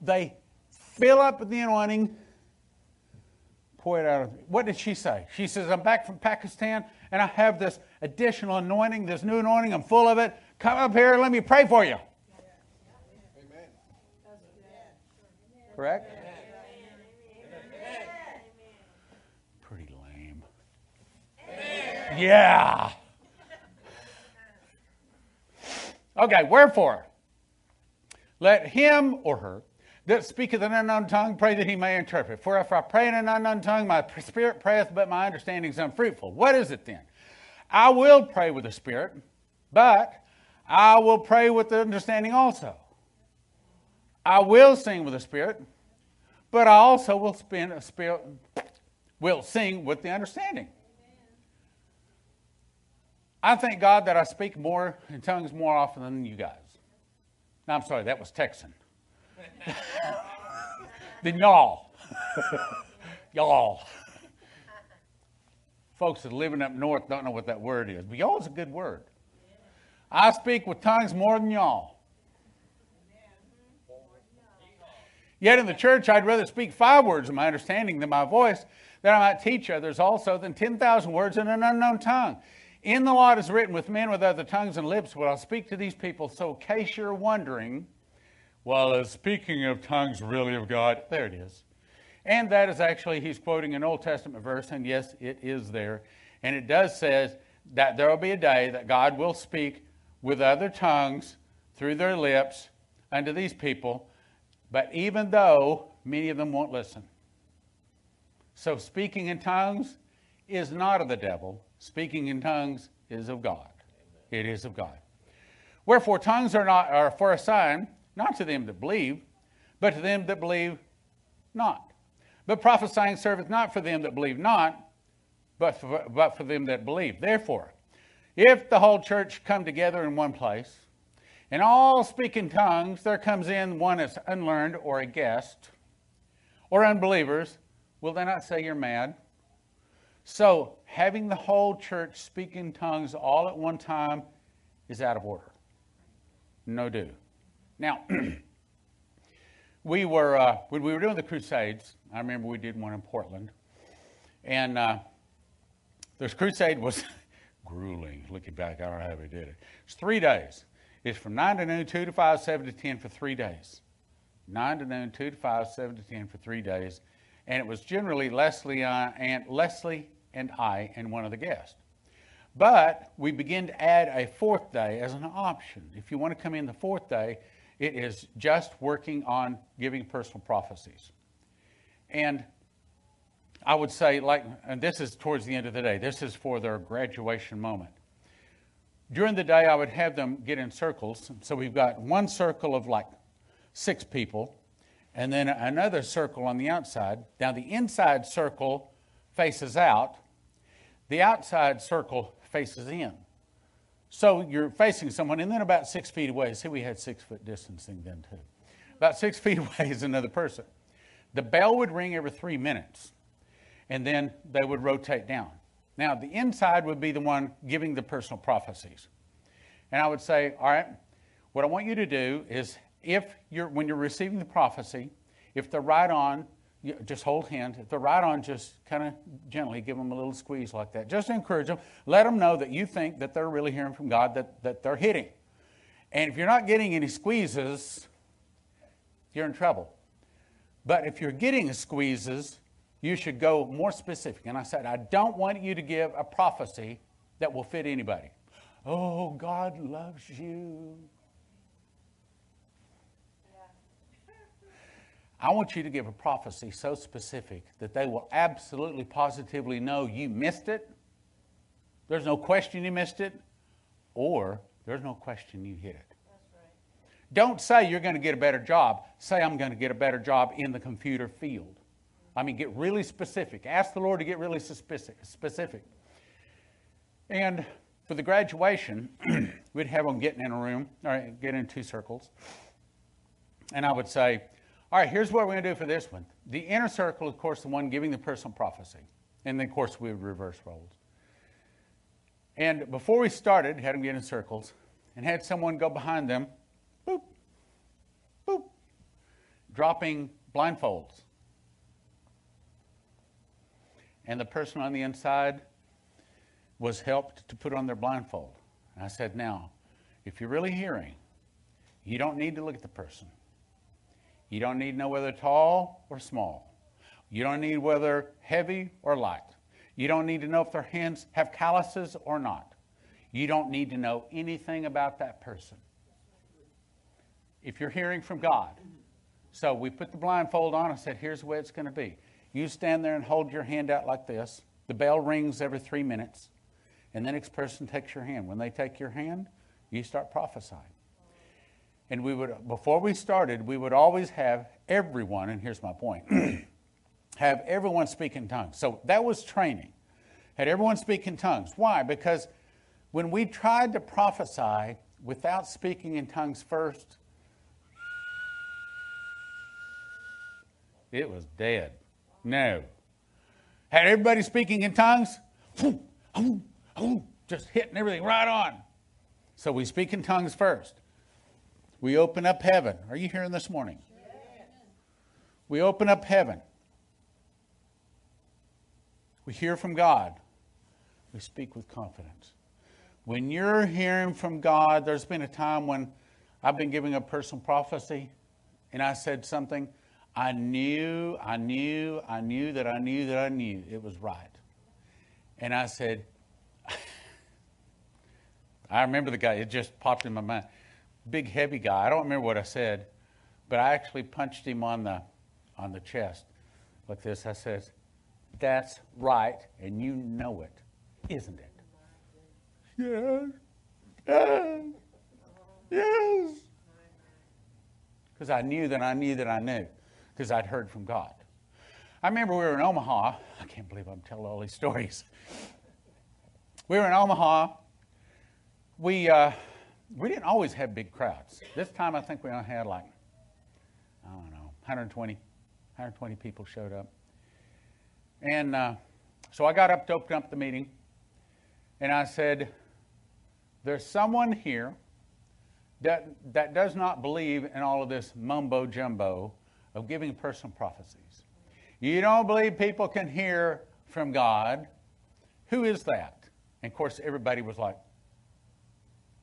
They fill up the anointing, pour it out. What did she say? She says, I'm back from Pakistan and I have this additional anointing, this new anointing. I'm full of it. Come up here, and let me pray for you. Correct? Pretty lame. Yeah. Okay, wherefore, let him or her that speaketh an unknown tongue pray that he may interpret. For if I pray in an unknown tongue, my spirit prayeth, but my understanding is unfruitful. What is it then? I will pray with the spirit, but I will pray with the understanding also. I will sing with the spirit, but I also will spend a spirit will sing with the understanding. I thank God that I speak more in tongues more often than you guys. No, I'm sorry, that was Texan. than y'all. y'all. Folks that are living up north don't know what that word is, but y'all is a good word. I speak with tongues more than y'all. Yet in the church, I'd rather speak five words of my understanding than my voice, that I might teach others also than 10,000 words in an unknown tongue. In the law it is written, with men with other tongues and lips will I speak to these people. So, in case you're wondering, well, is speaking of tongues really of God? There it is. And that is actually, he's quoting an Old Testament verse, and yes, it is there. And it does says that there will be a day that God will speak with other tongues through their lips unto these people, but even though many of them won't listen. So speaking in tongues is not of the devil. Speaking in tongues is of God. It is of God. Wherefore tongues are not are for a sign, not to them that believe, but to them that believe not. But prophesying serveth not for them that believe not, but for, but for them that believe. Therefore, if the whole church come together in one place, and all speak in tongues, there comes in one that's unlearned or a guest, or unbelievers, will they not say you're mad? So, having the whole church speak in tongues all at one time is out of order. No do. Now, we were, uh, when we were doing the Crusades, I remember we did one in Portland, and uh, this crusade was grueling. Looking back, I don't know how we did it. It's three days. It's from 9 to noon, 2 to 5, 7 to 10 for three days. 9 to noon, 2 to 5, 7 to 10 for three days. And it was generally Leslie, uh, and, Leslie and I and one of the guests. But we begin to add a fourth day as an option. If you want to come in the fourth day, it is just working on giving personal prophecies. And I would say, like, and this is towards the end of the day, this is for their graduation moment. During the day, I would have them get in circles. So we've got one circle of like six people, and then another circle on the outside. Now, the inside circle faces out, the outside circle faces in. So you're facing someone, and then about six feet away, see, we had six foot distancing then too. About six feet away is another person. The bell would ring every three minutes, and then they would rotate down. Now, the inside would be the one giving the personal prophecies. And I would say, all right, what I want you to do is if you're, when you're receiving the prophecy, if they're right on, just hold hands. If they're right on, just kind of gently give them a little squeeze like that. Just encourage them. Let them know that you think that they're really hearing from God, that, that they're hitting. And if you're not getting any squeezes, you're in trouble. But if you're getting squeezes, you should go more specific. And I said, I don't want you to give a prophecy that will fit anybody. Oh, God loves you. I want you to give a prophecy so specific that they will absolutely positively know you missed it. There's no question you missed it, or there's no question you hit it. Don't say you're going to get a better job. Say, I'm going to get a better job in the computer field. I mean, get really specific. Ask the Lord to get really specific. And for the graduation, we'd have them getting in a room, or get in two circles. And I would say, all right, here's what we're going to do for this one. The inner circle, of course, the one giving the personal prophecy. And then, of course, we would reverse roles. And before we started, had them get in circles and had someone go behind them boop, boop, dropping blindfolds. And the person on the inside was helped to put on their blindfold. And I said, Now, if you're really hearing, you don't need to look at the person. You don't need to know whether tall or small. You don't need whether heavy or light. You don't need to know if their hands have calluses or not. You don't need to know anything about that person if you're hearing from God. So we put the blindfold on. I said, here's the way it's going to be. You stand there and hold your hand out like this. The bell rings every three minutes. And the next person takes your hand. When they take your hand, you start prophesying. And we would, before we started, we would always have everyone, and here's my point, have everyone speak in tongues. So that was training. Had everyone speak in tongues. Why? Because when we tried to prophesy without speaking in tongues first, It was dead. No. Had everybody speaking in tongues? Just hitting everything right on. So we speak in tongues first. We open up heaven. Are you hearing this morning? We open up heaven. We hear from God. We speak with confidence. When you're hearing from God, there's been a time when I've been giving a personal prophecy and I said something. I knew, I knew, I knew that I knew that I knew it was right. And I said, I remember the guy, it just popped in my mind. Big, heavy guy. I don't remember what I said, but I actually punched him on the, on the chest like this. I said, That's right, and you know it, isn't it? Yes. Yes. Yes. Because I knew that I knew that I knew, because I'd heard from God. I remember we were in Omaha. I can't believe I'm telling all these stories. We were in Omaha. We, uh, we didn't always have big crowds. This time I think we only had like, I don't know, 120, 120 people showed up. And uh, so I got up to open up the meeting, and I said, There's someone here that, that does not believe in all of this mumbo jumbo of giving personal prophecies. You don't believe people can hear from God. Who is that? And of course, everybody was like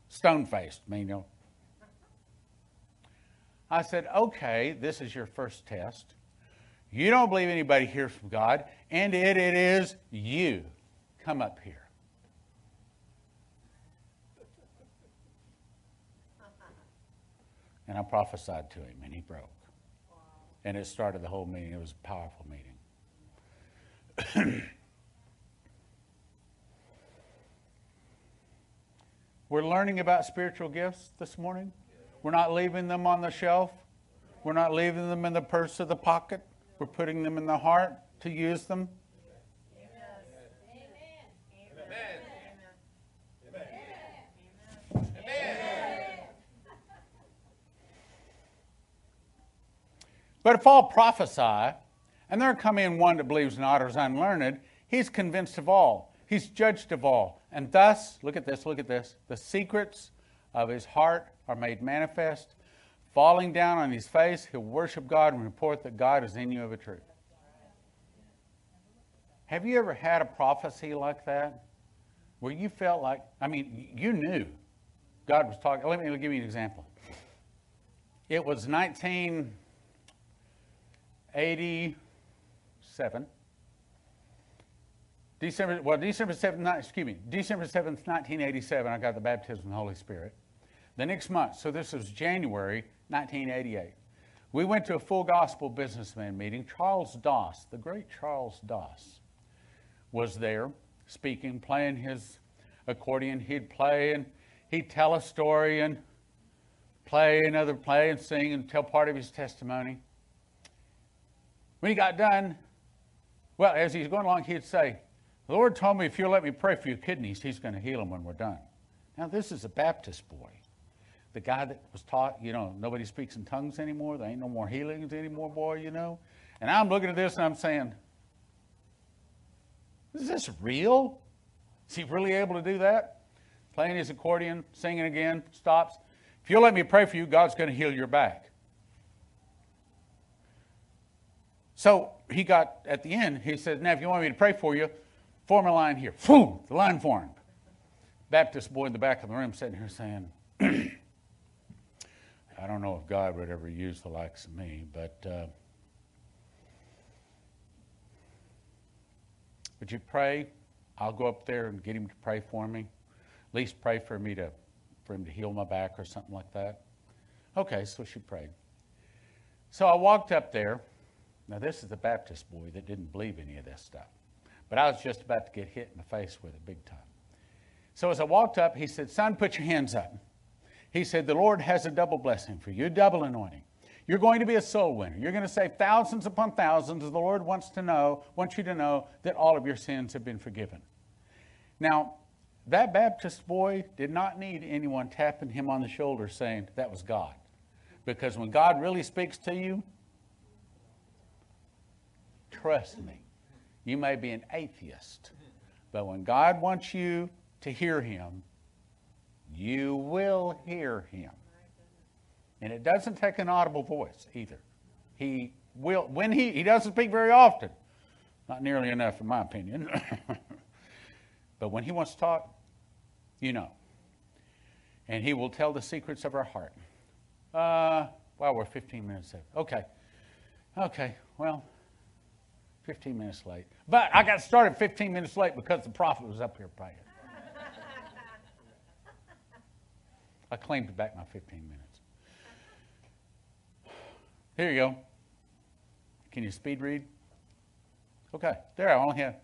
stone faced. I you know. I said, okay, this is your first test. You don't believe anybody hears from God, and it, it is you. Come up here. And I prophesied to him, and he broke. And it started the whole meeting. It was a powerful meeting. We're learning about spiritual gifts this morning. We're not leaving them on the shelf. We're not leaving them in the purse or the pocket. We're putting them in the heart to use them. But if all prophesy, and there come in one that believes not or is unlearned, he's convinced of all. He's judged of all. And thus, look at this, look at this. The secrets of his heart are made manifest. Falling down on his face, he'll worship God and report that God is in you of a truth. Have you ever had a prophecy like that? Where you felt like, I mean, you knew God was talking. Let me give you an example. It was 1987. December, well, December 7th, excuse me, December 7th, 1987, I got the baptism of the Holy Spirit. The next month, so this was January 1988, we went to a full gospel businessman meeting. Charles Doss, the great Charles Doss, was there speaking, playing his accordion. He'd play and he'd tell a story and play another play and sing and tell part of his testimony. When he got done, well, as he's going along, he'd say, The Lord told me if you'll let me pray for your kidneys, he's going to heal them when we're done. Now, this is a Baptist boy. The guy that was taught, you know, nobody speaks in tongues anymore. There ain't no more healings anymore, boy, you know. And I'm looking at this and I'm saying, is this real? Is he really able to do that? Playing his accordion, singing again, stops. If you'll let me pray for you, God's going to heal your back. So he got, at the end, he said, Now, if you want me to pray for you, form a line here. Boom, the line formed. Baptist boy in the back of the room sitting here saying, I don't know if God would ever use the likes of me, but uh, would you pray? I'll go up there and get him to pray for me. At least pray for me to for him to heal my back or something like that. Okay, so she prayed. So I walked up there. Now this is the Baptist boy that didn't believe any of this stuff. But I was just about to get hit in the face with it big time. So as I walked up, he said, Son, put your hands up. He said, The Lord has a double blessing for you, double anointing. You're going to be a soul winner. You're going to save thousands upon thousands. The Lord wants to know, wants you to know that all of your sins have been forgiven. Now, that Baptist boy did not need anyone tapping him on the shoulder saying that was God. Because when God really speaks to you, trust me, you may be an atheist, but when God wants you to hear him, you will hear him. And it doesn't take an audible voice either. He will, when he, he doesn't speak very often, not nearly enough, in my opinion. but when he wants to talk, you know. And he will tell the secrets of our heart. Uh, well, we're 15 minutes late. Okay. Okay, well, 15 minutes late. But I got started 15 minutes late because the prophet was up here praying. I claimed back my 15 minutes. Here you go. Can you speed read? Okay, there. I only have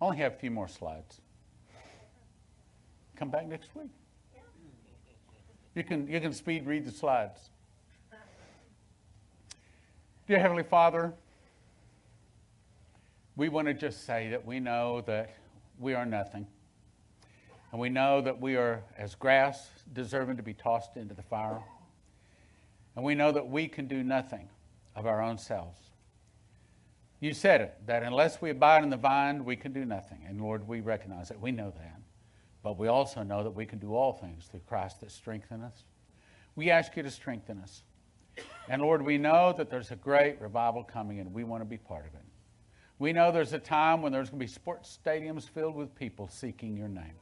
only have a few more slides. Come back next week. You can you can speed read the slides. Dear Heavenly Father, we want to just say that we know that we are nothing. And we know that we are as grass, deserving to be tossed into the fire. And we know that we can do nothing of our own selves. You said it, that unless we abide in the vine, we can do nothing. And Lord, we recognize that. We know that. But we also know that we can do all things through Christ that strengthen us. We ask you to strengthen us. And Lord, we know that there's a great revival coming and we want to be part of it. We know there's a time when there's going to be sports stadiums filled with people seeking your name.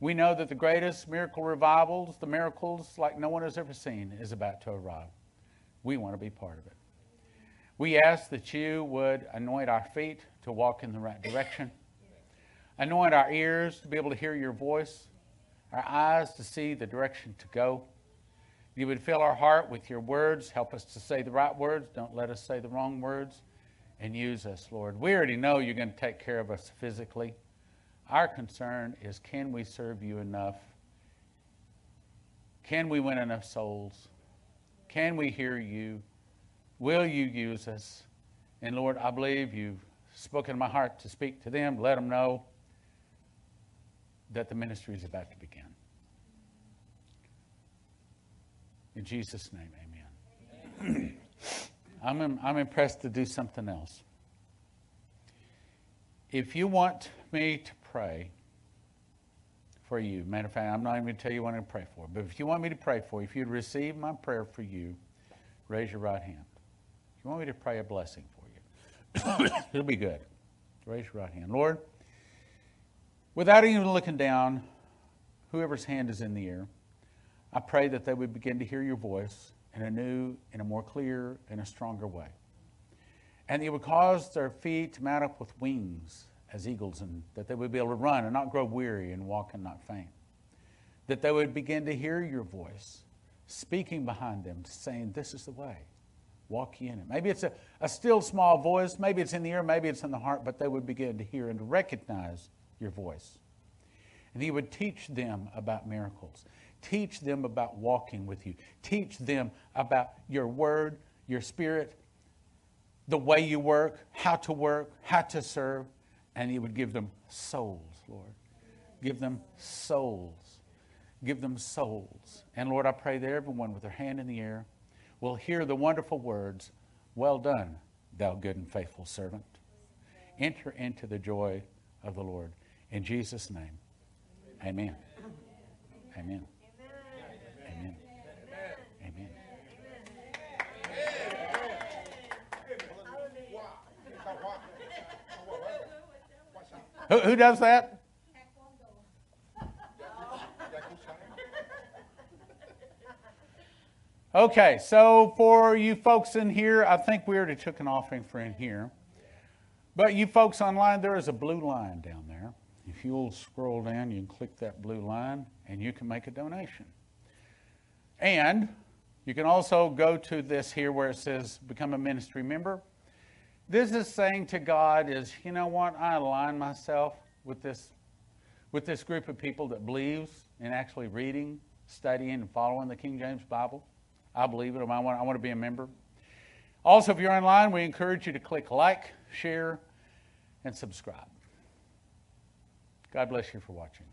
We know that the greatest miracle revivals, the miracles like no one has ever seen, is about to arrive. We want to be part of it. We ask that you would anoint our feet to walk in the right direction, anoint our ears to be able to hear your voice, our eyes to see the direction to go. You would fill our heart with your words. Help us to say the right words. Don't let us say the wrong words. And use us, Lord. We already know you're going to take care of us physically. Our concern is can we serve you enough? Can we win enough souls? Can we hear you? Will you use us? And Lord, I believe you've spoken to my heart to speak to them, let them know that the ministry is about to begin. In Jesus' name, amen. I'm, I'm impressed to do something else. If you want me to pray for you, matter of fact, I'm not even going to tell you what I'm going to pray for, but if you want me to pray for you, if you'd receive my prayer for you, raise your right hand. If you want me to pray a blessing for you, it'll be good. Raise your right hand. Lord, without even looking down, whoever's hand is in the air, I pray that they would begin to hear your voice in a new, in a more clear, in a stronger way. And it would cause their feet to mount up with wings as eagles, and that they would be able to run and not grow weary and walk and not faint. That they would begin to hear your voice speaking behind them, saying, This is the way. Walk ye in it. Maybe it's a, a still small voice, maybe it's in the ear, maybe it's in the heart, but they would begin to hear and to recognize your voice. And he would teach them about miracles. Teach them about walking with you. Teach them about your word, your spirit, the way you work, how to work, how to serve. And He would give them souls, Lord. Give them souls. Give them souls. And Lord, I pray that everyone with their hand in the air will hear the wonderful words Well done, thou good and faithful servant. Enter into the joy of the Lord. In Jesus' name. Amen. Amen. Amen. Who, who does that? Okay, so for you folks in here, I think we already took an offering for in here. But you folks online, there is a blue line down there. If you'll scroll down, you can click that blue line and you can make a donation. And you can also go to this here where it says become a ministry member. This is saying to God is, you know what, I align myself with this with this group of people that believes in actually reading, studying, and following the King James Bible. I believe it. I want, I want to be a member. Also, if you're online, we encourage you to click like, share, and subscribe. God bless you for watching.